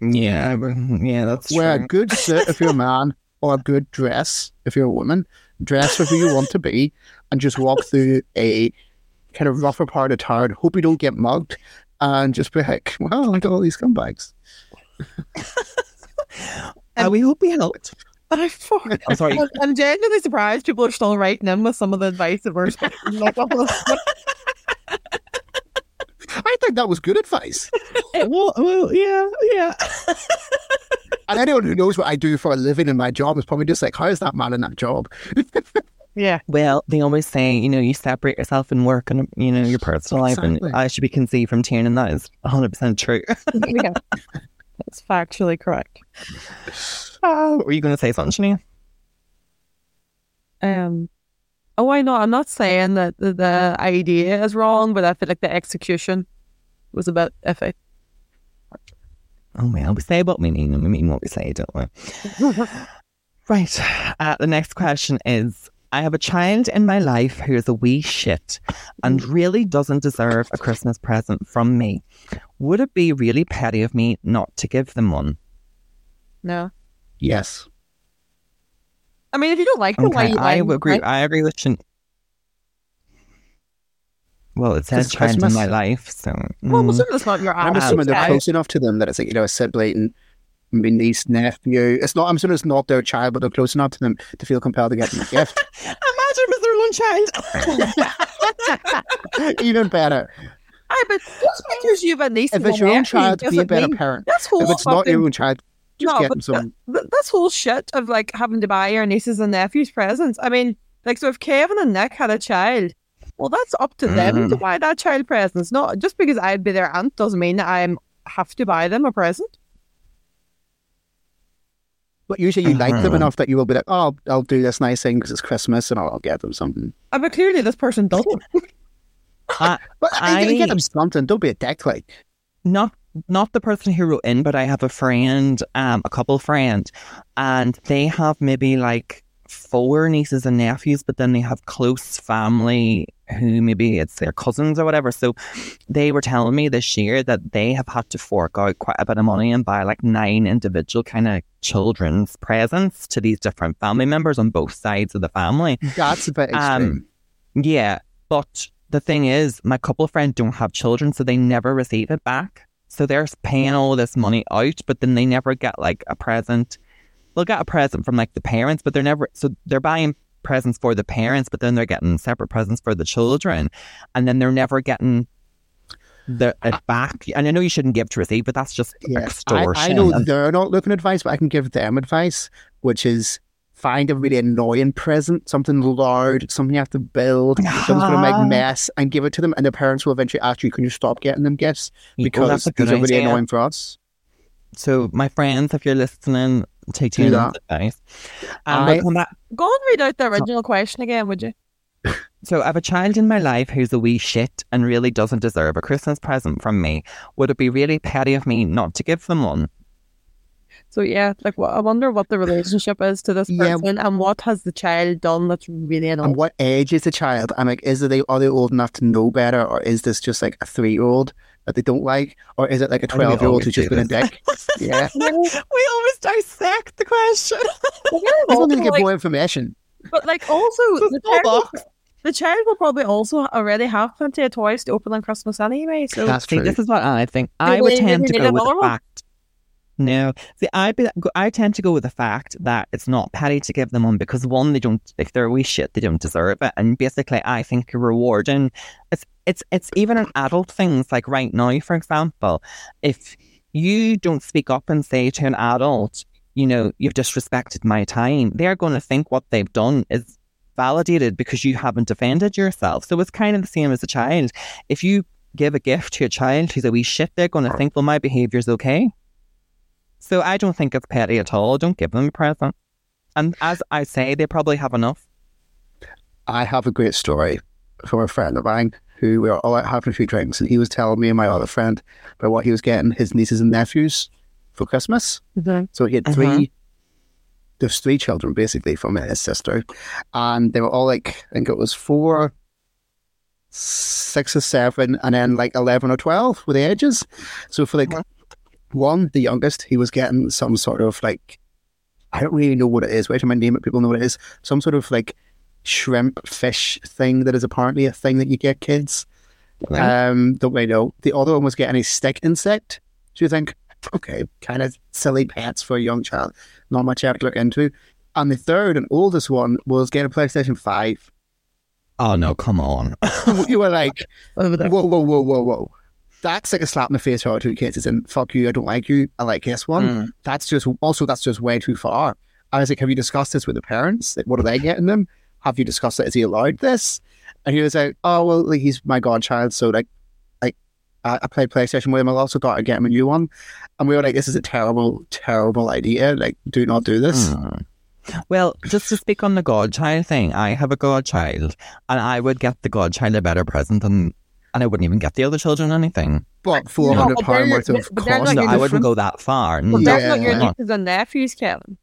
Speaker 1: Yeah, yeah, that's
Speaker 2: Wear a good suit if you're a man or a good dress if you're a woman. Dress for who you want to be and just walk through a kind of rougher part of town. Hope you don't get mugged and just be like, well, look at all these scumbags.
Speaker 1: Uh, we hope we helped.
Speaker 3: I for-
Speaker 1: I'm sorry.
Speaker 3: I'm, I'm genuinely surprised people are still writing in with some of the advice that we're like,
Speaker 2: I think that was good advice.
Speaker 1: well, well, yeah, yeah.
Speaker 2: And anyone who knows what I do for a living in my job is probably just like, how is that man in that job?
Speaker 3: yeah.
Speaker 1: Well, they always say, you know, you separate yourself in work and, you know, your personal life. And I should be conceived from Tiernan. That is 100% true.
Speaker 3: yeah. That's factually correct.
Speaker 1: uh, were you going to say something, Shania?
Speaker 3: Um, oh, I know. I'm not saying that the, the idea is wrong, but I feel like the execution was a bit iffy.
Speaker 1: Oh, well, we say what we mean and we mean what we say, don't we? Right. Uh, the next question is I have a child in my life who is a wee shit and really doesn't deserve a Christmas present from me. Would it be really petty of me not to give them one?
Speaker 3: No.
Speaker 2: Yes.
Speaker 3: I mean, if you don't like the way
Speaker 1: Okay,
Speaker 3: you
Speaker 1: I
Speaker 3: like
Speaker 1: would agree. I agree with Shan- Well, it says
Speaker 2: it's
Speaker 1: child in my life, so
Speaker 3: Well, I'm
Speaker 1: mm.
Speaker 3: assuming it's not your
Speaker 2: I'm assuming they're close enough to them that it's like, you know, a sibling, maybe niece, nephew. It's not, I'm assuming it's not their child, but they're close enough to them to feel compelled to get them a gift.
Speaker 1: imagine if it's their own child.
Speaker 2: Even better.
Speaker 3: Aye, but just because you have a niece
Speaker 2: If it's your own
Speaker 3: nephew
Speaker 2: child, be a better
Speaker 3: mean-
Speaker 2: parent.
Speaker 3: That's whole
Speaker 2: If it's not your own child, just
Speaker 3: No,
Speaker 2: get
Speaker 3: but
Speaker 2: them some.
Speaker 3: th- this whole shit of like having to buy your nieces and nephews presents. I mean, like, so if Kevin and Nick had a child, well, that's up to them to
Speaker 2: Mm.
Speaker 3: buy that child presents. Not just because I'd be their aunt doesn't mean that I have to buy them a present.
Speaker 2: But usually you like them
Speaker 1: Uh-huh.
Speaker 2: enough that you will be like, oh, I'll, I'll do this nice thing because it's Christmas and I'll, I'll get them something.
Speaker 3: Uh, but clearly, this person doesn't.
Speaker 1: Uh,
Speaker 2: But I, you
Speaker 1: I-
Speaker 2: get them something. Don't be a dick. Like,
Speaker 1: not not the person who wrote in, but I have a friend, um, a couple friend, and they have maybe like four nieces and nephews, but then they have close family who maybe it's their cousins or whatever. So they were telling me this year that they have had to fork out quite a bit of money and buy like nine individual kind of children's presents to these different family members on both sides of the family.
Speaker 2: That's a bit extreme.
Speaker 1: Um, yeah, but the thing is, my couple friend don't have children, so they never receive it back. So they're paying all this money out, but then they never get like a present. They'll get a present from like the parents, but they're never so they're buying presents for the parents, but then they're getting separate presents for the children, and then they're never getting the it back. And I know you shouldn't give to receive, but that's just
Speaker 2: Yeah, I,
Speaker 1: extortion.
Speaker 2: I know they're not looking advice, but I can give them advice, which is find a really annoying present, something loud, something you have to build, something's going to
Speaker 1: Ah.
Speaker 2: make mess, and give it to them. And their parents will eventually ask you, "Can you stop getting them gifts?"
Speaker 1: Oh,
Speaker 2: Because
Speaker 1: that's a good
Speaker 2: are really annoying for us.
Speaker 1: So, my friends, if you're listening, take
Speaker 2: Do
Speaker 1: Tina's
Speaker 2: that.
Speaker 1: advice. Um,
Speaker 2: I-
Speaker 1: but on that,
Speaker 3: Go and read out the original question again, would you?
Speaker 1: so, I have a child in my life who's a wee shit and really doesn't deserve a Christmas present from me. Would it be really petty of me not to give them one?
Speaker 3: So yeah, like what I wonder what the relationship is to this
Speaker 2: Yeah.
Speaker 3: person and what has the child done that's really annoying.
Speaker 2: And what age is the child? I'm like, is they are they old enough to know better, or is this just like a three year old that they don't like, or is it like a
Speaker 1: Why do we
Speaker 2: twelve year old
Speaker 1: always
Speaker 2: who's just
Speaker 1: do
Speaker 2: been a dick? yeah,
Speaker 1: we always dissect the question.
Speaker 2: I don't need to get
Speaker 3: Like-
Speaker 2: more information.
Speaker 3: But like also the child, will- the child will probably also already have plenty of toys to open on Christmas anyway. So
Speaker 2: That's
Speaker 1: See, this is what I think.
Speaker 3: Do
Speaker 1: I would tend to go
Speaker 3: need
Speaker 1: with the fact. No, see, I be, I tend to go with the fact that it's not petty to give them one because one, they don't if they're a wee shit, they don't deserve it, and basically, I think you're rewarding. It's it's it's even an adult things like right now, for example, if you don't speak up and say to an adult, you know, you've disrespected my time, they're going to think what they've done is validated because you haven't defended yourself. So it's kind of the same as a child. If you give a gift to a child who's a wee shit, they're going to think, well, my behaviour's okay. So I don't think it's petty at all. Don't give them a present. And as I say, they probably have enough.
Speaker 2: I have a great story from a friend of mine who we were all out having a few drinks, and he was telling me and my other friend about what he was getting his nieces and nephews for Christmas. So he had 3
Speaker 1: Mhm.
Speaker 2: there's three children basically from his sister, and they were all like, I think it was four, six or seven, and then like 11 or 12 with the ages. So for like
Speaker 1: Mhm.
Speaker 2: One, the youngest, he was getting some sort of like, I don't really know what it is. Wait till I name it, people know what it is. Some sort of like shrimp fish thing that is apparently a thing that you get kids. Um, don't really know. The other one was getting a stick insect. So you think, okay, kind of silly pets for a young child. Not much I to look into. And the third and oldest one was getting a PlayStation 5.
Speaker 1: Oh, no, come on.
Speaker 2: you were like, whoa, whoa, whoa, whoa, whoa. That's like a slap in the face for our two kids. It's in, fuck you, I don't like you, I like this one.
Speaker 1: Mm.
Speaker 2: That's just, also, that's just way too far. I was like, have you discussed this with the parents? Like, what are they getting them? Have you discussed it? Is he allowed this? And he was like, oh, well, like, he's my godchild. So, like, like I, I played PlayStation with him. I also got to get him a new one. And we were like, this is a terrible, terrible idea. Like, do not do this.
Speaker 1: Mm. Well, just to speak on the godchild thing, I have a godchild, and I would get the godchild a better present than, and I wouldn't even get the other children anything.
Speaker 2: But £400
Speaker 3: but they're-
Speaker 2: worth of
Speaker 3: but
Speaker 2: cost.
Speaker 1: No, I wouldn't go that far.
Speaker 3: But
Speaker 1: No.
Speaker 3: that's not your
Speaker 2: Yeah.
Speaker 3: nieces and nephews, Kevin.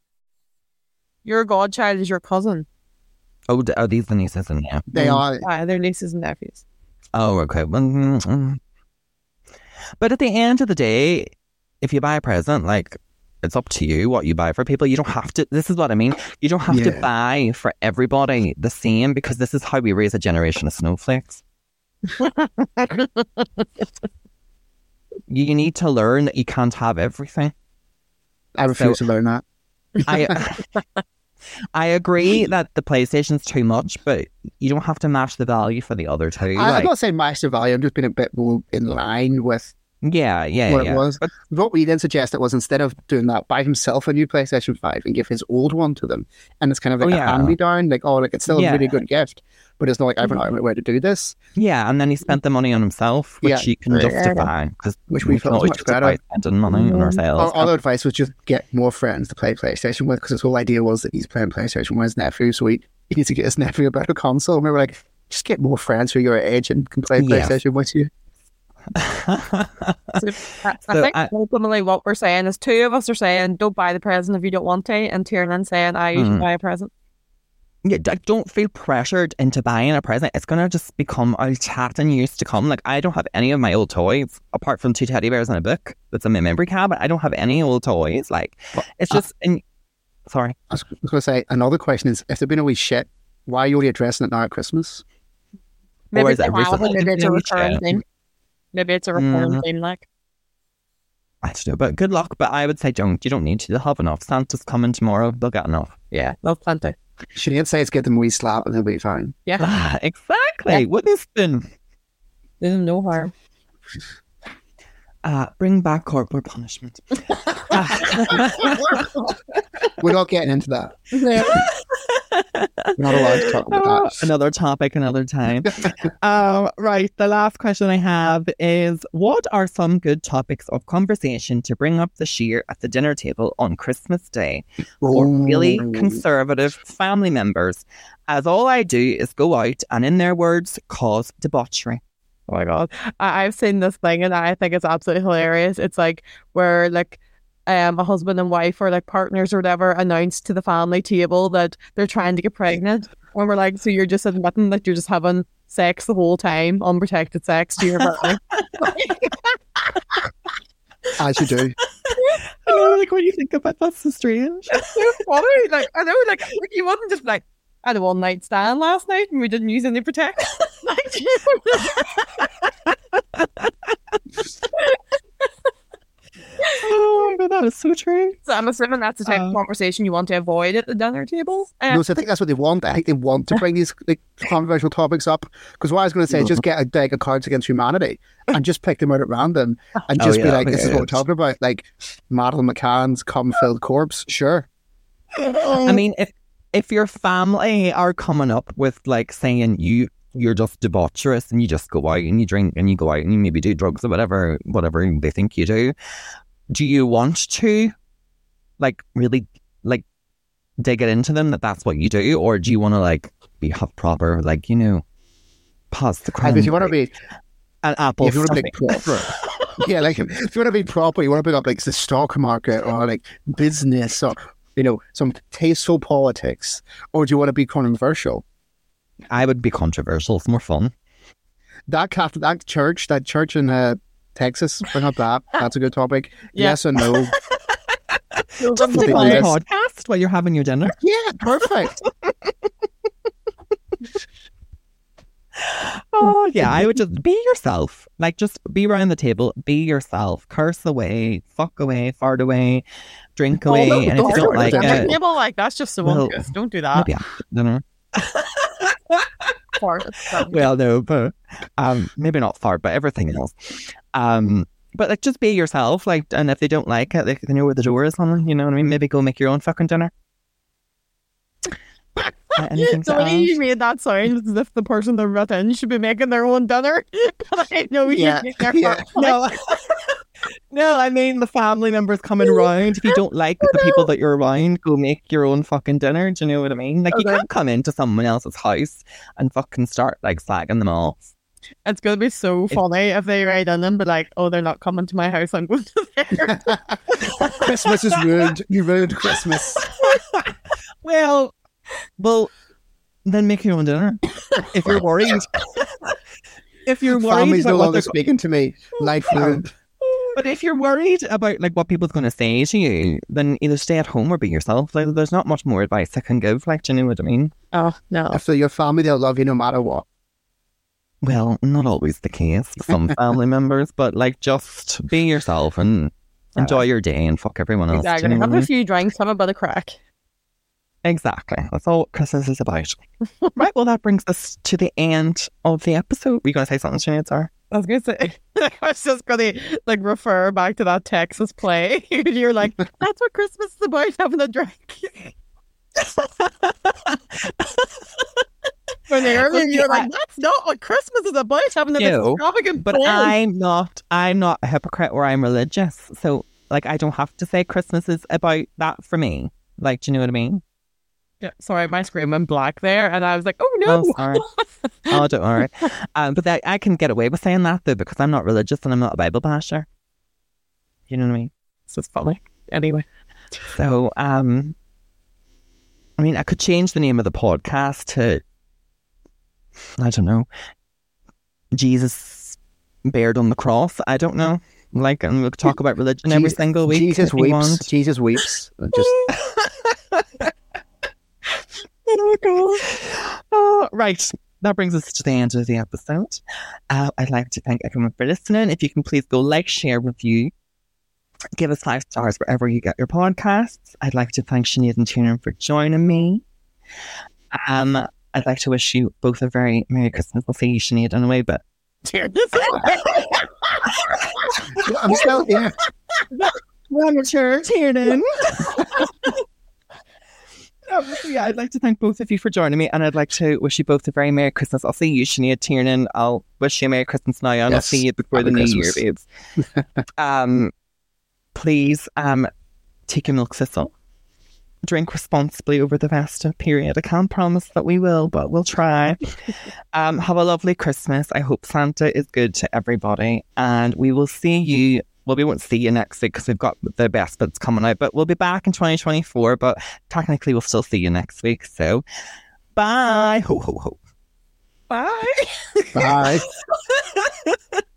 Speaker 3: Your godchild is your cousin.
Speaker 1: Oh, d- are these the nieces and nephews?
Speaker 2: They are.
Speaker 3: Ah, they're nieces and nephews.
Speaker 1: Oh, okay. Well, mm, mm. But at the end of the day, if you buy a present, like it's up to you what you buy for people. You don't have to. This is what I mean. You don't have to buy for everybody the same because this is how we raise a generation of snowflakes. You need to learn that you can't have everything.
Speaker 2: I refuse to learn that.
Speaker 1: I I agree that the PlayStation's too much, but you don't have to match the value for the other two.
Speaker 2: I, I'm
Speaker 1: like-
Speaker 2: not saying master value. I'm just being a bit more in line with
Speaker 1: yeah, yeah,
Speaker 2: what
Speaker 1: yeah.
Speaker 2: it was.
Speaker 1: But
Speaker 2: What we then suggested was instead of doing that, buy himself a new PlayStation 5 and give his old one to them. And it's kind of like
Speaker 1: Oh,
Speaker 2: a
Speaker 1: yeah.
Speaker 2: hand me down, like, oh, like it's still
Speaker 1: Yeah.
Speaker 2: a really good gift, but it's not like I've an argument where to do this,
Speaker 1: Yeah, and then he spent the money on himself, which
Speaker 2: Yeah.
Speaker 1: you can justify because
Speaker 2: Which we felt was
Speaker 1: always
Speaker 2: much better.
Speaker 1: spending money on
Speaker 3: Mhm.
Speaker 1: ourselves.
Speaker 2: Our other advice was just get more friends to play PlayStation with because his whole idea was that he's playing PlayStation with his nephew, so he, he needs to get his nephew a better console. And we were like, just get more friends who are your age and can play. PlayStation with you.
Speaker 3: I
Speaker 1: So
Speaker 3: think
Speaker 1: I-
Speaker 3: ultimately what we're saying is two of us are saying don't buy the present if you don't want to, and Tiernan saying I usually
Speaker 1: Mm.
Speaker 3: buy a present.
Speaker 1: yeah, like, don't feel pressured into buying a present. It's gonna just become a chat and years to come. Like I don't have any of my old toys apart from two teddy bears and a book that's in my memory cabinet. I don't have any old toys. Like it's
Speaker 2: uh,
Speaker 1: just. in, sorry.
Speaker 2: I was going to say another question is if they've been a wee shit, why are you only addressing it now at Christmas?
Speaker 3: Maybe
Speaker 1: is
Speaker 3: it's
Speaker 1: it
Speaker 3: a habit,
Speaker 1: recently
Speaker 3: maybe it's a
Speaker 1: been
Speaker 3: recurring
Speaker 1: shared?
Speaker 3: thing. Maybe it's a recurring thing. Like
Speaker 1: I don't know, but good luck. But I would say don't. You don't need to. They'll have enough. Santa's coming tomorrow. They'll get enough.
Speaker 3: yeah, love plenty.
Speaker 2: Sinead says give them a wee slap and they'll be fine.
Speaker 3: Yeah,
Speaker 1: Ah, exactly.
Speaker 3: Yeah.
Speaker 1: What is been?
Speaker 3: there's no harm.
Speaker 1: Uh, bring back corporal punishment.
Speaker 2: We're not getting into that. Not allowed to talk about that.
Speaker 1: another topic, another time. um, right. The last question I have is What are some good topics of conversation to bring up this year at the dinner table on Christmas Day for really conservative family members? As all I do is go out and, in their words, cause debauchery.
Speaker 3: Oh my god, I- I've seen this thing and I think it's absolutely hilarious. It's like where like um a husband and wife or like partners or whatever announce to the family table that they're trying to get pregnant. When we're like, so you're just admitting that you're just having sex the whole time, unprotected sex to your partner.
Speaker 2: As you do.
Speaker 1: I know, like, when you think about that's so strange.
Speaker 3: so funny. Like I know, like you wouldn't just like I had a one night stand last night and we didn't use any protection. like,
Speaker 1: oh my god, that is so true.
Speaker 3: so I'm assuming that's the type of
Speaker 1: Uh,
Speaker 3: conversation you want to avoid at the dinner table. Um,
Speaker 2: No, so I think that's what they want. I think they want to bring these like, controversial topics up. Because what I was going to say is just get a deck of cards against humanity and just pick them out at random and
Speaker 1: Oh,
Speaker 2: just be like, this is what we're talking about. Like Madeleine McCann's cum filled corpse. Sure.
Speaker 1: I mean, if if your family are coming up with like saying you you're just debaucherous and you just go out and you drink and you go out and you maybe do drugs or whatever whatever they think you do, do you want to like really like dig it into them that that's what you do, or do you want to like be have proper like you know pause the crime
Speaker 2: if you want to be,
Speaker 1: an apple
Speaker 2: if you want to be proper, yeah, like if you want to be proper, you want to bring up like the stock market or like business or you know some tasteful politics, or do you want to be controversial?
Speaker 1: I would be controversial. It's more fun.
Speaker 2: That Catholic, that church, that church in uh, Texas, bring up that. That's a good topic.
Speaker 3: Yeah.
Speaker 2: Yes or no?
Speaker 1: Just
Speaker 2: Something
Speaker 1: stick on
Speaker 2: like
Speaker 1: the
Speaker 2: this.
Speaker 1: podcast while you're having your dinner.
Speaker 2: Yeah, perfect.
Speaker 1: Oh yeah, I would just be yourself. Like just be around the table, be yourself. Curse away, fuck away, fart away, drink away,
Speaker 3: no,
Speaker 1: and if you
Speaker 3: don't
Speaker 1: don't like
Speaker 2: it.
Speaker 1: it,
Speaker 3: table like that's just so
Speaker 1: Well,
Speaker 3: uncouth. Don't do that.
Speaker 1: Yeah, after dinner.
Speaker 3: Fart.
Speaker 1: Well, no, but um, maybe not fart, but everything else. Um, but like just be yourself. Like, and if they don't like it, like, they know where the door is on. You know what I mean? Maybe go make your own fucking dinner. Uh,
Speaker 3: the way you made that sound as if the person that brought in should be making their own dinner. I know you
Speaker 2: Yeah,
Speaker 3: make their
Speaker 2: yeah.
Speaker 1: No, no, I mean the family members coming around. If you don't like the people that you're around, go make your own fucking dinner. Do you know what I mean? Like you can't come into someone else's house and fucking start like slagging them off.
Speaker 3: It's gonna be so funny if they write in and be like, "Oh, they're not coming to my house. I'm going to theirs."
Speaker 2: Christmas is ruined. You ruined Christmas.
Speaker 1: Well, well, then make your own dinner. If you're worried, if you're worried
Speaker 2: Family's
Speaker 1: about
Speaker 2: no
Speaker 1: what
Speaker 2: longer
Speaker 1: they're
Speaker 2: speaking to me. Life ruined.
Speaker 1: But if you're worried about like what people's going to say to you, then either stay at home or be yourself. Like, there's not much more advice I can give. Like, do you know what I mean?
Speaker 3: oh no!
Speaker 2: If they're your family, they'll love you no matter what.
Speaker 1: Well, not always the case for some family members, but like, just be yourself and enjoy your day and fuck everyone else. you
Speaker 3: Exactly.
Speaker 1: know
Speaker 3: Have a few drinks. Have a bit of crack.
Speaker 1: Exactly. That's all Christmas is about. right. Well, that brings us to the end of the episode. Were you going to say something, Sinead? Sorry.
Speaker 3: I was gonna say, I was just gonna like refer back to that Texas play. You're like, that's what Christmas is about, having a drink. When earlier you're like, that's not what Christmas is about, having an
Speaker 1: No,
Speaker 3: extravagant
Speaker 1: But. I'm not. I'm not a hypocrite where I'm religious. So, like, I don't have to say Christmas is about that for me. Like, do you know what I mean?
Speaker 3: Yeah, sorry, my screen went black there, and I was like, "Oh no!"
Speaker 1: Oh, sorry. oh, don't worry. Um, but that, I can get away with saying that though because I'm not religious and I'm not a Bible basher. You know what I mean?
Speaker 3: this is funny. Anyway,
Speaker 1: So, um, I mean, I could change the name of the podcast to, I don't know, Jesus bared on the cross. I don't know. Like, and we'll talk about religion every
Speaker 2: Je-
Speaker 1: single week.
Speaker 2: Jesus weeps. Jesus weeps. Just
Speaker 1: Oh, God. Oh, right. That brings us to the end of the episode. Uh, I'd like to thank everyone for listening. If you can please go like, share, review, give us five stars wherever you get your podcasts. I'd like to thank Sinead and Tiernan for joining me. Um, I'd like to wish you both a very Merry Christmas. We'll see you, Sinead, in a way, but
Speaker 2: I'm still.
Speaker 1: One mature Tiernan. Um, yeah, I'd like to thank both of you for joining me, and I'd like to wish you both a very Merry Christmas. I'll see you, Sinead Tiernan. I'll wish you a Merry Christmas now, and I'll see you before the
Speaker 2: Happy
Speaker 1: New Year,
Speaker 2: Christmas.
Speaker 1: babes. um, please, um, take your milk thistle. Drink responsibly over the festive period. I can't promise that we will, but we'll try. um, have a lovely Christmas. I hope Santa is good to everybody, and we will see you. Well, we won't see you next week because we've got the best bits coming out, but we'll be back in 2024. But technically, we'll still see you next week. So, bye. Ho, ho, ho. Bye.
Speaker 2: Bye.